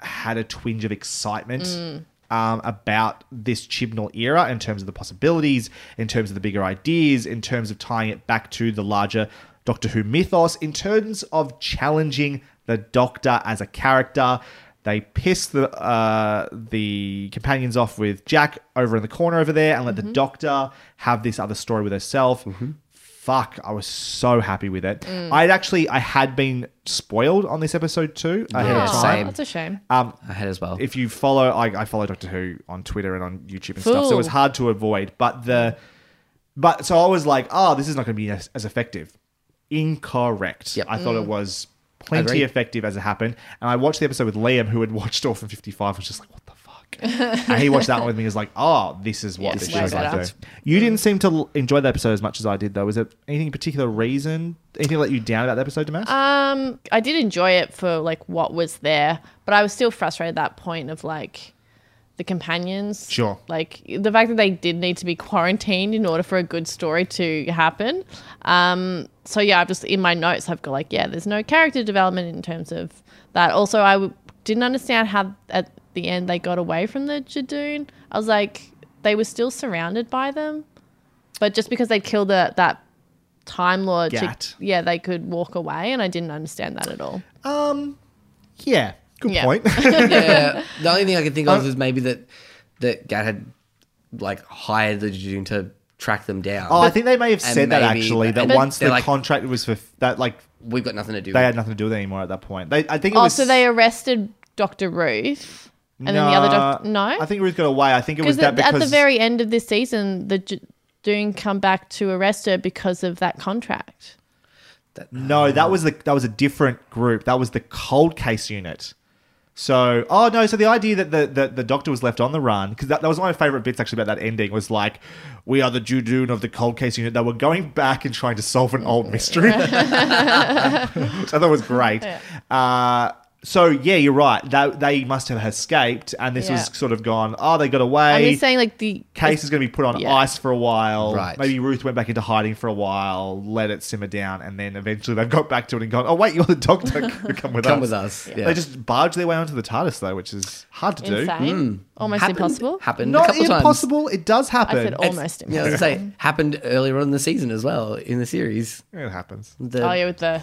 had a twinge of excitement Mm. um, about this Chibnall era in terms of the possibilities, in terms of the bigger ideas, in terms of tying it back to the larger Doctor Who mythos, in terms of challenging the Doctor as a character. They piss the uh, the companions off with Jack over in the corner over there, and let the Doctor have this other story with herself. Fuck, I was so happy with it. Mm. I'd actually I had been spoiled on this episode too ahead Yeah, of time. same. That's a shame. Um, I had as well. If you follow, I, I follow Doctor Who on Twitter and on YouTube and stuff, so it was hard to avoid. But the, but so I was like, oh, this is not going to be as, as effective. Incorrect. I thought it Mm. was plenty effective as it happened. And I watched the episode with Liam, who had [LAUGHS] watched Orphan Fifty Five, was just like, what the fuck. and he watched that one with me. and Was like, oh, this is what Yeah, this way show's going to better. do. You didn't seem to l- enjoy the episode as much as I did, though. Was there anything in particular reason? Anything let you down about the episode, Damas? Um, I did enjoy it for like what was there, but I was still frustrated at that point of like the companions. Sure. Like the fact that they did need to be quarantined in order for a good story to happen. Um, so yeah, I've just in my notes I've got like yeah, there's no character development in terms of that. Also, I w- didn't understand how at the end they got away from the Judoon. I was like, they were still surrounded by them, but just because they killed the, that Time Lord, to- Gat. yeah, they could walk away, and I didn't understand that at all. Um, yeah, good Yeah. point. [LAUGHS] yeah, [LAUGHS] the only thing I can think of Um, is maybe that that Gat had like hired the Judoon to track them down. Oh, I think they may have And said that maybe- actually. That and once they're the like, contract was for that, like we've got nothing to do. they with had nothing to do with it anymore at that point. They, I think it Oh, was. so they arrested Doctor Ruth, and then the other doctor. No, I think Ruth got away. I think it was that at, because at the very end of this season, the J- Dune come back to arrest her because of that contract. no, that was the that was a different group. That was the cold case unit. So, oh no, so the idea that the, the, the doctor was left on the run, because that, that was one of my favorite bits actually about that ending, was like, we are the Judoon of the cold case unit. They were going back and trying to solve an old mystery. [LAUGHS] I thought was great. Uh, so, yeah, you're right. That, they must have escaped, and this Yeah. was sort of gone, oh, they got away. I'm just saying, like the Case is going to be put on Yeah. ice for a while. Right. Maybe Ruth went back into hiding for a while, let it simmer down, and then eventually they've got back to it and gone, oh, wait, you're the doctor. [LAUGHS] Come with Come us. with us, yeah. They just barged their way onto the TARDIS, though, which is hard to do. insane, hmm. almost Happened- impossible. Happened a Not couple times. impossible. It does happen. I said It's- almost Yeah, I was impossible. gonna say happened earlier on in the season as well in the series. It happens. The, oh yeah, with the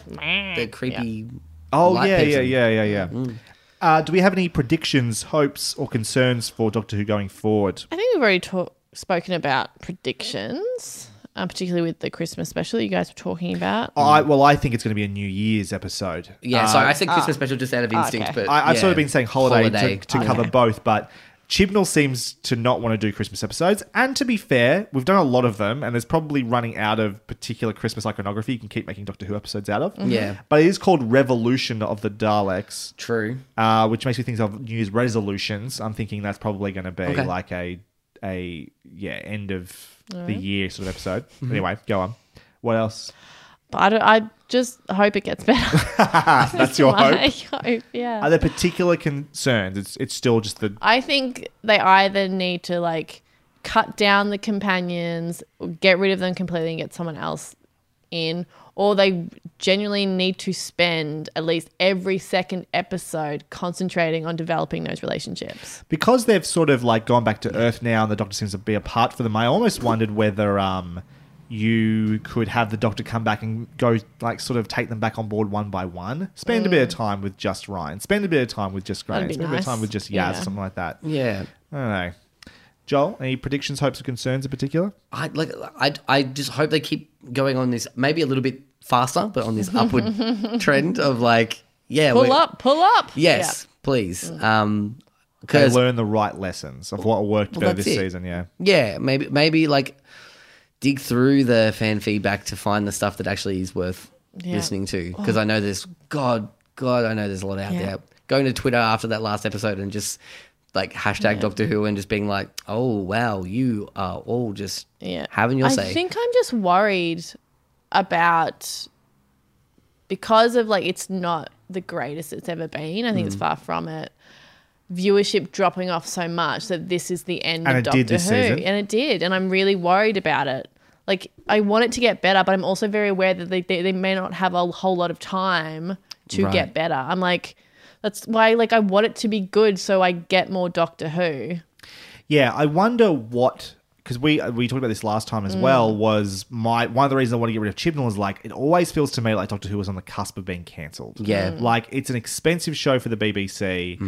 the creepy. Oh, light yeah, yeah, pixel. yeah, yeah, yeah. Mm. Uh, do we have any predictions, hopes, or concerns for Doctor Who going forward? I think we've already talk, spoken about predictions, uh, particularly with the Christmas special you guys were talking about. I, well, I think it's going to be a New Year's episode. Yeah, Uh, sorry, I said Christmas special just out of instinct, okay. but I, I've yeah, sort of been saying holiday, holiday. to, to Okay. cover both, but Chibnall seems to not want to do Christmas episodes. And to be fair, we've done a lot of them, and there's probably running out of particular Christmas iconography you can keep making Doctor Who episodes out of. Yeah. But it is called Revolution of the Daleks, True. uh, which makes me think of New Year's resolutions. I'm thinking that's probably going to be Okay. like a a yeah end of the year sort of episode. Anyway, go on. What else? But I, don't, I just hope it gets better. [LAUGHS] That's your hope. I [LAUGHS] hope, yeah. Are there particular concerns? It's it's still just the I think they either need to like cut down the companions, get rid of them completely, and get someone else in, or they genuinely need to spend at least every second episode concentrating on developing those relationships. because they've sort of like gone back to Earth now, and the Doctor seems to be apart for them. I almost wondered whether um you could have the Doctor come back and go like sort of take them back on board one by one. Spend a bit of time with just Ryan. Spend a bit of time with just That'd Grant. be Spend a bit of nice. time with just Yaz, Yeah. something like that. Yeah. I don't know. Joel, any predictions, hopes, or concerns in particular? I like I I just hope they keep going on this maybe a little bit faster, but on this [LAUGHS] upward trend of like yeah, Pull we're- up, pull up. Yes, please. Um They because learn the right lessons of what worked Well, better that's this it. season. Yeah. yeah, maybe maybe like dig through the fan feedback to find the stuff that actually is worth Yeah. listening to because I know there's god god I know there's a lot out Yeah. there. Going to Twitter after that last episode and just like hashtag Doctor Who and just being like, oh wow, you are all just Yeah. having your I say. I think I'm just worried about because of like it's not the greatest it's ever been. I think it's Mm. far from it. Viewership dropping off so much that this is the end And of Doctor Who, season. and it did, and I'm really worried about it. Like I want it to get better, but I'm also very aware that they they, they may not have a whole lot of time to Right. get better. I'm like, that's why like I want it to be good, so I get more Doctor Who. Yeah, I wonder what because we we talked about this last time as Mm. well. Was my one of the reasons I want to get rid of Chibnall is like it always feels to me like Doctor Who was on the cusp of being cancelled. Yeah. Mm. like it's an expensive show for the BBC.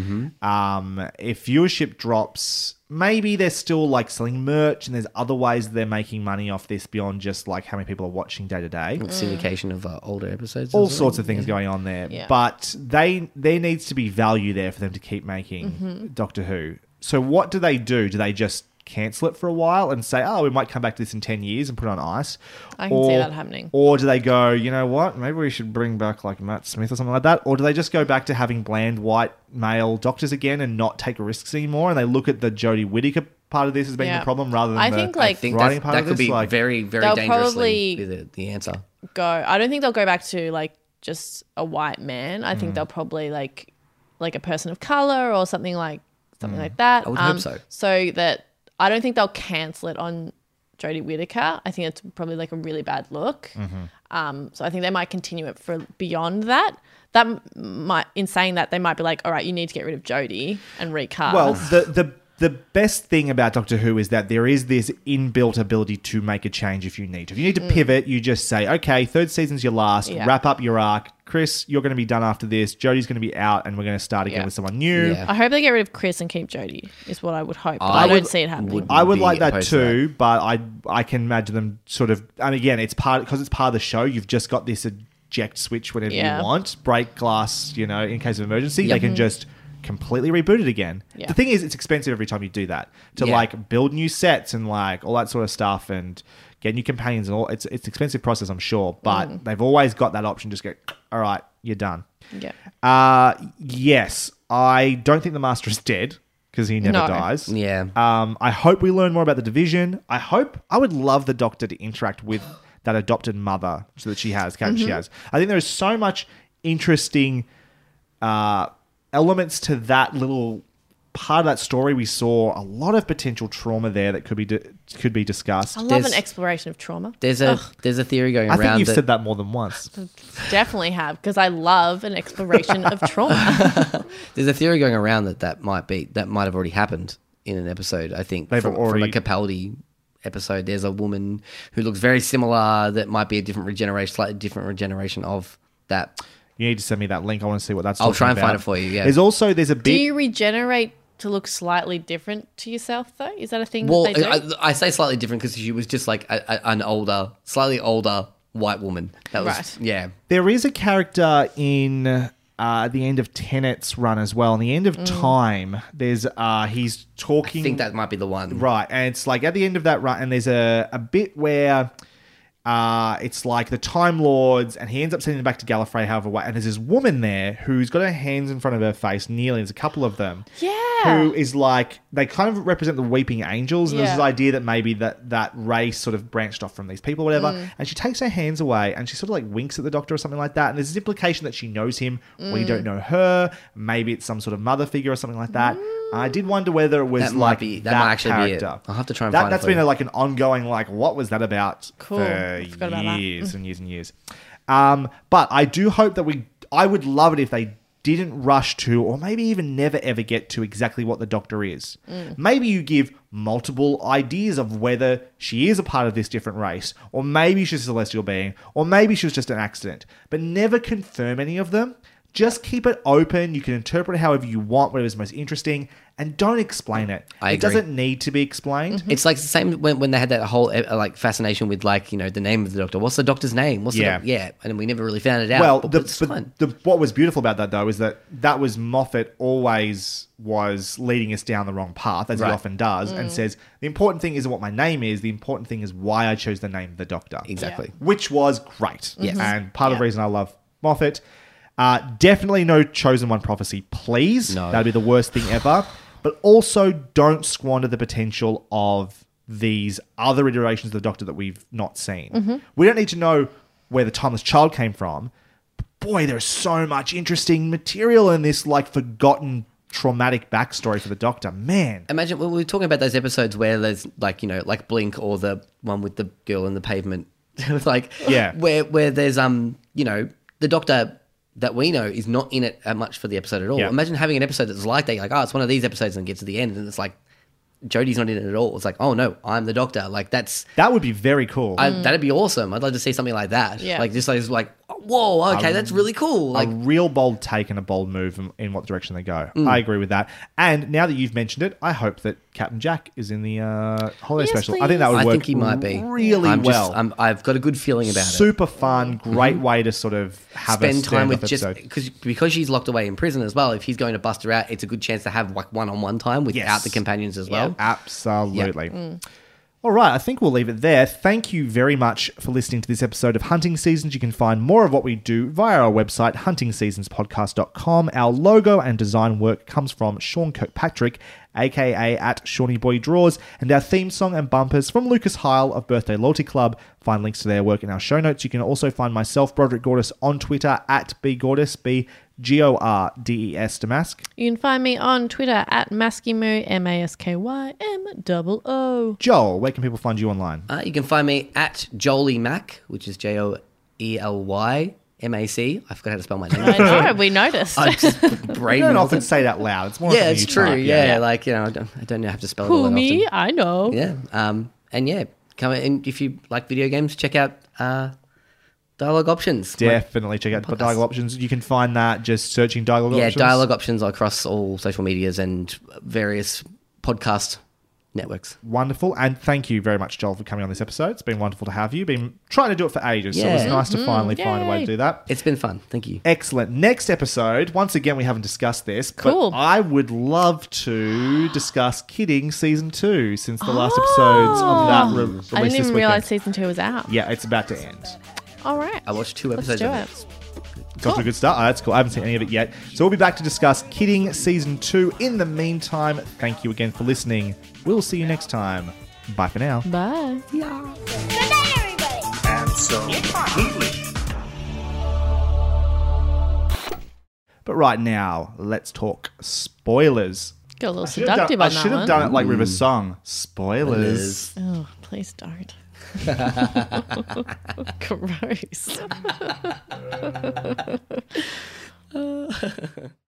Um, if viewership drops, maybe they're still like selling merch and there's other ways they're making money off this beyond just like how many people are watching day to day. syndication of uh, older episodes. All well. sorts of things going on there, Yeah. but they there needs to be value there for them to keep making Mhm. Doctor Who. So what do they do? Do they just cancel it for a while and say, "Oh, we might come back to this in ten years and put it on ice"? I can see that happening. Or do they go, you know what? Maybe we should bring back like Matt Smith or something like that. Or do they just go back to having bland white male doctors again and not take risks anymore? And they look at the Jodie Whittaker part of this as being Yeah. the problem rather than I the think, like- I think writing part that of could this. be like, very, very They'll dangerously probably- be the, the answer. go. I don't think they'll go back to like just a white man. I Mm. think they'll probably like like a person of color or something like something Mm. like that. Um, I would hope so. So that I don't think they'll cancel it on Jodie Whittaker. I think it's probably like a really bad look. Mm-hmm. Um, so I think they might continue it for beyond that. That might, in saying that, they might be like, all right, you need to get rid of Jodie and recast. Well, the the the best thing about Doctor Who is that there is this inbuilt ability to make a change if you need to. If you need to pivot, you just say, okay, third season's your last, Mm. Yeah. wrap up your arc. Chris, you're going to be done after this. Jody's going to be out, and we're going to start again Yeah. with someone new. Yeah. I hope they get rid of Chris and keep Jody. Is what I would hope. But I I, don't see it happening. would- I would be like that opposed to that. too, but I I can imagine them sort of. And again, it's part because it's part of the show. You've just got this eject switch whenever Yeah. you want, break glass. You know, in case of emergency, Yep. they can just completely reboot it again. Yeah. The thing is, it's expensive every time you do that to Yeah. like build new sets and like all that sort of stuff and get new companions and all. It's it's an expensive process, I'm sure, but Mm. they've always got that option. Just go, all right, you're done. yeah. Uh yes, I don't think the master is dead because he never No. dies. Yeah. Um, I hope we learn more about the division. I hope I would love the doctor to interact with that adopted mother so that she has, character Mm-hmm. she has. I think there is so much interesting uh, elements to that little part of that story. We saw a lot of potential trauma there that could be di- could be discussed. I love There's- an exploration of trauma. There's a there's a theory going I around think you've that, said that more than once. [LAUGHS] Definitely have because I love an exploration of trauma. [LAUGHS] there's a theory going around that that might be that might have already happened in an episode. I think They've from, already- from a Capaldi episode. There's a woman who looks very similar that might be a different regeneration, slightly different regeneration of that. You need to send me that link. I want to see what that's. I'll talking try and find about. it for you, yeah. There's also there's a do bit. you regenerate to look slightly different to yourself though? Is that a thing Well, that they do? I, I say slightly different because she was just like a, a, an older, slightly older white woman. That was Right. yeah. There is a character in uh, the end of Tennant's run as well. In the end of Mm. Time, there's uh, he's talking. I think that might be the one. right, and it's like at the end of that run, and there's a, a bit where. Uh, it's like the Time Lords, and he ends up sending them back to Gallifrey, however way. And there's this woman there who's got her hands in front of her face, kneeling. There's a couple of them. yeah, Yeah. who is like they kind of represent the weeping angels, and there's this idea that maybe that that race sort of branched off from these people, or whatever. Mm. And she takes her hands away, and she sort of like winks at the doctor or something like that. And there's this implication that she knows him when you Mm. don't know her. Maybe it's some sort of mother figure or something like that. I did wonder whether it was That might like be- that that, might actually be it. character. I'll have to try and that, find it That's for been you. a, like an ongoing like what was that about Cool. for Forgot years and years and years. Um, but I do hope that we. I would love it if they didn't rush to, or maybe even never ever get to exactly what the Doctor is. Mm. Maybe you give multiple ideas of whether she is a part of this different race, or maybe she's a celestial being, or maybe she was just an accident, but never confirm any of them. Just keep it open. You can interpret it however you want, whatever's most interesting, and don't explain it. I it agree. doesn't need to be explained. It's like the same when, when they had that whole uh, like fascination with like you know the name of the doctor. What's the doctor's name? What's Yeah. the doc- yeah, and we never really found it out. Well, but, the, but it's but the, what was beautiful about that though is that that was Moffat always was leading us down the wrong path, as Right. he often does, and Mm. says the important thing isn't what my name is. The important thing is why I chose the name of the Doctor. Exactly. which was great. Yes. and part of the reason I love Moffat. Uh, definitely no chosen one prophecy, please. No. That'd be the worst thing ever. But also, don't squander the potential of these other iterations of the Doctor that we've not seen. Mhm. We don't need to know where the timeless child came from. Boy, there's so much interesting material in this, like forgotten traumatic backstory for the Doctor. Man, Imagine when we were talking about those episodes where there's like you know like Blink or the one with the girl in the pavement, [LAUGHS] like Yeah. where where there's um you know the Doctor that we know is not in it uh, much for the episode at all. Yeah. Imagine having an episode that's like that, you're like oh it's one of these episodes and get to the end and it's like Jodie's not in it at all. It's like oh no I'm the Doctor. Like that's that would be very cool. I, that'd be awesome. I'd like to see something like that. Yeah. Like just like, like whoa okay A- that's really cool. Like a real bold take and a bold move in, in what direction they go. Mm. I agree with that. And now that you've mentioned it, I hope that Captain Jack is in the uh, holiday Yes, special. I think that would I work think he might be really I'm well. Just, I'm, I've got a good feeling about it. Super fun, great Mhm. way to sort of have a spend time with stand-up just because because she's locked away in prison as well. If he's going to bust her out, it's a good chance to have like one on one time without Yes. the companions as well. Absolutely. Mm. All right, I think we'll leave it there. Thank you very much for listening to this episode of Hunting Seasons. You can find more of what we do via our website, huntingseasonspodcast.com. Our logo and design work comes from Sean Kirkpatrick, aka at Shawnee Boy Draws, and our theme song and bumpers from Lucas Heil of Birthday Loyalty Club. Find links to their work in our show notes. You can also find myself, Broderick Gordis, on Twitter at bgordis, B G O R D E S Damask. You can find me on Twitter at Maskymoo, M A S K Y M double O. Joel, where can people find you online? Uh, you can find me at Joely Mac, which is J O E L Y M A C. I forgot how to spell my name. I know, we noticed. I just [LAUGHS] brain You don't melted. often say that loud. It's more yeah, it's true. type, Yeah, like you know, I don't, I don't have to spell it all Who, that me? often. I know. Yeah. Um, and yeah, come and if you like video games, check out uh, Dialogue Options. Definitely check out Dialogue Options. You can find that just searching Dialogue yeah, Options. Dialogue Options across all social medias and various podcast networks. Wonderful. And thank you very much, Joel, for coming on this episode. It's been wonderful to have you. Been trying to do it for ages. So it was nice to Mm-hmm. Mhm. finally find a way to do that. It's been fun. Thank you. Excellent. Next episode, once again, we haven't discussed this, Cool. but I would love to [GASPS] discuss Kidding Season 2 since the last episodes of that re- released Oh. I didn't even realize season two was out. Yeah, it's about to end. All right. I watched two Let's episodes do of it. it. It's off to a good start. Oh, that's cool. I haven't seen any of it yet. So we'll be back to discuss Kidding Season 2. In the meantime, thank you again for listening. We'll see you next time. Bye for now. Bye. Good night, everybody. Absolutely. But right now, let's talk spoilers. Got a little I should have seductive done, on I that should have one. done it like River mm. Song. Spoilers. Oh, please don't. Gross. [LAUGHS] [LAUGHS]